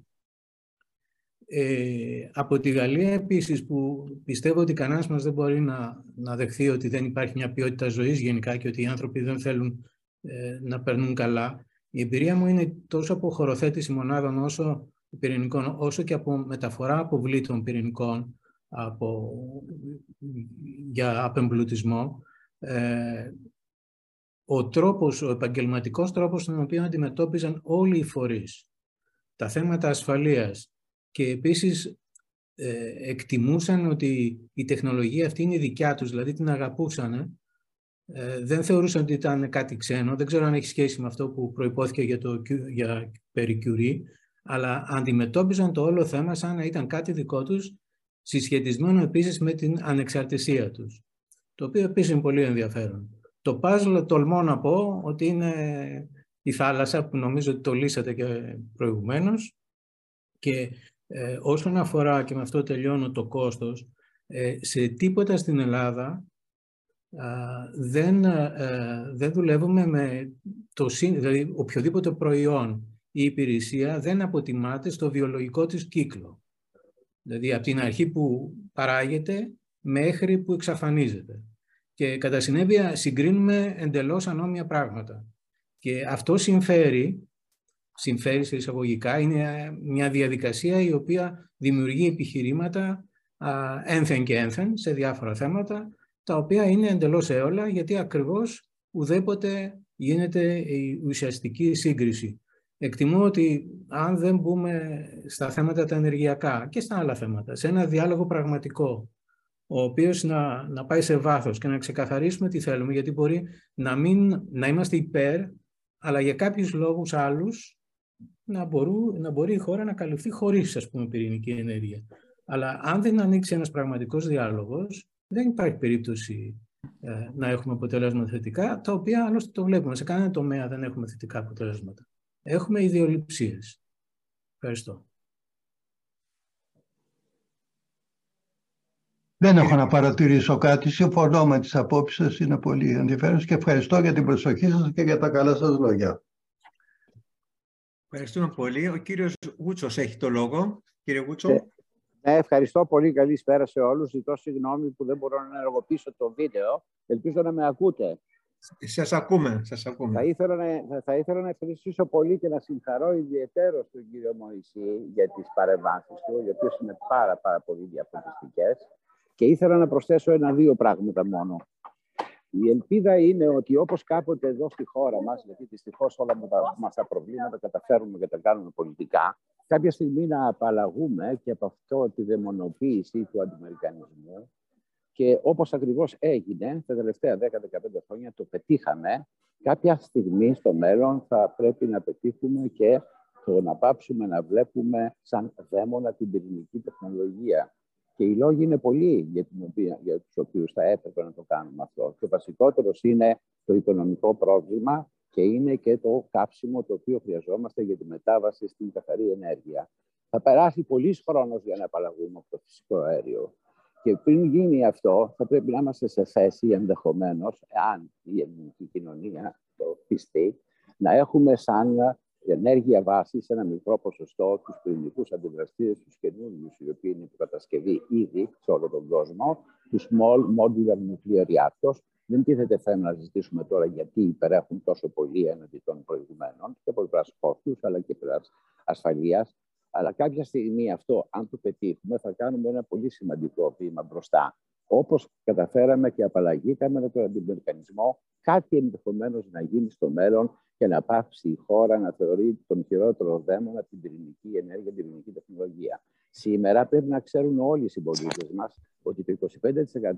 Ε, από τη Γαλλία επίσης που πιστεύω ότι κανένας μας δεν μπορεί να, να δεχθεί ότι δεν υπάρχει μια ποιότητα ζωής γενικά και ότι οι άνθρωποι δεν θέλουν ε, να περνούν καλά. Η εμπειρία μου είναι τόσο από χωροθέτηση μονάδων όσο πυρηνικών, όσο και από μεταφορά αποβλήτων πυρηνικών από, για απεμπλουτισμό. Ε, ο τρόπος, ο επαγγελματικός τρόπος τον οποίο αντιμετώπιζαν όλοι οι φορείς τα θέματα ασφαλείας και επίσης ε, εκτιμούσαν ότι η τεχνολογία αυτή είναι δικιά τους, δηλαδή την αγαπούσαν. Ε, δεν θεωρούσαν ότι ήταν κάτι ξένο. Δεν ξέρω αν έχει σχέση με αυτό που προϋπόθηκε για, το, για περί αλλά αντιμετώπιζαν το όλο θέμα σαν να ήταν κάτι δικό τους, συσχετισμένο επίσης με την ανεξαρτησία τους. Το οποίο επίσης είναι πολύ ενδιαφέρον. Το puzzle τολμώ να πω ότι είναι η θάλασσα που νομίζω ότι το λύσατε και προηγουμένως και ε, όσον αφορά και με αυτό τελειώνω το κόστος, ε, σε τίποτα στην Ελλάδα δεν, ε, δεν δουλεύουμε με το δηλαδή οποιοδήποτε προϊόν ή υπηρεσία δεν αποτιμάται στο βιολογικό της κύκλο. Δηλαδή από την αρχή που παράγεται μέχρι που εξαφανίζεται. Και κατά συνέπεια συγκρίνουμε εντελώς ανώμια πράγματα. Και αυτό συμφέρει συμφέρει σε εισαγωγικά, είναι μια διαδικασία η οποία δημιουργεί επιχειρήματα ένθεν και ένθεν σε διάφορα θέματα, τα οποία είναι εντελώς έολα, γιατί ακριβώς ουδέποτε γίνεται η ουσιαστική σύγκριση. Εκτιμώ ότι αν δεν μπούμε στα θέματα τα ενεργειακά και στα άλλα θέματα, σε ένα διάλογο πραγματικό, ο οποίος να, να πάει σε βάθος και να ξεκαθαρίσουμε τι θέλουμε, γιατί μπορεί να, μην, να είμαστε υπέρ, αλλά για κάποιους λόγους άλλους να, μπορού, να μπορεί η χώρα να καλυφθεί χωρίς ας πούμε, πυρηνική ενέργεια. Αλλά αν δεν ανοίξει ένας πραγματικός διάλογος, δεν υπάρχει περίπτωση ε, να έχουμε αποτελέσματα θετικά, τα οποία άλλωστε το βλέπουμε. Σε κανένα τομέα δεν έχουμε θετικά αποτελέσματα. Έχουμε ιδεολειψίες. Ευχαριστώ. Δεν έχω να παρατηρήσω κάτι. Συμφωνώ με τις απόψεις σας. Είναι πολύ ενδιαφέρον και ευχαριστώ για την προσοχή σας και για τα καλά σας λόγια. Ευχαριστούμε πολύ. Ο κύριος Γούτσος έχει το λόγο. Κύριε Γούτσο. Ναι, ναι ευχαριστώ πολύ. Καλησπέρα σε όλους. Ζητώ συγγνώμη που δεν μπορώ να ενεργοποιήσω το βίντεο. Ελπίζω να με ακούτε. Σας ακούμε, σας ακούμε. Θα ήθελα, να, θα ήθελα να ευχαριστήσω πολύ και να συγχαρώ ιδιαίτερος τον κύριο Μωυσή για τις παρεμβάσεις του, οι οποίες είναι πάρα, πάρα πολύ διαφορετικές. Και ήθελα να προσθέσω ένα-δύο πράγματα μόνο. Η ελπίδα είναι ότι όπως κάποτε εδώ στη χώρα μας, γιατί δυστυχώς όλα μας τα προβλήματα καταφέρουμε και τα κάνουμε πολιτικά, κάποια στιγμή να απαλλαγούμε και από αυτό τη δαιμονοποίηση του αντιμερικανισμού και όπως ακριβώς έγινε τα τελευταία 10-15 χρόνια, το πετύχαμε, κάποια στιγμή στο μέλλον θα πρέπει να πετύχουμε και το να πάψουμε να βλέπουμε σαν δαίμονα την πυρηνική τεχνολογία. Και οι λόγοι είναι πολλοί για, την οποία, για τους οποίους θα έπρεπε να το κάνουμε αυτό. Και ο βασικότερος είναι το οικονομικό πρόβλημα και είναι και το κάψιμο το οποίο χρειαζόμαστε για τη μετάβαση στην καθαρή ενέργεια. Θα περάσει πολλή χρόνος για να απαλλαγούμε από το φυσικό αέριο. Και πριν γίνει αυτό, θα πρέπει να είμαστε σε θέση ενδεχομένως, αν η ελληνική κοινωνία το πιστεί, να έχουμε σαν ενέργεια βάση σε ένα μικρό ποσοστό τους πυρηνικούς αντιδραστήρες, τους καινούριους, οι οποίοι είναι υποκατασκευή ήδη σε όλο τον κόσμο, τους small modular nuclear reactors. Δεν τίθεται θέμα να συζητήσουμε τώρα γιατί υπερέχουν τόσο πολύ έναντι των προηγουμένων και από πλευράς κόστους αλλά και πλευράς ασφαλείας. Αλλά κάποια στιγμή αυτό, αν το πετύχουμε, θα κάνουμε ένα πολύ σημαντικό βήμα μπροστά. Όπως καταφέραμε και απαλλαγήκαμε με τον αντιμερικανισμό, κάτι ενδεχομένως να γίνει στο μέλλον και να πάψει η χώρα να θεωρεί τον χειρότερο δαίμονα την πυρηνική ενέργεια, την πυρηνική τεχνολογία. Σήμερα πρέπει να ξέρουν όλοι οι συμπολίτες μας ότι το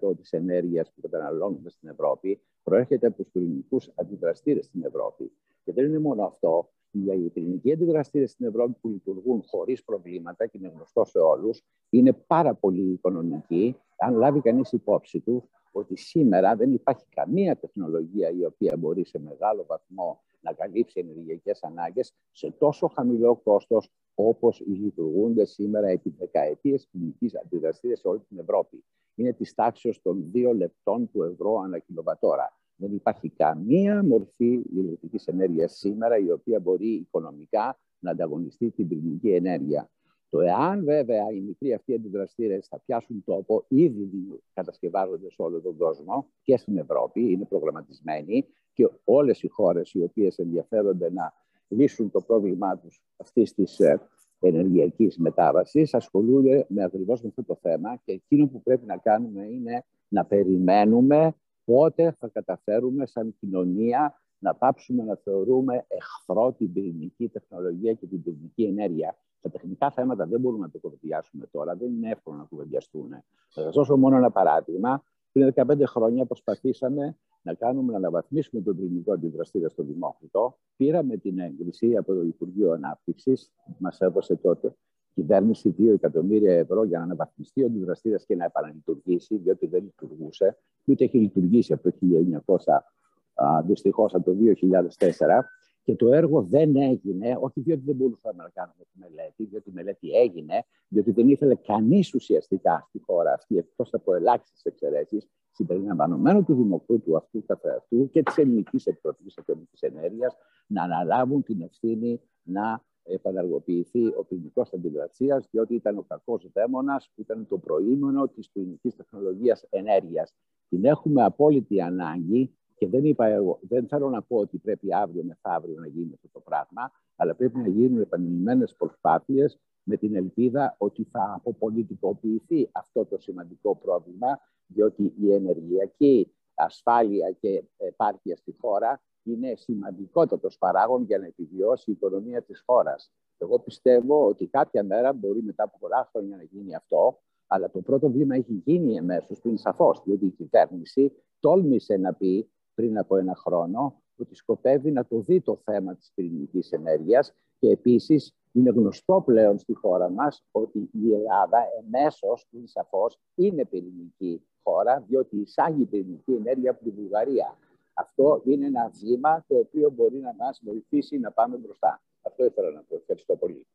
25% της ενέργειας που καταναλώνουμε στην Ευρώπη προέρχεται από τους πυρηνικούς αντιδραστήρες στην Ευρώπη. Και δεν είναι μόνο αυτό. Οι πυρηνικοί αντιδραστήρες στην Ευρώπη που λειτουργούν χωρίς προβλήματα και είναι γνωστό σε όλους, είναι πάρα πολύ οικονομικοί, αν λάβει κανείς υπόψη τους ότι σήμερα δεν υπάρχει καμία τεχνολογία η οποία μπορεί σε μεγάλο βαθμό να καλύψει ενεργειακές ανάγκες σε τόσο χαμηλό κόστος όπως λειτουργούνται σήμερα επί δεκαετίες κλινικής αντιδραστήρες σε όλη την Ευρώπη. Είναι της τάξης των δύο λεπτών του ευρώ ανά κιλοβατόρα. Δεν υπάρχει καμία μορφή ηλεκτρικής ενέργειας σήμερα η οποία μπορεί οικονομικά να ανταγωνιστεί την πυρηνική ενέργεια. Το εάν βέβαια οι μικροί αυτοί αντιδραστήρες θα πιάσουν τόπο, ήδη κατασκευάζονται σε όλο τον κόσμο και στην Ευρώπη, είναι προγραμματισμένοι και όλες οι χώρες οι οποίες ενδιαφέρονται να λύσουν το πρόβλημά τους αυτής της ε, ενεργειακής μετάβασης ασχολούνται με ακριβώς με αυτό το θέμα και εκείνο που πρέπει να κάνουμε είναι να περιμένουμε πότε θα καταφέρουμε σαν κοινωνία να πάψουμε να θεωρούμε εχθρό την πυρηνική τεχνολογία και την πυρηνική ενέργεια. Τα τεχνικά θέματα δεν μπορούμε να το κουβεντιάσουμε τώρα, δεν είναι εύκολο να κουβεντιαστούν. Θα σας δώσω μόνο ένα παράδειγμα. Πριν 15 χρόνια προσπαθήσαμε να κάνουμε να αναβαθμίσουμε τον πυρηνικό αντιδραστήρα στο Δημόκριτο. Πήραμε την έγκριση από το Υπουργείο Ανάπτυξης, μας έδωσε τότε κυβέρνηση 2 εκατομμύρια ευρώ για να αναβαθμιστεί ο αντιδραστήρας και να επαναλειτουργήσει, διότι δεν λειτουργούσε, ούτε έχει λειτουργήσει από το 1900, δυστυχώς από το 2004. Και το έργο δεν έγινε, όχι διότι δεν μπορούσαμε να κάνουμε τη μελέτη, διότι η μελέτη έγινε, διότι δεν ήθελε κανείς ουσιαστικά στη χώρα αυτή, εκτός από ελάχιστες εξαιρέσεις, συμπεριλαμβανομένου του Δημοκρούτου αυτού καθεαυτού και της Ελληνικής Επιτροπή Ατομικής Ενέργειας, να αναλάβουν την ευθύνη να επαναργοποιηθεί ο ποινικός αντιδρασίας, διότι ήταν ο κακός δαίμονας που ήταν το προήμενο της ποινικής τεχνολογίας ενέργειας. Την έχουμε απόλυτη ανάγκη και δεν, είπα εγώ, δεν θέλω να πω ότι πρέπει αύριο μεθαύριο να γίνει αυτό το πράγμα, αλλά πρέπει να γίνουν επανειλημμένες προσπάθειες με την ελπίδα ότι θα αποπολιτικοποιηθεί αυτό το σημαντικό πρόβλημα, διότι η ενεργειακή ασφάλεια και επάρκεια στη χώρα είναι σημαντικότατος παράγον για να επιβιώσει η οικονομία της χώρας. Εγώ πιστεύω ότι κάποια μέρα μπορεί μετά από πολλά χρόνια να γίνει αυτό, αλλά το πρώτο βήμα έχει γίνει εμέσως πριν σαφώς, διότι η κυβέρνηση τόλμησε να πει πριν από ένα χρόνο ότι σκοπεύει να το δει το θέμα της πυρηνικής ενέργειας και επίσης είναι γνωστό πλέον στη χώρα μας ότι η Ελλάδα εμέσως, είναι σαφώς, είναι πυρηνική χώρα διότι εισάγει πυρηνική ενέργεια από τη Βουλγαρία. Αυτό είναι ένα βήμα το οποίο μπορεί να μας βοηθήσει να πάμε μπροστά. Αυτό ήθελα να πω. Ευχαριστώ πολύ.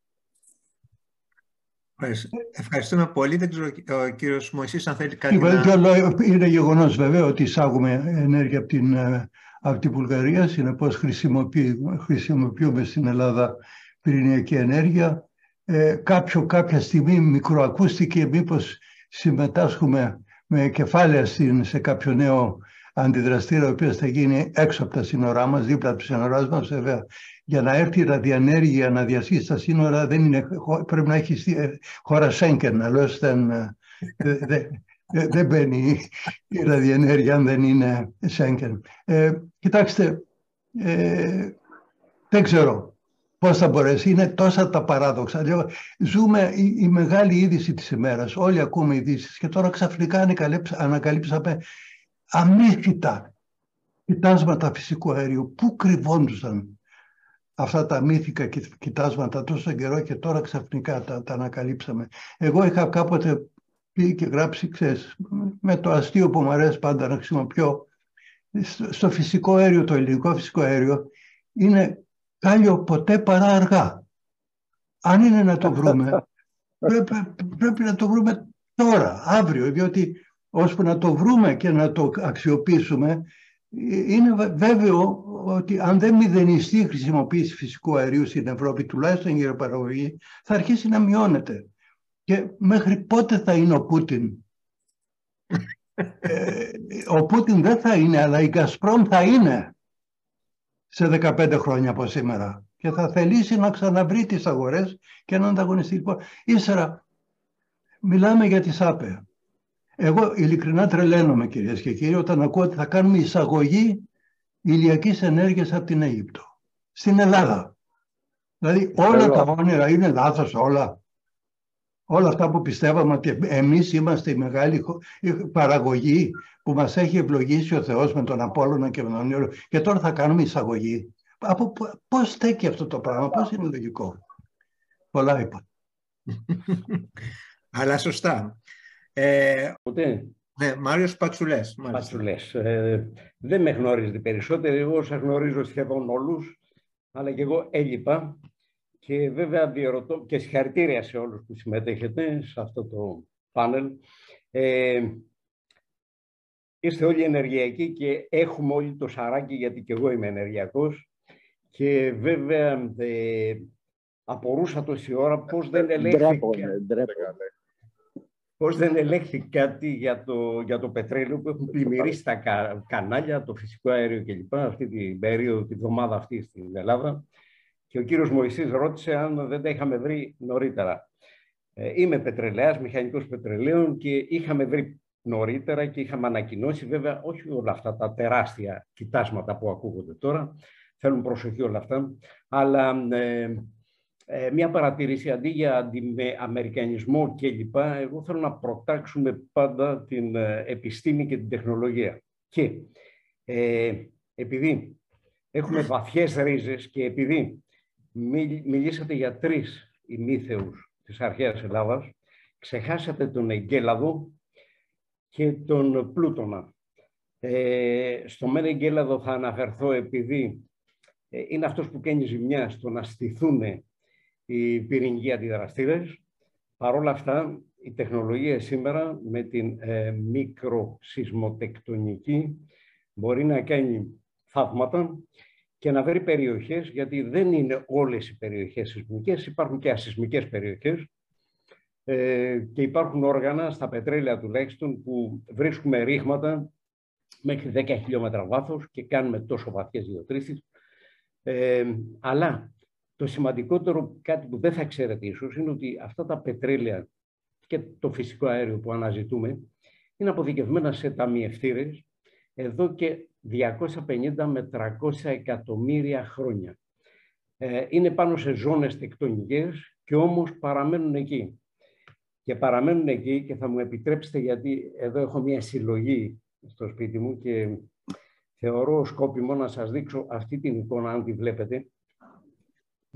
Ευχαριστούμε πολύ. Δεν ξέρω ο κύριος Μωυσής αν θέλει κάτι να... Είναι γεγονός βέβαια ότι εισάγουμε ενέργεια από την, ε, από την Βουλγαρία. Συνεπώς χρησιμοποιούμε στην Ελλάδα πυρηνιακή ενέργεια. Ε, κάποιο, κάποια στιγμή μικροακούστηκε μήπως συμμετάσχουμε με κεφάλαια στην, σε κάποιο νέο αντιδραστήρα ο οποίος θα γίνει έξω από τα σύνορά μας, δίπλα από τα σύνοράς μας βέβαια. Για να έρθει η ραδιανέργεια να διασχίσει τα σύνορα δεν είναι, πρέπει να έχει ε, χώρα Σέγκεν, αλλιώς δεν, ε, δεν, δεν μπαίνει η ραδιενέργεια αν δεν είναι Σέγκεν. Ε, κοιτάξτε, ε, δεν ξέρω πώς θα μπορέσει. Είναι τόσα τα παράδοξα. Ζούμε η, η μεγάλη είδηση της ημέρας. Όλοι ακούμε ειδήσεις και τώρα ξαφνικά ανακαλύψαμε αμύθιτα κοιτάσματα φυσικού αερίου. Πού κρυβόντουσαν αυτά τα μύθικα κοιτάσματα τόσο καιρό και τώρα ξαφνικά τα, τα ανακαλύψαμε. Εγώ είχα κάποτε πει και γράψει, ξέρεις, με το αστείο που μου αρέσει πάντα να χρησιμοποιώ, στο φυσικό αέριο, το ελληνικό φυσικό αέριο, είναι κάλιο ποτέ παρά αργά. Αν είναι να το βρούμε, πρέπει, πρέπει να το βρούμε τώρα, αύριο, διότι ώσπου να το βρούμε και να το αξιοποιήσουμε, είναι βέβαιο ότι αν δεν μηδενιστεί η χρησιμοποίηση φυσικού αερίου στην Ευρώπη, τουλάχιστον η παραγωγή, θα αρχίσει να μειώνεται. Και μέχρι πότε θα είναι ο Πούτιν; ε, ο Πούτιν δεν θα είναι, αλλά η Γκασπρόμ θα είναι σε 15 χρόνια από σήμερα. Και θα θελήσει να ξαναβρει τις αγορές και να ανταγωνιστεί. Λοιπόν, ύστερα, μιλάμε για τη ΣΑΠΕ. Εγώ ειλικρινά τρελαίνομαι κυρίες και κύριοι όταν ακούω ότι θα κάνουμε εισαγωγή ηλιακής ενέργειας από την Αίγυπτο. στην Ελλάδα. Δηλαδή όλα τα όνειρα είναι λάθος όλα. Όλα αυτά που πιστεύαμε ότι εμείς είμαστε η μεγάλη παραγωγή που μας έχει ευλογήσει ο Θεός με τον Απόλλωνα και με τον Ήλιο και τώρα θα κάνουμε εισαγωγή. Από πώς στέκει αυτό το πράγμα, πώς είναι λογικό. Πολλά είπα. Αλλά σωστά. Ε, Ποτέ. Ναι, Μάριος Πατσουλές. Πατσουλές. Ε, δεν με γνώριζε περισσότερο, εγώ σας γνωρίζω σχεδόν όλους, αλλά και εγώ έλειπα και βέβαια διερωτώ και συγχαρητήρια σε όλους που συμμετέχετε σε αυτό το πάνελ. Ε, είστε όλοι ενεργειακοί και έχουμε όλοι το σαράκι γιατί και εγώ είμαι ενεργειακός και βέβαια ε, απορούσα τόση ώρα πώς δεν ελέγχθηκε πώς δεν ελέγχθη κάτι για το, για το πετρέλαιο που έχουν πλημμυρίσει τα κανάλια, το φυσικό αέριο κλπ. αυτή την περίοδο, τη βδομάδα αυτή στην Ελλάδα. Και ο κύριος Μωυσής ρώτησε αν δεν τα είχαμε βρει νωρίτερα. Ε, είμαι πετρελαιάς, μηχανικός πετρελαίων και είχαμε βρει νωρίτερα και είχαμε ανακοινώσει βέβαια όχι όλα αυτά τα τεράστια κοιτάσματα που ακούγονται τώρα, θέλουν προσοχή όλα αυτά, αλλά ε, ε, μια παρατήρηση αντί για αντιμερικανισμό κλπ. Εγώ θέλω να προτάξουμε πάντα την ε, επιστήμη και την τεχνολογία. Και ε, επειδή έχουμε βαθιές ρίζες και επειδή μιλήσατε για τρεις ημίθεους της αρχαίας Ελλάδας, ξεχάσατε τον Εγκέλαδο και τον Πλούτονα. Ε, στο μεν Εγκέλαδο θα αναφερθώ επειδή ε, είναι αυτός που κάνει ζημιά στο να στηθούν οι πυρηνικοί αντιδραστήρες. Παρ' όλα αυτά, η τεχνολογία σήμερα με την ε, μικροσυσμοτεκτονική μπορεί να κάνει θαύματα και να βρει περιοχές, γιατί δεν είναι όλες οι περιοχές σεισμικές, υπάρχουν και ασυσμικές περιοχές ε, και υπάρχουν όργανα στα πετρέλαια τουλάχιστον που βρίσκουμε ρήγματα μέχρι 10 χιλιόμετρα βάθος και κάνουμε τόσο βαθιές γεωτρήσεις. Ε, αλλά το σημαντικότερο, κάτι που δεν θα ξέρετε ίσως, είναι ότι αυτά τα πετρέλαια και το φυσικό αέριο που αναζητούμε είναι αποδικευμένα σε ταμιευτήρες εδώ και 250 με 300 εκατομμύρια χρόνια. Ε, είναι πάνω σε ζώνες τεκτονικές και όμως παραμένουν εκεί. Και παραμένουν εκεί και θα μου επιτρέψετε γιατί εδώ έχω μια συλλογή στο σπίτι μου και θεωρώ σκόπιμο να σας δείξω αυτή την εικόνα αν τη βλέπετε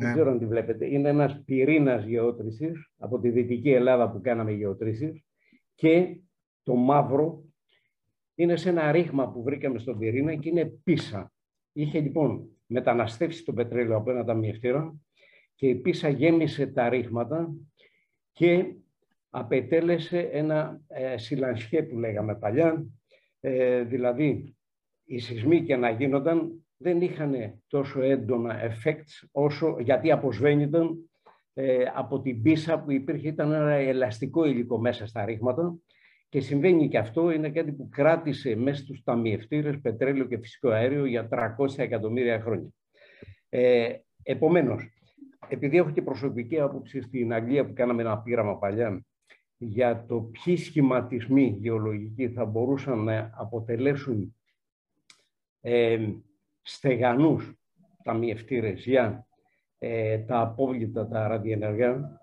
δεν ναι. ξέρω αν τη βλέπετε, είναι ένας πυρήνας γεώτρησης από τη Δυτική Ελλάδα που κάναμε γεώτρησης και το μαύρο είναι σε ένα ρήγμα που βρήκαμε στον πυρήνα και είναι πίσα. Είχε λοιπόν μεταναστεύσει το πετρέλαιο από ένα ταμιευτήρα και η πίσα γέμισε τα ρήγματα και απετέλεσε ένα ε, σιλανσιέ που λέγαμε παλιά, ε, δηλαδή οι σεισμοί και να γίνονταν δεν είχαν τόσο έντονα effects όσο γιατί αποσβαίνονταν ε, από την πίσα που υπήρχε, ήταν ένα ελαστικό υλικό μέσα στα ρήγματα και συμβαίνει και αυτό, είναι κάτι που κράτησε μέσα στους ταμιευτήρες πετρέλαιο και φυσικό αέριο για 300 εκατομμύρια χρόνια. Ε, επομένως, επειδή έχω και προσωπική άποψη στην Αγγλία που κάναμε ένα πείραμα παλιά για το ποιοι σχηματισμοί γεωλογικοί θα μπορούσαν να αποτελέσουν ε, στεγανούς ταμιευτήρες για ε, τα απόβλητα, τα ραδιενεργά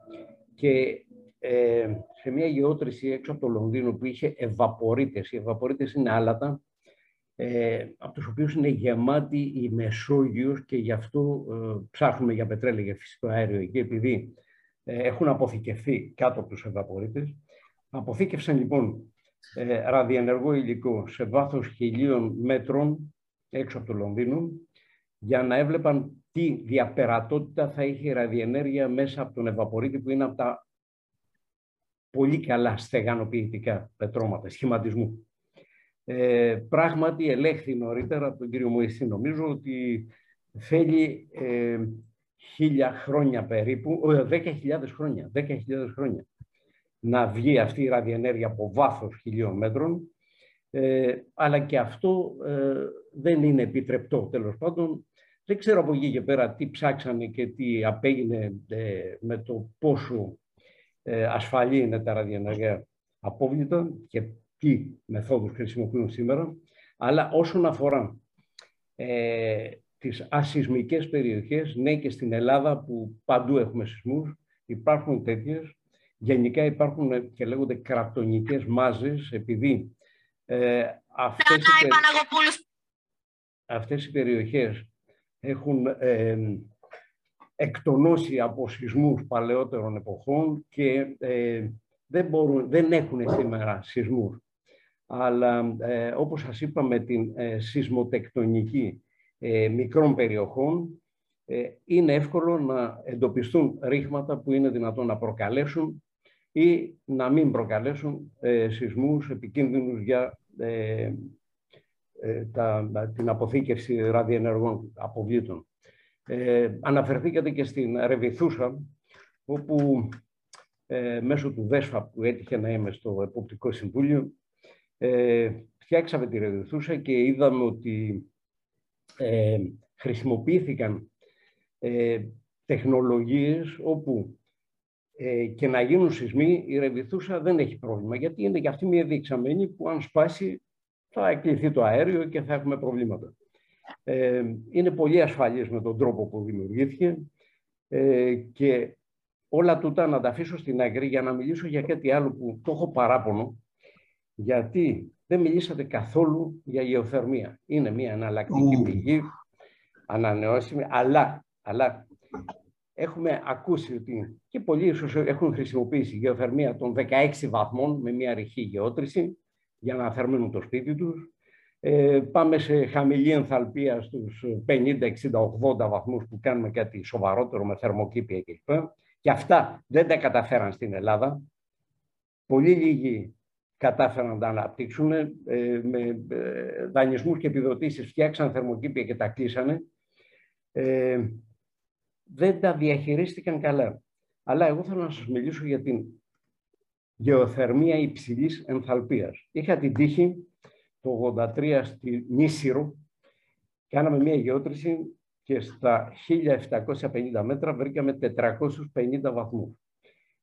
και ε, σε μια γεώτρηση έξω από το Λονδίνο που είχε ευαπορίτες. Οι ευαπορίτες είναι άλατα, ε, από τους οποίους είναι γεμάτη η Μεσόγειος και γι' αυτό ε, ψάχνουμε για πετρέλαιο, για φυσικό αέριο εκεί, επειδή ε, έχουν αποθηκευθεί κάτω από τους ευαπορίτες. Αποθήκευσαν λοιπόν ε, ραδιενεργό υλικό σε βάθος χιλίων μέτρων έξω από το Λονδίνο για να έβλεπαν τι διαπερατότητα θα είχε η ραδιενέργεια μέσα από τον ευαπορήτη που είναι από τα πολύ καλά στεγανοποιητικά πετρώματα σχηματισμού. Ε, πράγματι ελέγχθη νωρίτερα από τον κύριο Μωυσή νομίζω ότι θέλει ε, χίλια χρόνια περίπου, δέκα χιλιάδες χρόνια, δέκα χιλιάδες χρόνια να βγει αυτή η ραδιενέργεια από βάθος χιλίων μέτρων ε, αλλά και αυτό ε, δεν είναι επιτρεπτό τέλος πάντων. Δεν ξέρω από εκεί και πέρα τι ψάξανε και τι απέγινε ε, με το πόσο ε, ασφαλή είναι τα ραδιενεργά απόβλητα και τι μεθόδους χρησιμοποιούν σήμερα. Αλλά όσον αφορά ε, τις ασυσμικές περιοχές, ναι και στην Ελλάδα που παντού έχουμε σεισμούς, υπάρχουν τέτοιες. Γενικά υπάρχουν και λέγονται κρατονικές μάζες, επειδή ε, αυτές, οι, αυτές οι περιοχές έχουν ε, εκτονώσει από σεισμούς παλαιότερων εποχών και ε, δεν, μπορούν, δεν έχουν σήμερα σεισμούς. Αλλά ε, όπως σας είπα με την ε, σεισμοτεκτονική ε, μικρών περιοχών ε, είναι εύκολο να εντοπιστούν ρήγματα που είναι δυνατόν να προκαλέσουν ή να μην προκαλέσουν ε, σεισμούς επικίνδυνους για ε, τα, την αποθήκευση ραδιενεργών αποβλήτων. Ε, αναφερθήκατε και στην Ρεβιθούσα, όπου ε, μέσω του ΔΕΣΦΑ που έτυχε να είμαι στο Εποπτικό Συμβούλιο, ε, φτιάξαμε τη Ρεβιθούσα και είδαμε ότι ε, χρησιμοποιήθηκαν ε, τεχνολογίες όπου ε, και να γίνουν σεισμοί, η Ρεβιθούσα δεν έχει πρόβλημα, γιατί είναι και αυτή μια διεξαμένη που αν σπάσει θα εκκληθεί το αέριο και θα έχουμε προβλήματα. Ε, είναι πολύ ασφαλής με τον τρόπο που δημιουργήθηκε ε, και όλα τούτα να τα αφήσω στην άκρη για να μιλήσω για κάτι άλλο που το έχω παράπονο, γιατί δεν μιλήσατε καθόλου για γεωθερμία. Είναι μια εναλλακτική πηγή, ανανεώσιμη, αλλά, αλλά έχουμε ακούσει ότι και πολλοί ίσως έχουν χρησιμοποιήσει γεωθερμία των 16 βαθμών με μια ρηχή γεώτρηση για να θερμαίνουν το σπίτι τους. Ε, πάμε σε χαμηλή ενθαλπία στους 50, 60, 80 βαθμούς που κάνουμε κάτι σοβαρότερο με θερμοκήπια κλπ. Και αυτά δεν τα καταφέραν στην Ελλάδα. Πολύ λίγοι κατάφεραν να τα αναπτύξουν ε, με ε, δανεισμούς και επιδοτήσεις, φτιάξαν θερμοκήπια και τα κλείσανε. Ε, δεν τα διαχειρίστηκαν καλά. Αλλά εγώ θέλω να σας μιλήσω για την γεωθερμία υψηλής ενθαλπίας. Είχα την τύχη το 83 στη Νίσυρο, κάναμε μια γεώτρηση και στα 1750 μέτρα βρήκαμε 450 βαθμούς.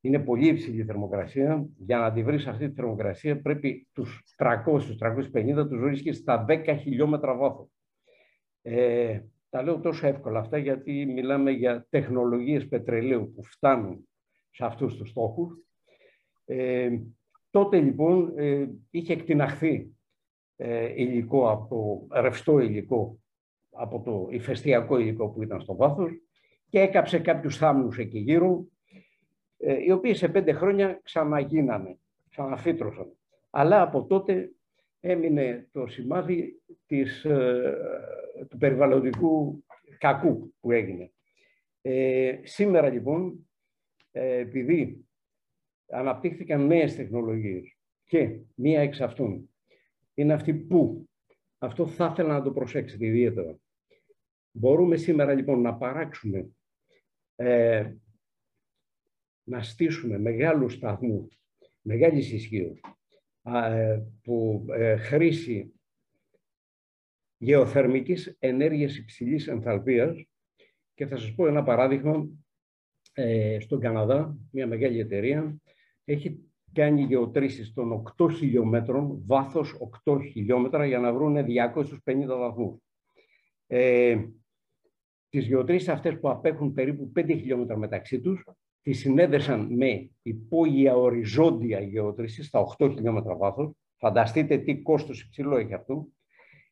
Είναι πολύ υψηλή θερμοκρασία. Για να τη βρεις αυτή τη θερμοκρασία πρέπει τους 300-350 τους βρίσκεις στα 10 χιλιόμετρα βάθος. Ε, τα λέω τόσο εύκολα αυτά γιατί μιλάμε για τεχνολογίες πετρελαίου που φτάνουν σε αυτούς τους στόχους. Ε, τότε λοιπόν ε, είχε εκτιναχθεί ε, υλικό από ρευστό υλικό από το ηφαιστειακό υλικό που ήταν στο βάθος και έκαψε κάποιους θάμνους εκεί γύρω ε, οι οποίοι σε πέντε χρόνια ξαναγίνανε, ξαναφύτρωσαν. Αλλά από τότε έμεινε το σημάδι της, ε, του περιβαλλοντικού κακού που έγινε. Ε, σήμερα λοιπόν, ε, επειδή αναπτύχθηκαν νέες τεχνολογίες και μία εξ αυτών είναι αυτή που, αυτό θα ήθελα να το προσέξετε ιδιαίτερα. Μπορούμε σήμερα λοιπόν να παράξουμε ε, να στήσουμε μεγάλους σταθμούς μεγάλης ισχύω ε, που ε, χρήση γεωθερμικής ενέργειας υψηλής ενθαλπίας και θα σας πω ένα παράδειγμα ε, στον Καναδά, μια μεγάλη εταιρεία έχει κάνει γεωτρήσεις των 8 χιλιόμετρων, βάθος 8 χιλιόμετρα για να βρουν 250 βαθμούς. Ε, τις γεωτρήσεις αυτές που απέχουν περίπου 5 χιλιόμετρα μεταξύ τους τη συνέδεσαν με υπόγεια οριζόντια γεώτρηση στα 8 χιλιόμετρα βάθος. Φανταστείτε τι κόστος υψηλό έχει αυτό.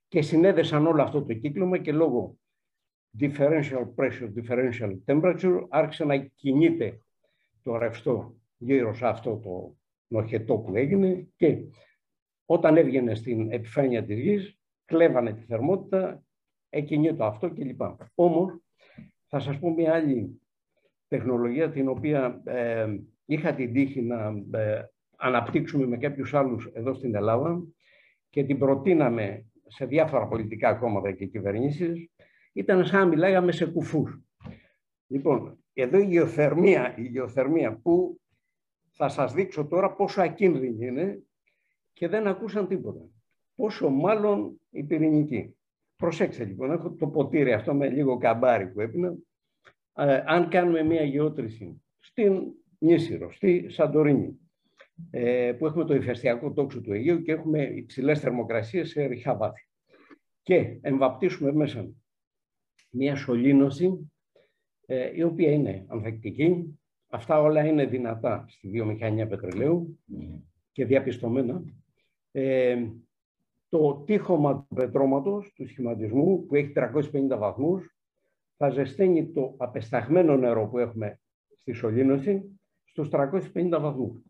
Και συνέδεσαν όλο αυτό το κύκλωμα και λόγω differential pressure, differential temperature άρχισε να κινείται το ρευστό γύρω σε αυτό το νοχετό που έγινε και όταν έβγαινε στην επιφάνεια της γης κλέβανε τη θερμότητα, εκκινεί αυτό κλπ. Όμως θα σας πω μια άλλη τεχνολογία την οποία ε, είχα την τύχη να ε, αναπτύξουμε με κάποιους άλλους εδώ στην Ελλάδα και την προτείναμε σε διάφορα πολιτικά κόμματα και κυβερνήσεις, ήταν σαν να μιλάγαμε σε κουφούς. Λοιπόν, εδώ η γεωθερμία, η γεωθερμία που θα σας δείξω τώρα πόσο ακίνδυνη είναι και δεν ακούσαν τίποτα. Πόσο μάλλον η πυρηνική. Προσέξτε λοιπόν, έχω το ποτήρι αυτό με λίγο καμπάρι που έπινα ε, αν κάνουμε μία γεώτρηση στην Νίσηρο, στη Σαντορίνη, ε, που έχουμε το ηφαιστειακό τόξο του Αιγαίου και έχουμε υψηλές θερμοκρασίες σε ρηχά βάθη. Και εμβαπτίσουμε μέσα μια σωλήνωση ε, η οποία είναι ανθεκτική. Αυτά όλα είναι δυνατά στη βιομηχανία πετρελαίου και διαπιστωμένα. Ε, το τείχομα του πετρώματος, του σχηματισμού, που έχει 350 βαθμούς, θα ζεσταίνει το απεσταγμένο νερό που έχουμε στη σωλήνωση στους 350 βαθμούς.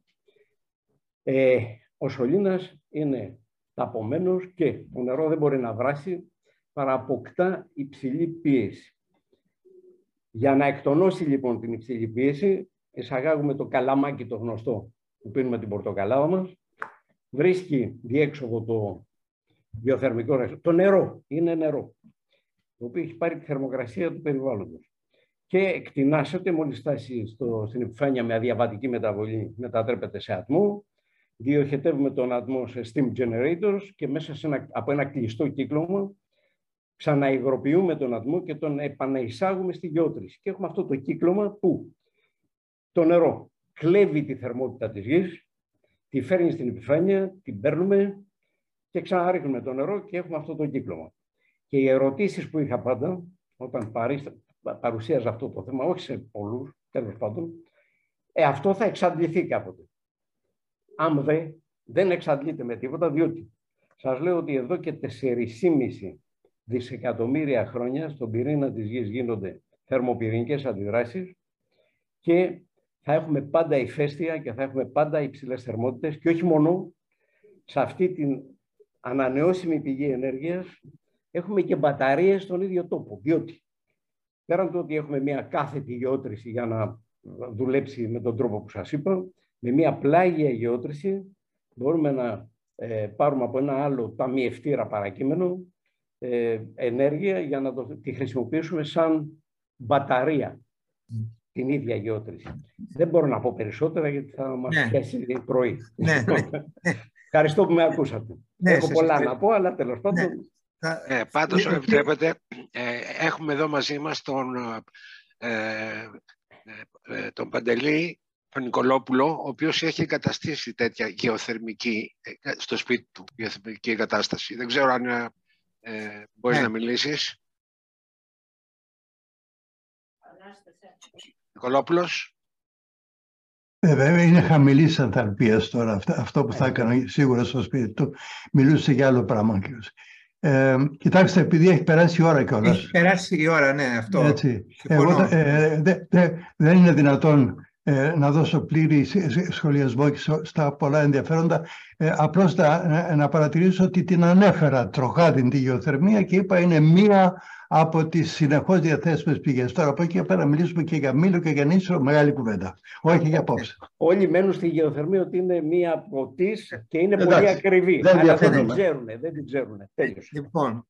Ε, ο σωλήνας είναι ταπομένος και το νερό δεν μπορεί να βράσει παρά αποκτά υψηλή πίεση. Για να εκτονώσει λοιπόν την υψηλή πίεση, εισαγάγουμε το καλαμάκι το γνωστό που πίνουμε την πορτοκαλάδα μας, βρίσκει διέξοδο το βιοθερμικό ρεύμα. Το νερό είναι νερό, το οποίο έχει πάρει τη θερμοκρασία του περιβάλλοντος και εκτινάσεται μόλις φτάσει στο, στην επιφάνεια με αδιαβατική μεταβολή, μετατρέπεται σε ατμό, διοχετεύουμε τον ατμό σε steam generators και μέσα σε ένα, από ένα κλειστό κύκλωμα ξαναυγροποιούμε τον ατμό και τον επαναεισάγουμε στη γεώτρηση. Και έχουμε αυτό το κύκλωμα που το νερό κλέβει τη θερμότητα της γης, τη φέρνει στην επιφάνεια, την παίρνουμε και ξαναρίχνουμε το νερό και έχουμε αυτό το κύκλωμα. Και οι ερωτήσεις που είχα πάντα, όταν παρουσίαζα αυτό το θέμα, όχι σε πολλούς, τέλος πάντων, ε, αυτό θα εξαντληθεί κάποτε. Αν δε, δεν εξαντλείται με τίποτα, διότι σας λέω ότι εδώ και 4,5 δισεκατομμύρια χρόνια στον πυρήνα της Γης γίνονται θερμοπυρηνικές αντιδράσεις και θα έχουμε πάντα ηφαίστεια και θα έχουμε πάντα υψηλές θερμότητες και όχι μόνο. Σε αυτή την ανανεώσιμη πηγή ενέργειας έχουμε και μπαταρίες στον ίδιο τόπο, διότι πέραν του ότι έχουμε μια κάθετη γεώτρηση για να δουλέψει με τον τρόπο που σας είπα, με μια πλάγια γεώτρηση μπορούμε να ε, πάρουμε από ένα άλλο ταμιευτήρα παρακείμενο ε, ενέργεια για να το, τη χρησιμοποιήσουμε σαν μπαταρία την ίδια γεώτρηση. Δεν μπορώ να πω περισσότερα γιατί θα μας ναι. πιάσει πρωί. Ναι, ναι, Ευχαριστώ που με ακούσατε. Ναι, Έχω πολλά να πω, αλλά τέλος πάντων... Ναι. Ε, πάντως, επιτρέπετε, ε, έχουμε εδώ μαζί μας τον, ε, ε, τον Παντελή, τον Νικολόπουλο, ο οποίος έχει εγκαταστήσει τέτοια γεωθερμική, στο σπίτι του, γεωθερμική εγκατάσταση. Δεν ξέρω αν ε, μπορείς ναι. να μιλήσεις. Νικολόπουλος. Ε, βέβαια είναι χαμηλής ανθαλπία τώρα. Αυτό που θα ναι. έκανα σίγουρα στο σπίτι του. Μιλούσε για άλλο πράγμα. Ε, κοιτάξτε, επειδή έχει περάσει η ώρα κιόλας. Έχει περάσει η ώρα, ναι, αυτό. Έτσι. Εγώ, ε, δε, δε, δεν είναι δυνατόν ε, να δώσω πλήρη σχολιασμό και στα πολλά ενδιαφέροντα. Ε, απλώς να, να παρατηρήσω ότι την ανέφερα τροχά την γεωθερμία και είπα είναι μία από τις συνεχώς διαθέσιμες πηγές. Τώρα από εκεί πέρα μιλήσουμε και για Μήλο και για Νήσο, μεγάλη κουβέντα. Όχι για απόψε. Όλοι μένουν στη γεωθερμία ότι είναι μία από τις και είναι πολύ ακριβή. Δεν Αλλά δεν την ξέρουν. Δεν την ξέρουν. Τέλειωσε. Λοιπόν,